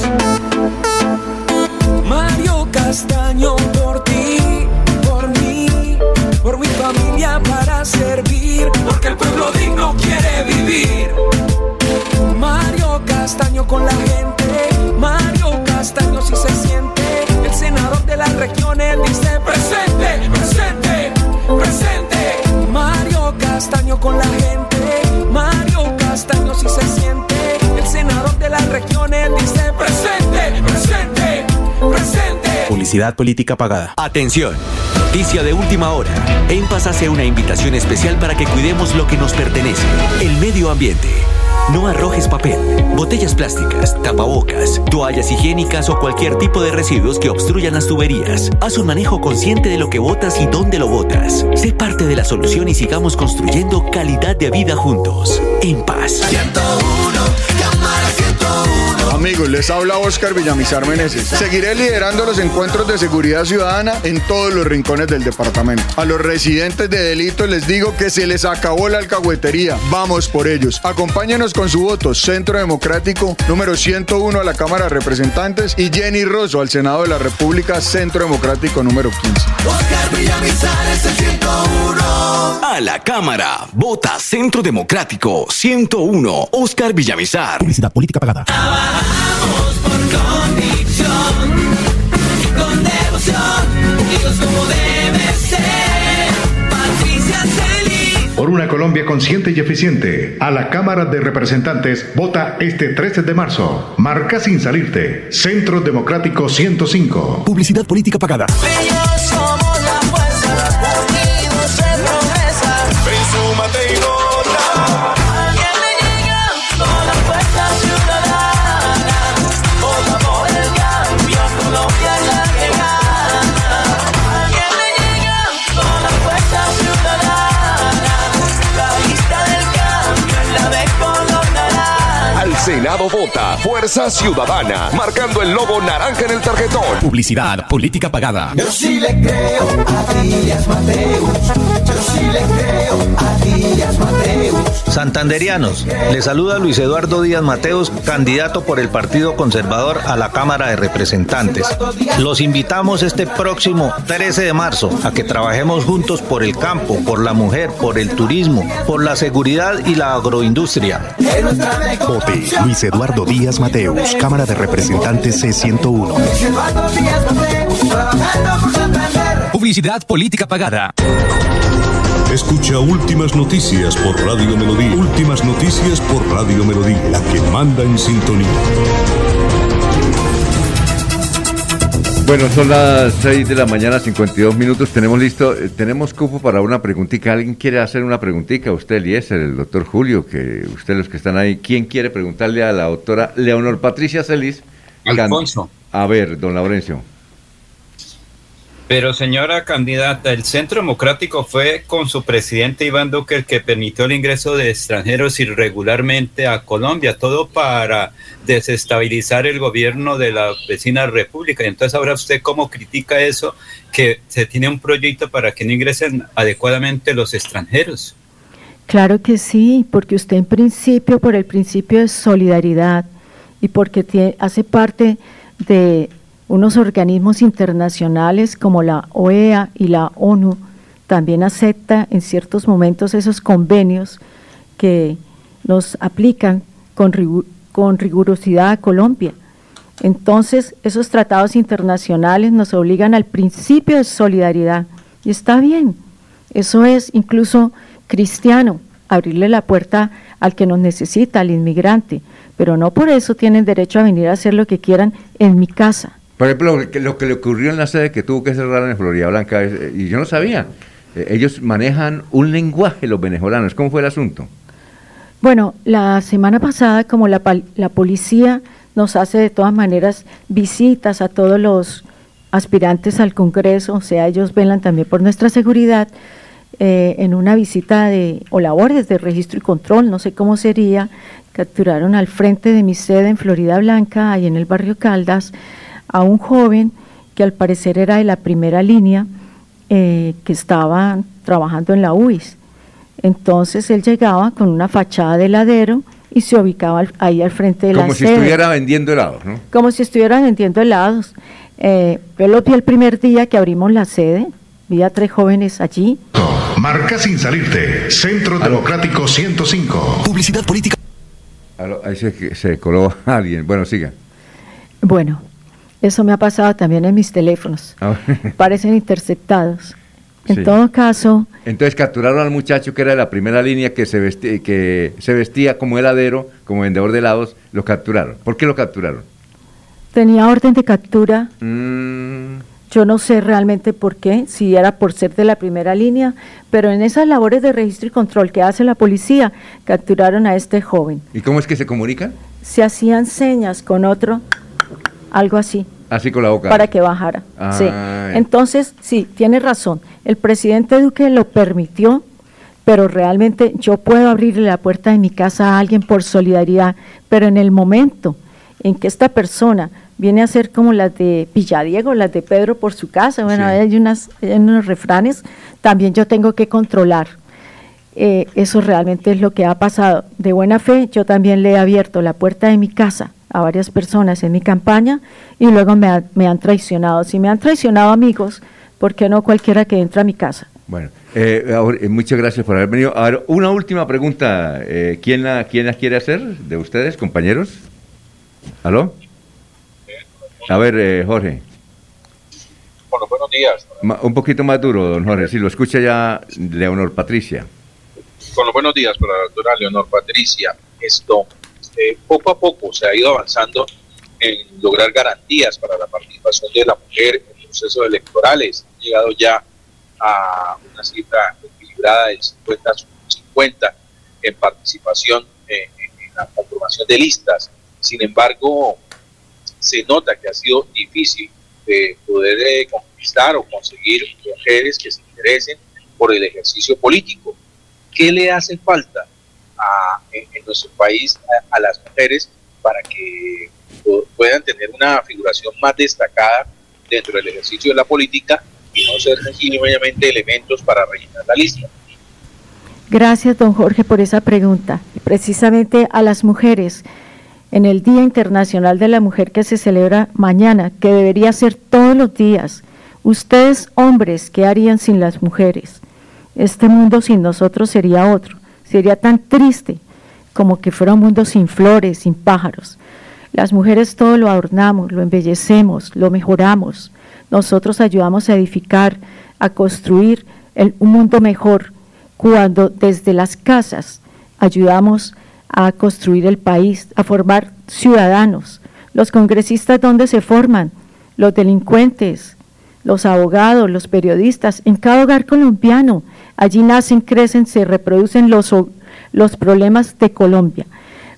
Mario Castaño familia para servir, porque el pueblo digno quiere vivir. Mario Castaño con la gente, Mario Castaño si se siente, el senador de las regiones dice presente, presente, presente. Mario Castaño con la gente, Mario Castaño si se siente, el senador de las regiones dice presente, presente, presente. Publicidad política pagada. Atención. Noticia de última hora. En Paz hace una invitación especial para que cuidemos lo que nos pertenece, el medio ambiente. No arrojes papel, botellas plásticas, tapabocas, toallas higiénicas o cualquier tipo de residuos que obstruyan las tuberías. Haz un manejo consciente de lo que botas y dónde lo botas. Sé parte de la solución y sigamos construyendo calidad de vida juntos. En paz. Amigos, les habla Oscar Villamizar Meneses. Seguiré liderando los encuentros de seguridad ciudadana en todos los rincones del departamento. A los residentes de delitos les digo que se les acabó la alcahuetería. Vamos por ellos. Acompáñenos con su voto. Centro Democrático número 101 a la Cámara de Representantes y Jenny Rosso al Senado de la República, Centro Democrático número 15. Oscar Villamizar es el 101. A la Cámara. Vota Centro Democrático 101. Oscar Villamizar. Publicidad política pagada. Convicción y con devoción, unidos como debe ser. Patricia Celis. Por una Colombia consciente y eficiente, a la Cámara de Representantes vota este 13 de marzo. Marca sin salirte. Centro Democrático 105. Publicidad política pagada. Ellos somos la fuerza, unidos se progresa. Ven, súmate y. Senado vota Fuerza Ciudadana, marcando el logo naranja en el tarjetón. Publicidad política pagada. Yo sí le creo a Díaz Mateus. Yo sí le creo a Díaz Mateus. Santanderianos, le saluda Luis Eduardo Díaz Mateos, candidato por el Partido Conservador a la Cámara de Representantes. Los invitamos este próximo 13 de marzo a que trabajemos juntos por el campo, por la mujer, por el turismo, por la seguridad y la agroindustria. Vote Luis Eduardo Díaz Mateus, Cámara de Representantes C101. Publicidad política pagada. Escucha Últimas Noticias por Radio Melodía. Últimas Noticias por Radio Melodía, la que manda en sintonía. Bueno, son las 6 de la mañana, 52 minutos. Tenemos listo, eh, tenemos cupo para una preguntita. ¿Alguien quiere hacer una preguntita? Usted, Eliezer, el doctor Julio, que ustedes los que están ahí, ¿quién quiere preguntarle a la doctora Leonor Patricia Celis? Alfonso. A ver, don Laurencio. Pero señora candidata, el Centro Democrático fue con su presidente Iván Duque el que permitió el ingreso de extranjeros irregularmente a Colombia, todo para desestabilizar el gobierno de la vecina república. Entonces ahora usted cómo critica eso, que se tiene un proyecto para que no ingresen adecuadamente los extranjeros. Claro que sí, porque usted en principio, por el principio de solidaridad y porque hace parte de unos organismos internacionales como la OEA y la ONU, también acepta en ciertos momentos esos convenios que nos aplican con, con rigurosidad a Colombia. Entonces, esos tratados internacionales nos obligan al principio de solidaridad. Y está bien, eso es incluso cristiano, abrirle la puerta al que nos necesita, al inmigrante, pero no por eso tienen derecho a venir a hacer lo que quieran en mi casa. Por ejemplo, lo que, lo que le ocurrió en la sede que tuvo que cerrar en Florida Blanca, es- y yo no sabía, eh, ellos manejan un lenguaje, los venezolanos. ¿Cómo fue el asunto? Bueno, la semana pasada, como la, la policía nos hace de todas maneras visitas a todos los aspirantes al Congreso, o sea, ellos velan también por nuestra seguridad, eh, en una visita de, o labores de registro y control, no sé cómo sería, capturaron al frente de mi sede en Florida Blanca, ahí en el barrio Caldas, a un joven que al parecer era de la primera línea, eh, que estaba trabajando en la UIS. Entonces él llegaba con una fachada de heladero y se ubicaba al- ahí al frente de la Como si sede. estuviera vendiendo helados, ¿no? Como si estuvieran vendiendo helados. Eh, yo lo vi el primer día que abrimos la sede, vi a tres jóvenes allí. Marca sin salirte. Centro Democrático 105. Publicidad política. Aló, Ahí se, se coló alguien. Bueno, siga. Bueno, eso me ha pasado también en mis teléfonos. Ah, Parecen interceptados. En Sí. todo caso, Entonces capturaron al muchacho que era de la primera línea que se vestía, que se vestía como heladero, como vendedor de helados, lo capturaron. ¿Por qué lo capturaron? tenía orden de captura. Mm, Yo no sé realmente por qué, si era por ser de la primera línea, pero en esas labores de registro y control que hace la policía, capturaron a este joven. ¿Y cómo es que se comunican? Se hacían señas con otro, algo así, Así con la boca. para que bajara. Sí. Ay. Entonces, sí, tiene razón. El presidente Duque lo permitió, pero realmente yo puedo abrirle la puerta de mi casa a alguien por solidaridad, pero en el momento en que esta persona viene a ser como las de Villadiego, las de Pedro por su casa, bueno, Sí. hay, unas, hay unos refranes, también yo tengo que controlar. Eh, eso realmente es lo que ha pasado. De buena fe, yo también le he abierto la puerta de mi casa a varias personas en mi campaña y luego me, ha- me han traicionado. Si me han traicionado amigos, ¿por qué no cualquiera que entra a mi casa? Bueno, eh, ahora, eh, muchas gracias por haber venido. A ver, una última pregunta. eh, ¿quién, la, ¿Quién la quiere hacer de ustedes, compañeros? ¿Aló? A ver, eh, Jorge. Bueno, buenos días. Ma- un poquito más duro, don Jorge. Si lo escucha ya Leonor Patricia. Con los buenos días para la doctora Leonor Patricia. Esto, eh, poco a poco se ha ido avanzando en lograr garantías para la participación de la mujer en procesos electorales. Ha llegado ya a una cifra equilibrada del 50-50 en participación eh, en, la conformación de listas. Sin embargo, se nota que ha sido difícil de poder eh, conquistar o conseguir mujeres que se interesen por el ejercicio político. ¿Qué le hace falta en, nuestro país a, las mujeres para que pu- puedan tener una figuración más destacada dentro del ejercicio de la política y no ser sencillamente elementos para rellenar la lista? Gracias, don Jorge, por esa pregunta. Precisamente a las mujeres, en el Día Internacional de la Mujer que se celebra mañana, que debería ser todos los días, ustedes hombres, ¿qué harían sin las mujeres? Este mundo sin nosotros sería otro, sería tan triste. como que fuera un mundo sin flores, sin pájaros. Las mujeres todo lo adornamos, lo embellecemos, lo mejoramos. Nosotros ayudamos a edificar, a construir el- un mundo mejor cuando desde las casas ayudamos a construir el país, a formar ciudadanos. Los congresistas, ¿dónde se forman? Los delincuentes, los abogados, los periodistas, en cada hogar colombiano. Allí nacen, crecen, se reproducen los, los problemas de Colombia.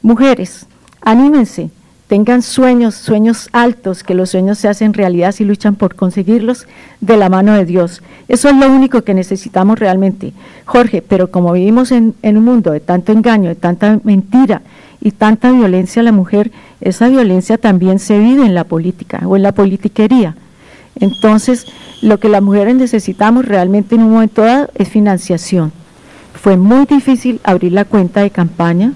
Mujeres, anímense, tengan sueños, sueños altos, que los sueños se hacen realidad si luchan por conseguirlos de la mano de Dios. Eso es lo único que necesitamos realmente. Jorge, pero como vivimos en, en un mundo de tanto engaño, de tanta mentira y tanta violencia a la mujer, esa violencia también se vive en la política o en la politiquería. Entonces, lo que las mujeres necesitamos realmente en un momento dado es financiación. Fue muy difícil abrir la cuenta de campaña,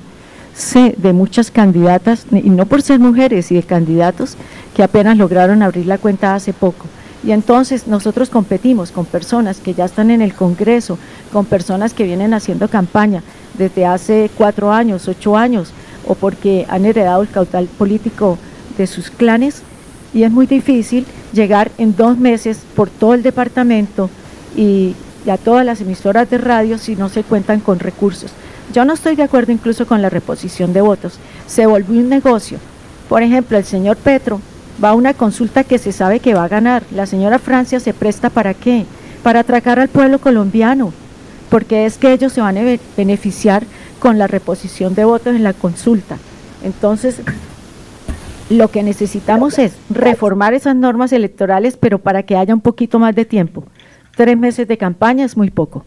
sé de muchas candidatas, y no por ser mujeres, y de candidatos que apenas lograron abrir la cuenta hace poco. Y entonces nosotros competimos con personas que ya están en el Congreso, con personas que vienen haciendo campaña desde hace cuatro años, ocho años, o porque han heredado el caudal político de sus clanes, y es muy difícil llegar en dos meses por todo el departamento y, a todas las emisoras de radio si no se cuentan con recursos. Yo no estoy de acuerdo incluso con la reposición de votos. Se volvió un negocio. Por ejemplo, el señor Petro va a una consulta que se sabe que va a ganar. La señora Francia se presta para qué? Para atracar al pueblo colombiano, porque es que ellos se van a be- beneficiar con la reposición de votos en la consulta. Entonces, lo que necesitamos es reformar esas normas electorales, pero para que haya un poquito más de tiempo. Tres meses de campaña es muy poco.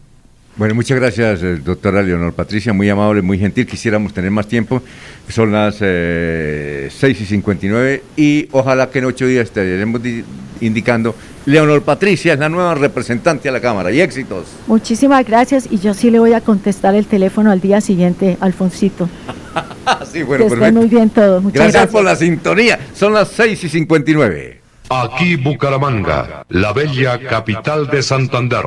Bueno, muchas gracias, eh, doctora Leonor Patricia, muy amable, muy gentil. Quisiéramos tener más tiempo. Son las eh, 6 y 59 y ojalá que en ocho días estaremos di- indicando. Leonor Patricia es la nueva representante a la Cámara y éxitos. Muchísimas gracias y yo sí le voy a contestar el teléfono al día siguiente, Alfonsito. sí, bueno, que estén muy bien todos. Muchas Gracias, gracias. por la sintonía. Son las 6 y 59. Aquí Bucaramanga, la bella capital de Santander.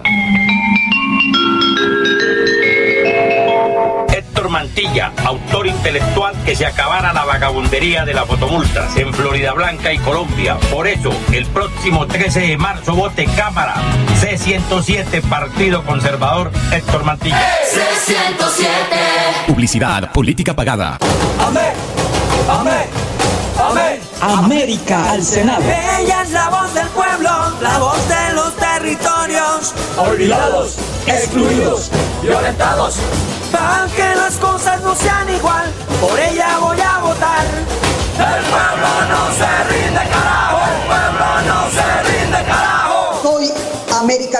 Mantilla, autor intelectual que se acabara la vagabundería de las fotomultas en Florida Blanca y Colombia. Por eso, el próximo 13 de marzo vote Cámara C107 Partido Conservador Héctor Mantilla. C107. Publicidad, política pagada. Amén, amén, amén. América al Senado. Ella es la voz del pueblo, la voz de los territorios. Olvidados, excluidos, violentados. Para que las cosas no sean igual, por ella voy a votar. El pueblo no se rinde, carajo. El pueblo no se rinde,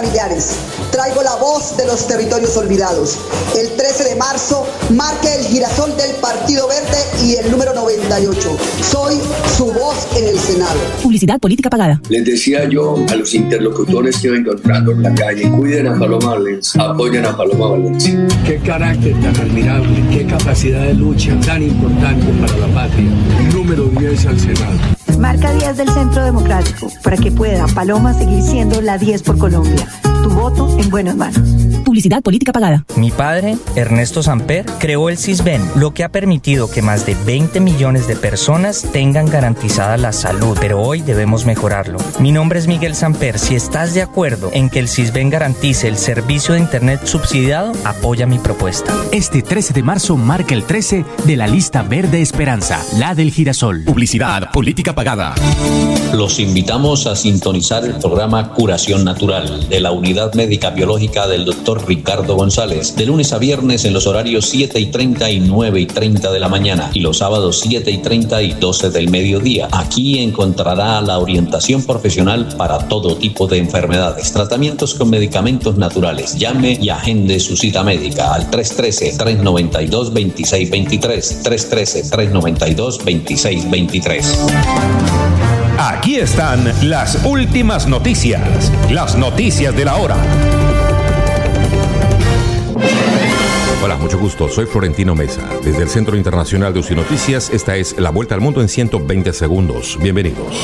América Millares. Traigo la voz de los territorios olvidados. El 13 de marzo marque el girasol del Partido Verde y el número 98. Soy su voz en el Senado. Publicidad política pagada. Les decía yo a los interlocutores que iba encontrando en la calle, cuiden a Paloma Valencia, apoyen a Paloma Valencia. Qué carácter tan admirable, qué capacidad de lucha tan importante para la patria. Número 10 al Senado. Marca 10 del Centro Democrático para que pueda Paloma seguir siendo la 10 por Colombia. Voto en buenas manos. Publicidad política pagada. Mi padre, Ernesto Samper, creó el CISBEN, lo que ha permitido que más de 20 millones de personas tengan garantizada la salud, pero hoy debemos mejorarlo. Mi nombre es Miguel Samper. Si estás de acuerdo en que el CISBEN garantice el servicio de Internet subsidiado, apoya mi propuesta. Este 13 de marzo marca el 13 de la lista Verde Esperanza, la del girasol. Publicidad, política pagada. Los invitamos a sintonizar el programa Curación Natural de la Unidad Médica Biológica del Dr. Ricardo González, de lunes a viernes en los horarios 7 y 30 y 9 y 30 de la mañana y los sábados 7 y 30 y 12 del mediodía. Aquí encontrará la orientación profesional para todo tipo de enfermedades, tratamientos con medicamentos naturales. Llame y agende su cita médica al 313-392-2623, 313-392-2623. Aquí están las últimas noticias, las noticias de la hora. Hola, mucho gusto. Soy Florentino Mesa. Desde el Centro Internacional de UCI Noticias, esta es la vuelta al mundo en 120 segundos. Bienvenidos.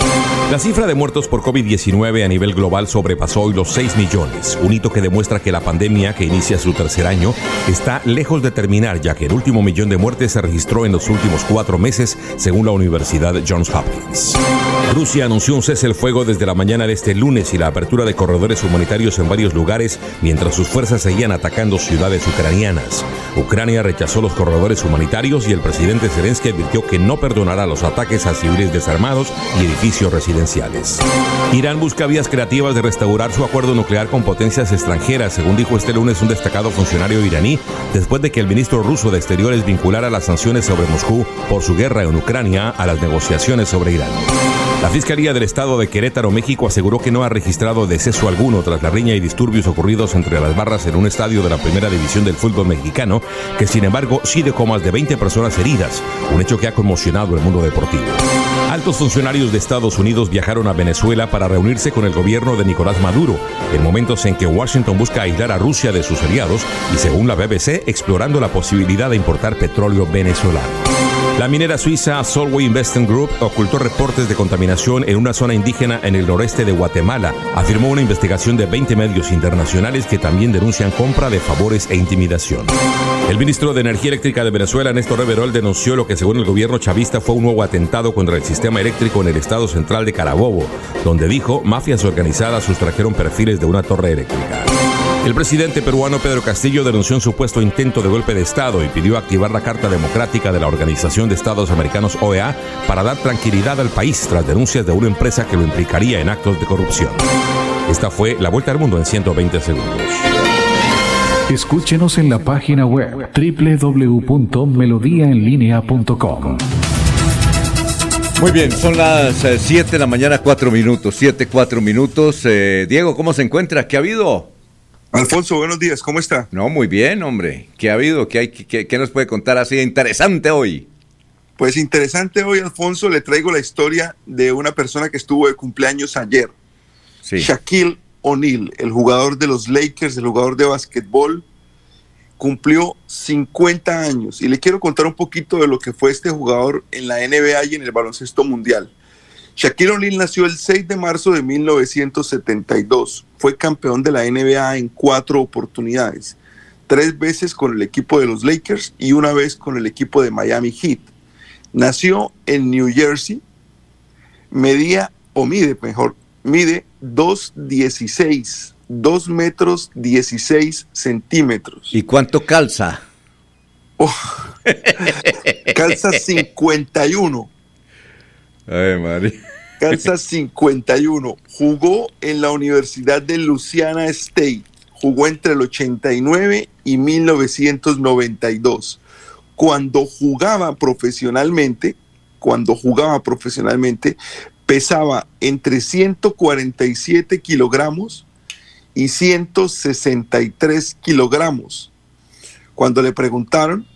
La cifra de muertos por COVID-19 a nivel global sobrepasó hoy los 6 millones, un hito que demuestra que la pandemia, que inicia su tercer año, está lejos de terminar, ya que el último millón de muertes se registró en los últimos cuatro meses, según la Universidad Johns Hopkins. Rusia anunció un cese el fuego desde la mañana de este lunes y la apertura de corredores humanitarios en varios lugares, mientras sus fuerzas seguían atacando ciudades ucranianas. Ucrania rechazó los corredores humanitarios y el presidente Zelensky advirtió que no perdonará los ataques a civiles desarmados y edificios residenciales. Irán busca vías creativas de restaurar su acuerdo nuclear con potencias extranjeras, según dijo este lunes un destacado funcionario iraní, después de que el ministro ruso de Exteriores vinculara las sanciones sobre Moscú por su guerra en Ucrania a las negociaciones sobre Irán. La Fiscalía del Estado de Querétaro, México, aseguró que no ha registrado deceso alguno tras la riña y disturbios ocurridos entre las barras en un estadio de la primera división del fútbol mexicano, que sin embargo sí dejó más de 20 personas heridas, un hecho que ha conmocionado el mundo deportivo. Altos funcionarios de Estados Unidos viajaron a Venezuela para reunirse con el gobierno de Nicolás Maduro, en momentos en que Washington busca aislar a Rusia de sus aliados y, según la BBC, explorando la posibilidad de importar petróleo venezolano. La minera suiza Solway Investment Group ocultó reportes de contaminación en una zona indígena en el noreste de Guatemala, afirmó una investigación de 20 medios internacionales que también denuncian compra de favores e intimidación. El ministro de Energía Eléctrica de Venezuela, Néstor Reverol, denunció lo que según el gobierno chavista fue un nuevo atentado contra el sistema eléctrico en el estado central de Carabobo, donde dijo mafias organizadas sustrajeron perfiles de una torre eléctrica. El presidente peruano Pedro Castillo denunció un supuesto intento de golpe de Estado y pidió activar la Carta Democrática de la Organización de Estados Americanos OEA para dar tranquilidad al país tras denuncias de una empresa que lo implicaría en actos de corrupción. Esta fue la vuelta al mundo en 120 segundos. Escúchenos en la página web www.melodiaenlinea.com. Muy bien, son las 7 de la mañana, 4 minutos, 7, 4 minutos. Eh, Diego, ¿cómo se encuentra? ¿Qué ha habido? Alfonso, buenos días, ¿cómo está? No, muy bien, hombre. ¿Qué ha habido? ¿Qué, hay, qué, qué nos puede contar así de interesante hoy? Pues interesante hoy, Alfonso, le traigo la historia de una persona que estuvo de cumpleaños ayer. Sí. Shaquille O'Neal, el jugador de los Lakers, el jugador de básquetbol, cumplió 50 años. Y le quiero contar un poquito de lo que fue este jugador en la NBA y en el baloncesto mundial. Shaquille O'Neal nació el 6 de marzo de 1972. Fue campeón de la NBA en cuatro oportunidades. Tres veces con el equipo de los Lakers y una vez con el equipo de Miami Heat. Nació en New Jersey. Medía, o mide mejor, mide 2,16. 2 metros 16 centímetros. ¿Y cuánto calza? Oh, calza 51. Ay, María. Calza 51. Jugó en la Universidad de Louisiana State. Jugó entre el 89 y 1992. Cuando jugaba profesionalmente, cuando jugaba profesionalmente, pesaba entre 147 kilogramos y 163 kilogramos. Cuando le preguntaron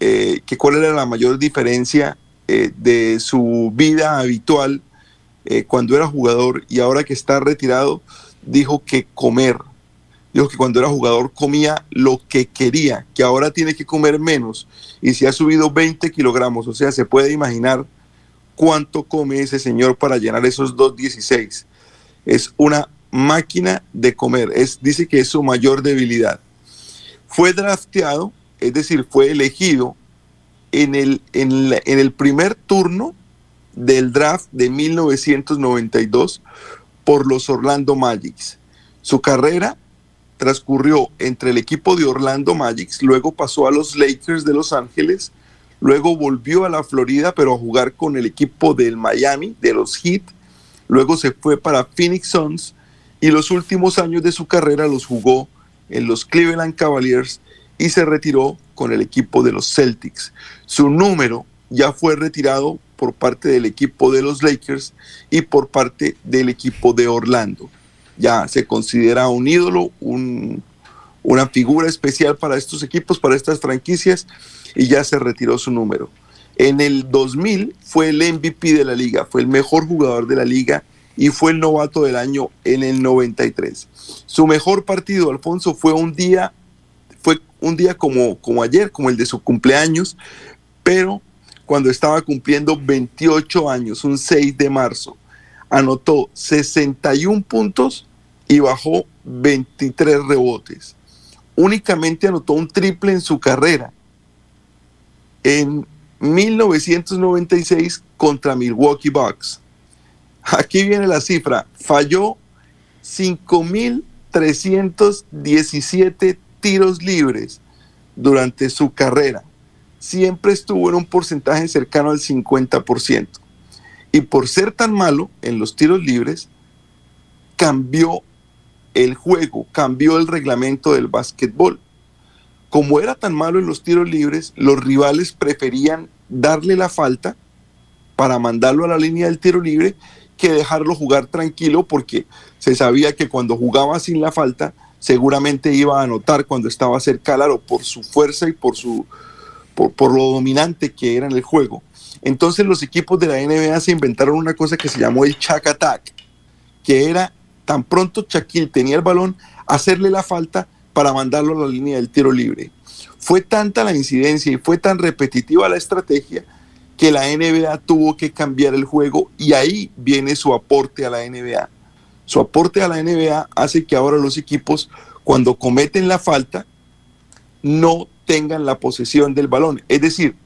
eh, cuál era la mayor diferencia eh, de su vida habitual eh, cuando era jugador y ahora que está retirado, dijo que comer. Dijo que cuando era jugador comía lo que quería, que ahora tiene que comer menos y se ha subido 20 kilogramos. O sea, se puede imaginar cuánto come ese señor para llenar esos 216. Es una máquina de comer. Es, dice que es su mayor debilidad. Fue drafteado, es decir, fue elegido en el, en, el primer turno del draft de 1992 por los Orlando Magics. Su carrera transcurrió entre el equipo de Orlando Magics, luego pasó a los Lakers de Los Ángeles, luego volvió a la Florida, pero a jugar con el equipo del Miami, de los Heat, luego se fue para Phoenix Suns y los últimos años de su carrera los jugó en los Cleveland Cavaliers y se retiró con el equipo de los Celtics. Su número ya fue retirado por parte del equipo de los Lakers y por parte del equipo de Orlando. Ya se considera un ídolo, un, una figura especial para estos equipos, para estas franquicias, y ya se retiró su número. En el 2000 fue el MVP de la liga, fue el mejor jugador de la liga y fue el novato del año en el 93. Su mejor partido, Alfonso, fue un día, un día como, como ayer, como el de su cumpleaños, pero cuando estaba cumpliendo 28 años, un 6 de marzo, anotó 61 puntos y bajó 23 rebotes. Únicamente anotó un triple en su carrera. En 1996 contra Milwaukee Bucks. Aquí viene la cifra. Falló 5.317 tiros libres durante su carrera. Siempre estuvo en un porcentaje cercano al 50%. Y por ser tan malo en los tiros libres, cambió el juego, cambió el reglamento del básquetbol. Como era tan malo en los tiros libres, los rivales preferían darle la falta para mandarlo a la línea del tiro libre que dejarlo jugar tranquilo porque se sabía que cuando jugaba sin la falta seguramente iba a anotar cuando estaba cerca al por su fuerza y por, su, por lo dominante que era en el juego. Entonces los equipos de la NBA se inventaron una cosa que se llamó el Chuck Attack, que era tan pronto Shaquille tenía el balón, hacerle la falta para mandarlo a la línea del tiro libre. Fue tanta la incidencia y fue tan repetitiva la estrategia que la NBA tuvo que cambiar el juego y ahí viene su aporte a la NBA. Su aporte a la NBA hace que ahora los equipos, cuando cometen la falta, no tengan la posesión del balón. Es decir,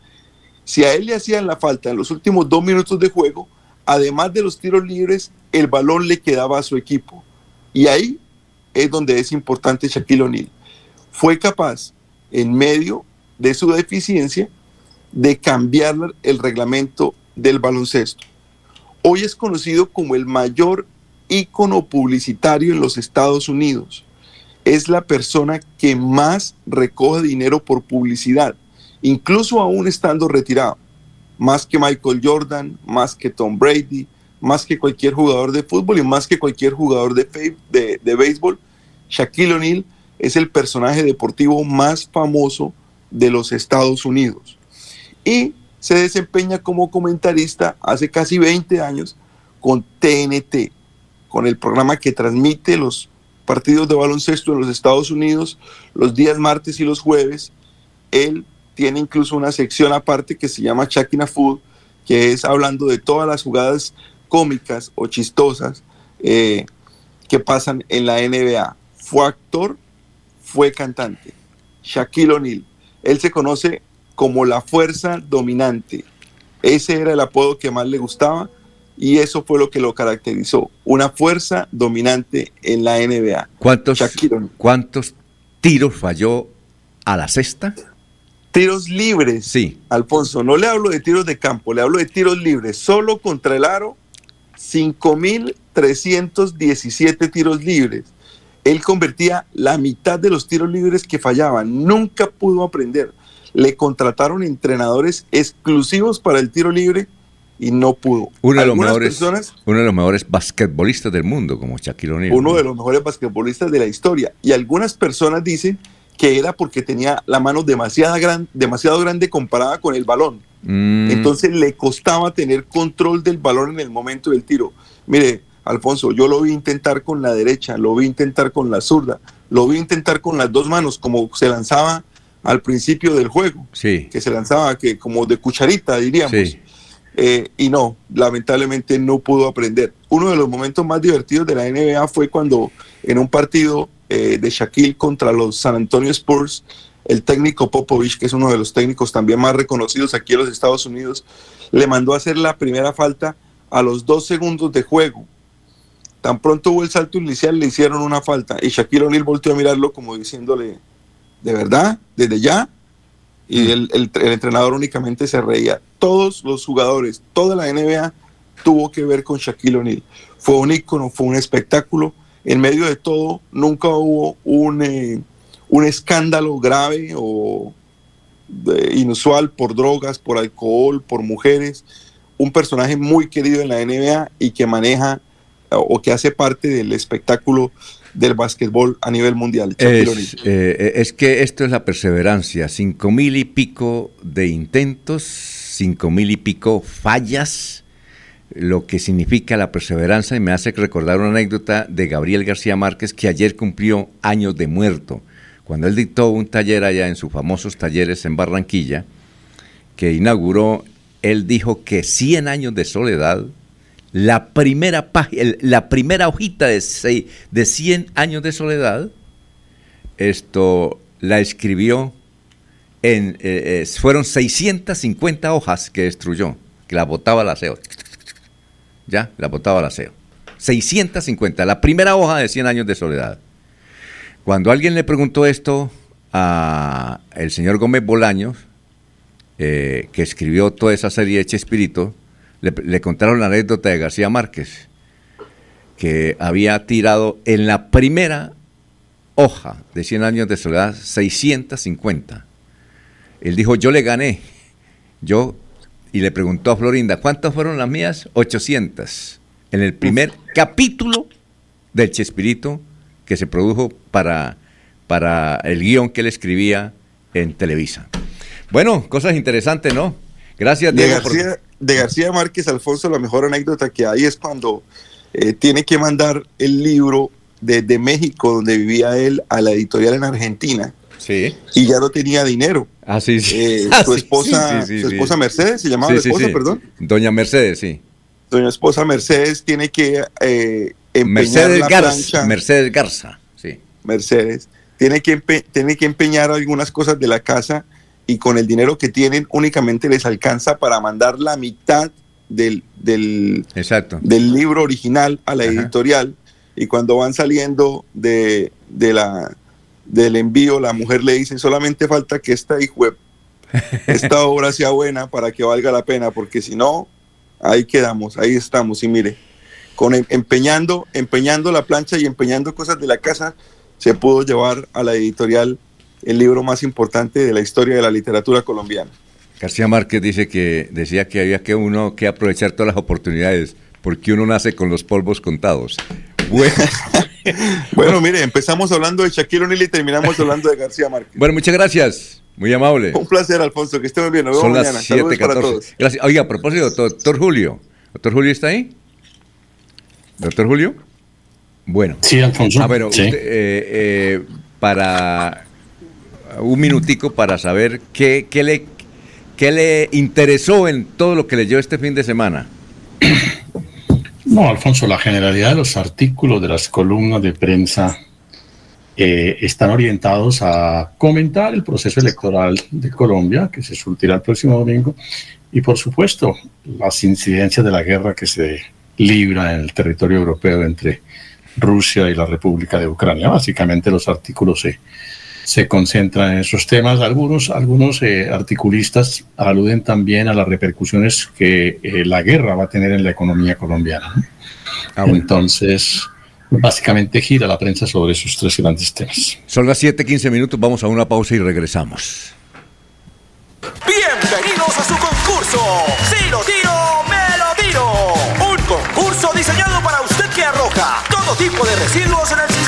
si a él le hacían la falta en los últimos dos minutos de juego, además de los tiros libres, el balón le quedaba a su equipo. Y ahí es donde es importante Shaquille O'Neal. Fue capaz, en medio de su deficiencia, de cambiar el reglamento del baloncesto. Hoy es conocido como el mayor ícono publicitario en los Estados Unidos. Es la persona que más recoge dinero por publicidad, incluso aún estando retirado. Más que Michael Jordan, más que Tom Brady, más que cualquier jugador de fútbol y más que cualquier jugador de, de, de béisbol, Shaquille O'Neal es el personaje deportivo más famoso de los Estados Unidos. Y se desempeña como comentarista hace casi 20 años con TNT, con el programa que transmite los partidos de baloncesto en los Estados Unidos los días martes y los jueves. Él tiene incluso una sección aparte que se llama Shaqina Food, que es hablando de todas las jugadas cómicas o chistosas eh, que pasan en la NBA. Fue actor, fue cantante. Shaquille O'Neal. Él se conoce como la fuerza dominante. Ese era el apodo que más le gustaba y eso fue lo que lo caracterizó. Una fuerza dominante en la NBA. ¿Cuántos, ¿cuántos tiros falló a la cesta? Tiros libres. Sí. Alfonso, no le hablo de tiros de campo, le hablo de tiros libres. Solo contra el aro 5.317 tiros libres. Él convertía la mitad de los tiros libres que fallaban. Nunca pudo aprender. Le contrataron entrenadores exclusivos para el tiro libre y no pudo. Uno de, los mejores, personas, uno de los mejores basquetbolistas del mundo, como Shaquille O'Neal. Uno de los mejores basquetbolistas de la historia. Y algunas personas dicen que era porque tenía la mano demasiado, gran, demasiado grande comparada con el balón. Mm. Entonces le costaba tener control del balón en el momento del tiro. Mire, Alfonso, yo lo vi intentar con la derecha, lo vi intentar con la zurda, lo vi intentar con las dos manos, como se lanzaba al principio del juego. Sí. Que se lanzaba que como de cucharita, diríamos. Sí. Eh, y no, lamentablemente no pudo aprender. Uno de los momentos más divertidos de la NBA fue cuando en un partido eh, de Shaquille contra los San Antonio Spurs, el técnico Popovich, que es uno de los técnicos también más reconocidos aquí en los Estados Unidos, le mandó a hacer la primera falta a los dos segundos de juego. Tan pronto hubo el salto inicial, le hicieron una falta y Shaquille O'Neal volteó a mirarlo como diciéndole, ¿de verdad? ¿Desde ya? Y el, el, el, entrenador únicamente se reía. Todos los jugadores, toda la NBA tuvo que ver con Shaquille O'Neal. Fue un ícono, fue un espectáculo. En medio de todo, nunca hubo un, eh, un escándalo grave o de, inusual por drogas, por alcohol, por mujeres. Un personaje muy querido en la NBA y que maneja o que hace parte del espectáculo del básquetbol a nivel mundial. Es, eh, es, que esto es la perseverancia, cinco mil y pico de intentos cinco mil y pico fallas, lo que significa la perseverancia y me hace recordar una anécdota de Gabriel García Márquez que ayer cumplió años de muerto. Cuando él dictó un taller allá en sus famosos talleres en Barranquilla, que inauguró, él dijo que 100 años de soledad, la primera, página, la primera hojita de, seis, de 100 años de soledad, esto la escribió en, eh, eh, fueron 650 hojas que destruyó, que la botaba al aseo. Ya, la botaba al aseo. 650, la primera hoja de 100 años de soledad. Cuando alguien le preguntó esto a el señor Gómez Bolaños, eh, que escribió toda esa serie de Chespirito, le, le contaron la anécdota de García Márquez, que había tirado en la primera hoja de 100 años de soledad 650. Él dijo, yo le gané. Yo, y le preguntó a Florinda, ¿cuántas fueron las mías? 800. En el primer capítulo del Chespirito que se produjo para, para el guion que él escribía en Televisa. Bueno, cosas interesantes, ¿no? Gracias, De Diego. por- García, de García Márquez, Alfonso, la mejor anécdota que hay es cuando eh, tiene que mandar el libro desde México, donde vivía él, a la editorial en Argentina. Sí. Y ya no tenía dinero. Ah, sí, sí. Eh, Ah, su esposa, sí, su esposa Mercedes, se llamaba la esposa, perdón. Doña Mercedes, sí. Doña esposa Mercedes tiene que eh, empeñar Mercedes la Garza. plancha. Mercedes Garza, sí. Mercedes, tiene que, empe- tiene que empeñar algunas cosas de la casa y con el dinero que tienen únicamente les alcanza para mandar la mitad del, del, Exacto. del libro original a la editorial. Y cuando van saliendo de, de la, del envío, la mujer le dice, solamente falta que esta hijo esta obra sea buena para que valga la pena, porque si no, ahí quedamos, ahí estamos, y mire, con em- empeñando, empeñando la plancha y empeñando cosas de la casa, se pudo llevar a la editorial el libro más importante de la historia de la literatura colombiana. García Márquez dice que decía que había que uno que aprovechar todas las oportunidades porque uno nace con los polvos contados. Bueno, Bueno, mire, empezamos hablando de Shaquille O'Neal y terminamos hablando de García Márquez. bueno, muchas gracias. Muy amable. Un placer, Alfonso, que esté muy bien. Nos Son vemos las mañana. Saludos para 7:14. todos. Gracias. Oiga, a propósito, doctor Julio. ¿Doctor Julio está ahí? ¿Doctor Julio? Bueno. Sí, Alfonso. Ah, bueno, Sí. usted, eh, eh, para un minutico para saber qué, qué le, qué le interesó en todo lo que leyó este fin de semana. No, Alfonso, la generalidad de los artículos de las columnas de prensa eh, están orientados a comentar el proceso electoral de Colombia, que se surtirá el próximo domingo, y por supuesto las incidencias de la guerra que se libra en el territorio europeo entre Rusia y la República de Ucrania. Básicamente los artículos se, se concentran en esos temas. Algunos, algunos eh, articulistas aluden también a las repercusiones que eh, la guerra va a tener en la economía colombiana. ¿no? Entonces, básicamente gira la prensa sobre esos tres grandes temas. Son las 7:15 minutos, vamos a una pausa y regresamos. Bienvenidos a su concurso. Si lo tiro, me lo tiro. Un concurso diseñado para usted que arroja todo tipo de residuos en el sistema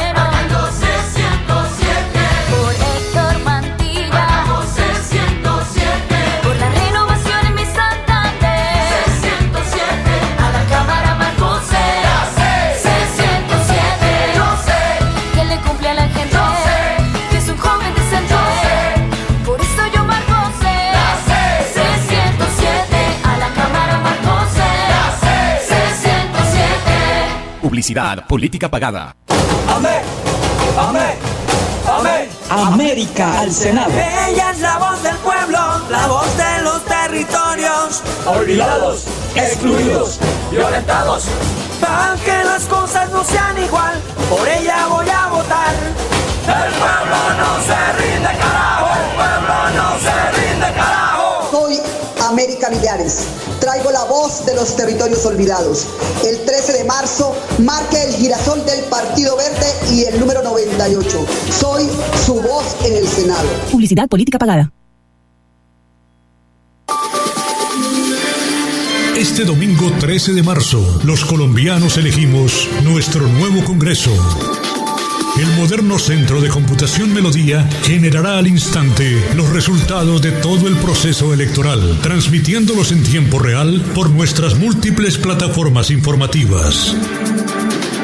Publicidad, política pagada. Amén. Amén. Amén. América al Senado. Ella es la voz del pueblo, la voz de los territorios. Olvidados, excluidos, violentados. Aunque las cosas no sean igual, por ella voy a votar. El pueblo no se rinde, carajo. El pueblo no se rinde, Traigo la voz de los territorios olvidados. El 13 de marzo marque el girasol del Partido Verde y el número 98. Soy su voz en el Senado. Publicidad política pagada. Este domingo 13 de marzo, los colombianos elegimos nuestro nuevo Congreso. El moderno Centro de Computación Melodía generará al instante los resultados de todo el proceso electoral, transmitiéndolos en tiempo real por nuestras múltiples plataformas informativas.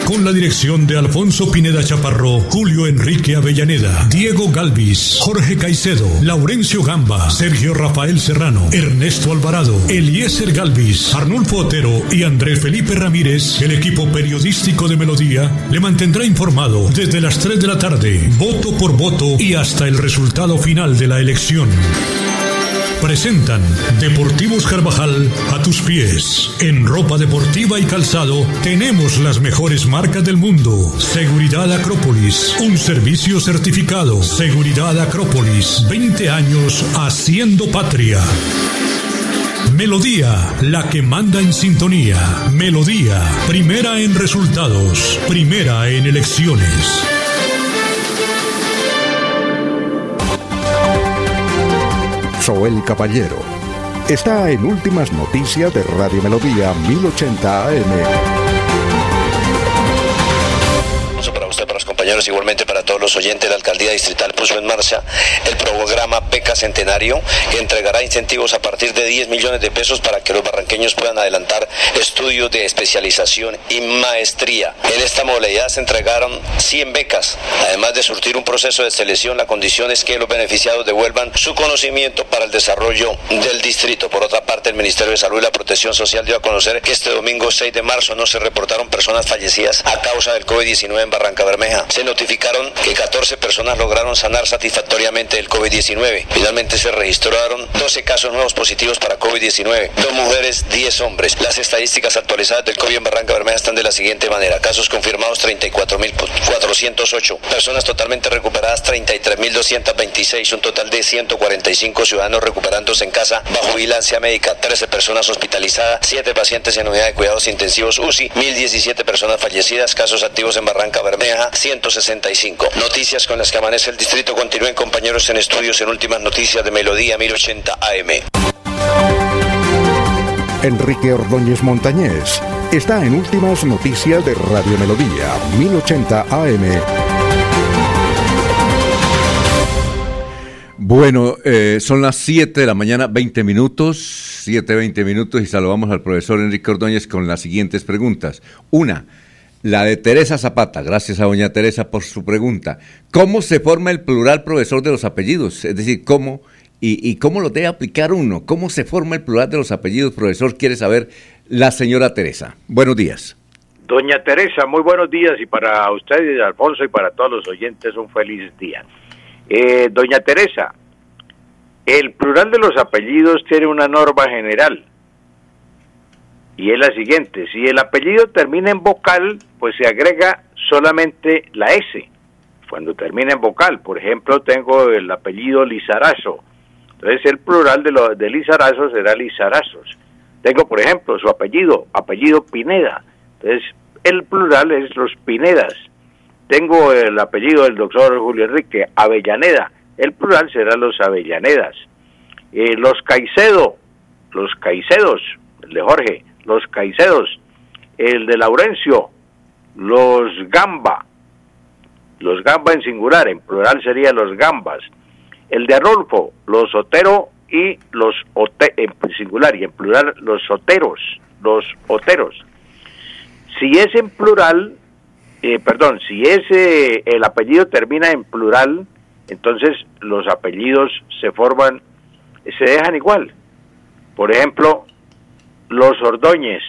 Con la dirección de Alfonso Pineda Chaparro, Julio Enrique Avellaneda, Diego Galvis, Jorge Caicedo, Laurencio Gamba, Sergio Rafael Serrano, Ernesto Alvarado, Eliezer Galvis, Arnulfo Otero y Andrés Felipe Ramírez, el equipo periodístico de Melodía, le mantendrá informado desde las 3 de la tarde, voto por voto y hasta el resultado final de la elección. Presentan Deportivos Carvajal a tus pies. En ropa deportiva y calzado tenemos las mejores marcas del mundo. Seguridad Acrópolis, un servicio certificado. Seguridad Acrópolis, 20 años haciendo patria. Melodía, la que manda en sintonía. Melodía, primera en resultados, primera en elecciones. Joel Caballero. Está en Últimas Noticias de Radio Melodía 1080 AM. Igualmente para todos los oyentes, la alcaldía distrital puso en marcha el programa Beca Centenario, que entregará incentivos a partir de 10 millones de pesos para que los barranqueños puedan adelantar estudios de especialización y maestría. En esta modalidad se entregaron 100 becas, además de surtir un proceso de selección, la condición es que los beneficiados devuelvan su conocimiento para el desarrollo del distrito. Por otra parte, el Ministerio de Salud y la Protección Social dio a conocer que este domingo 6 de marzo no se reportaron personas fallecidas a causa del COVID-19 en Barranca Bermeja. Notificaron que 14 personas lograron sanar satisfactoriamente el COVID-19. Finalmente se registraron 12 casos nuevos positivos para COVID-19, dos mujeres, 10 hombres. Las estadísticas actualizadas del COVID en Barranca Bermeja están de la siguiente manera. Casos confirmados 34.408, personas totalmente recuperadas 33.226, un total de 145 ciudadanos recuperándose en casa bajo vigilancia médica, 13 personas hospitalizadas, 7 pacientes en unidad de cuidados intensivos UCI, 1.017 personas fallecidas, casos activos en Barranca Bermeja, 165. Noticias con las que amanece el distrito. Continúen compañeros en estudios en últimas noticias de Melodía 1080 AM. Enrique Ordóñez Montañés está en Últimas Noticias de Radio Melodía 1080 AM. Bueno, eh, son las 7 de la mañana, 20 minutos, 7, 20 minutos y saludamos al profesor Enrique Ordóñez con las siguientes preguntas. Una, la de Teresa Zapata, gracias a doña Teresa por su pregunta. ¿Cómo se forma el plural profesor de los apellidos? Es decir, ¿cómo y, y cómo lo debe aplicar uno? ¿Cómo se forma el plural de los apellidos, profesor? Quiere saber la señora Teresa. Buenos días. Doña Teresa, muy buenos días y para usted, Alfonso, y para todos los oyentes un feliz día. Eh, doña Teresa, el plural de los apellidos tiene una norma general y es la siguiente, si el apellido termina en vocal, pues se agrega solamente la S, cuando termina en vocal. Por ejemplo, tengo el apellido Lizarazo, entonces el plural de, lo, de Lizarazo será Lizarazos. Tengo, por ejemplo, su apellido, apellido Pineda, entonces el plural es los Pinedas. Tengo el apellido del doctor Julio Enrique, Avellaneda, el plural será los Avellanedas. Eh, los Caicedo, los Caicedos, el de Jorge, los Caicedos, el de Laurencio, los Gamba, los Gamba en singular, en plural sería los Gambas, el de Arnulfo, los Otero y los Ote en singular y en plural los Oteros, los Oteros. Si es en plural, eh, perdón, si ese el apellido termina en plural, entonces los apellidos se forman, se dejan igual. Por ejemplo, los Ordóñez,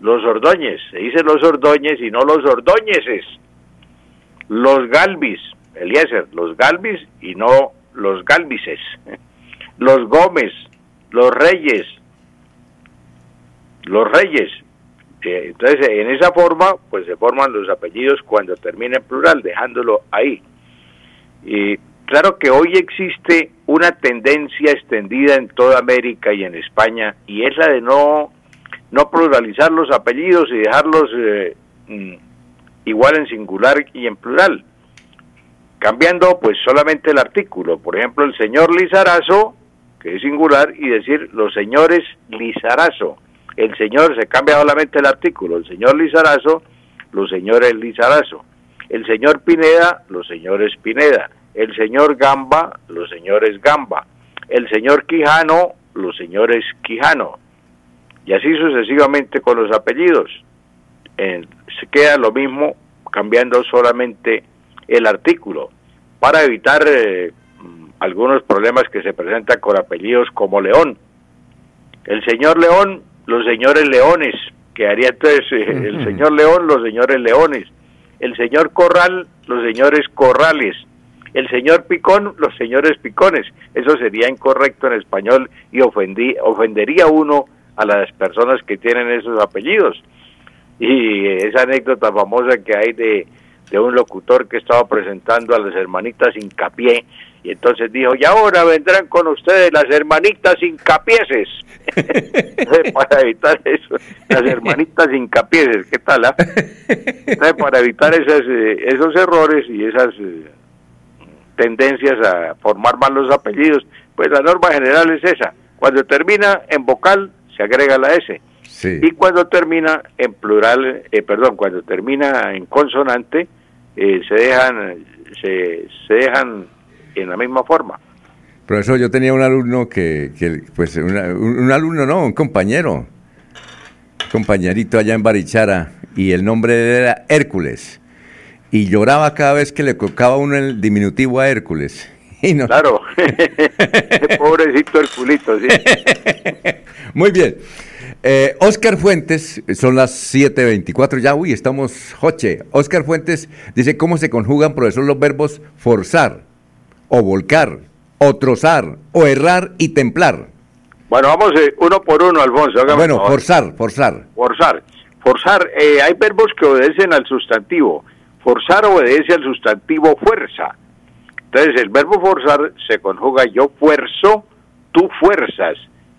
los Ordóñez, se dice los Ordóñez y no los Ordóñeses. Los Galvis, Eliezer, los Galvis y no los Galvises. Los Gómez, los Reyes, los Reyes. Eh, Entonces, en esa forma, pues se forman los apellidos cuando termina en plural, dejándolo ahí. Y claro que hoy existe una tendencia extendida en toda América y en España, y es la de no, no pluralizar los apellidos y dejarlos eh, mm, igual en singular y en plural, cambiando pues solamente el artículo. Por ejemplo, el señor Lizarazo, que es singular, y decir los señores Lizarazo. El señor se cambia solamente el artículo, el señor Lizarazo, los señores Lizarazo. El señor Pineda, los señores Pineda. El señor Gamba, los señores Gamba. El señor Quijano, los señores Quijano. Y así sucesivamente con los apellidos. Eh, se queda lo mismo cambiando solamente el artículo para evitar eh, mm, algunos problemas que se presentan con apellidos como León. El señor León, los señores Leones, que haría entonces eh, el señor León, los señores Leones. El señor Corral, los señores Corrales. El señor Picón, los señores Picones. Eso sería incorrecto en español y ofendí, ofendería uno a las personas que tienen esos apellidos. Y esa anécdota famosa que hay de, de un locutor que estaba presentando a las hermanitas Incapié y entonces dijo, y ahora vendrán con ustedes las hermanitas Incapieses. para evitar eso, las hermanitas Incapieses, ¿qué tal? ah? Entonces, para evitar esas, eh, esos errores y esas eh, tendencias a formar mal los apellidos, pues la norma general es esa. Cuando termina en vocal, se agrega la S. Y cuando termina en plural, eh, perdón, cuando termina en consonante, eh, se dejan se, se dejan en la misma forma. Profesor, yo tenía un alumno que, que, pues, una- un, un alumno, no, un compañero, compañerito allá en Barichara, y el nombre era Hércules. Y lloraba cada vez que le colocaba uno el diminutivo a Hércules. Y no- Claro, pobrecito Herculito, sí. Muy bien. Eh, Oscar Fuentes, son las 7.24 ya, uy, estamos joche. Oscar Fuentes dice cómo se conjugan, profesor, los verbos forzar, o volcar, o trozar, o errar y templar. Bueno, vamos eh, uno por uno, Alfonso. Bueno, el favor. forzar, forzar. Forzar. Forzar, eh, hay verbos que obedecen al sustantivo. Forzar obedece al sustantivo fuerza. Entonces, el verbo forzar se conjuga yo fuerzo, tú fuerzas.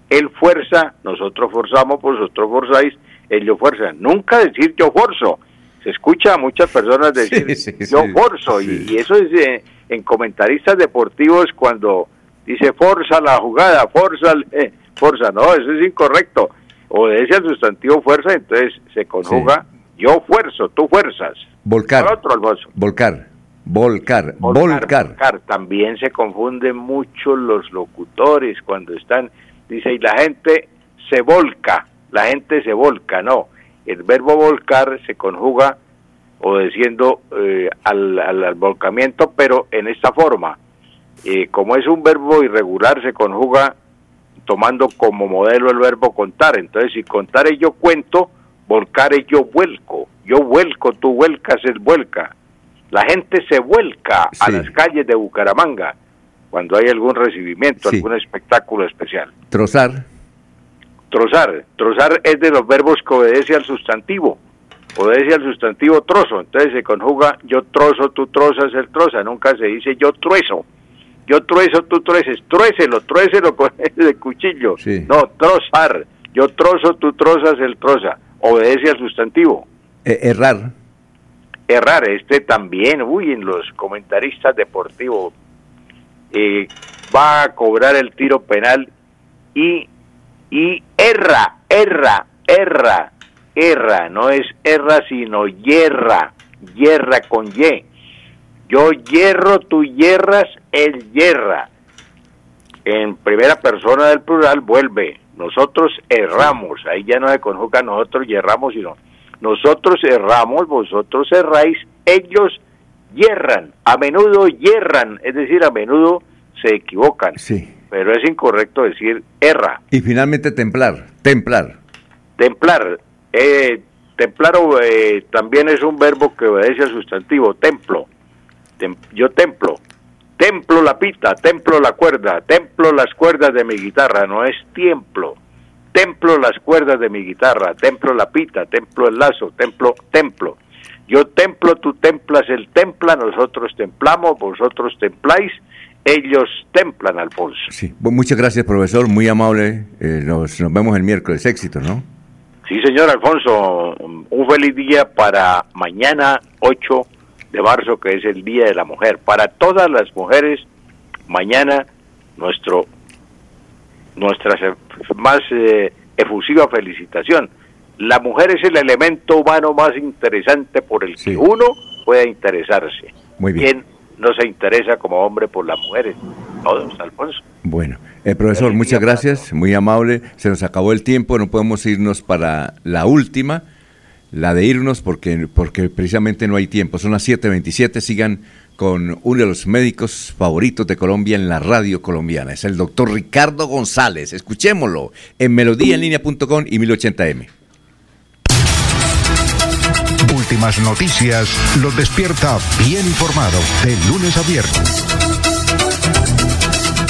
Él fuerza, nosotros forzamos, vosotros forzáis, ellos fuerzan. Nunca decir yo forzo. Se escucha a muchas personas decir yo sí, forzo. Y, y eso es eh, en comentaristas deportivos cuando dice forza la jugada, forza, eh, forza. No, eso es incorrecto. Obedece al sustantivo fuerza, entonces se conjuga yo fuerzo, tú fuerzas. Volcar. ¿Cuál otro? Volcar. Volcar. Volcar. volcar. También se confunden mucho los locutores cuando están, dice, y la gente se volca, la gente se volca, no. El verbo volcar se conjuga obedeciendo eh, al, al, al volcamiento, pero en esta forma. Eh, como es un verbo irregular, se conjuga tomando como modelo el verbo contar. Entonces, si contar es yo cuento, volcar es yo vuelco. Yo vuelco, tú vuelcas, él vuelca. La gente se vuelca a las calles de Bucaramanga cuando hay algún recibimiento, Sí. algún espectáculo especial. Trozar. Trozar. Trozar es de los verbos que obedece al sustantivo. Obedece al sustantivo trozo. Entonces se conjuga yo trozo, tú trozas, él troza. Nunca se dice yo truezo. Yo truezo, tú trueces. Truécelo, truécelo con el cuchillo. Sí. No, trozar. Yo trozo, tú trozas, él troza. Obedece al sustantivo. Eh, errar. Errar, este también, uy, en los comentaristas deportivos eh, va a cobrar el tiro penal y, y erra, erra, erra, erra, no es erra sino hierra, hierra con Y. Yo hierro, tú hierras, él hierra. En primera persona del plural vuelve, nosotros erramos, ahí ya no se conjuga nosotros yerramos, sino nosotros erramos, vosotros erráis, ellos hierran, a menudo hierran, es decir, a menudo se equivocan, Sí. pero es incorrecto decir erra. Y finalmente templar. Templar. Templar, eh, templar eh, también es un verbo que obedece al sustantivo, templo. Tem- yo templo, templo la pita, templo la cuerda, templo las cuerdas de mi guitarra, no es tiemplo. Templo las cuerdas de mi guitarra, templo la pita, templo el lazo, templo, templo. Yo templo, tú templas, él templa, nosotros templamos, vosotros templáis, ellos templan, Alfonso. Sí. Bu- Muchas gracias, profesor. Muy amable. Eh, nos, nos vemos el miércoles. Éxito, ¿no? Sí, señor Alfonso, un feliz día para mañana 8 de marzo, que es el Día de la Mujer. Para todas las mujeres, mañana nuestro nuestra se- más eh, efusiva felicitación. La mujer es el elemento humano más interesante por el que uno puede interesarse. Muy bien. ¿Quién no se interesa como hombre por las mujeres? Todos, Alfonso. Bueno, eh, profesor, muchas gracias, muy amable. Se nos acabó el tiempo, no podemos irnos para la última, la de irnos porque, porque precisamente no hay tiempo. Son las 7.27, sigan con uno de los médicos favoritos de Colombia en la radio colombiana. Es el doctor Ricardo González. Escuchémoslo en melodíaenlínea.com y 1080m. Últimas noticias los despierta bien informados de lunes a viernes.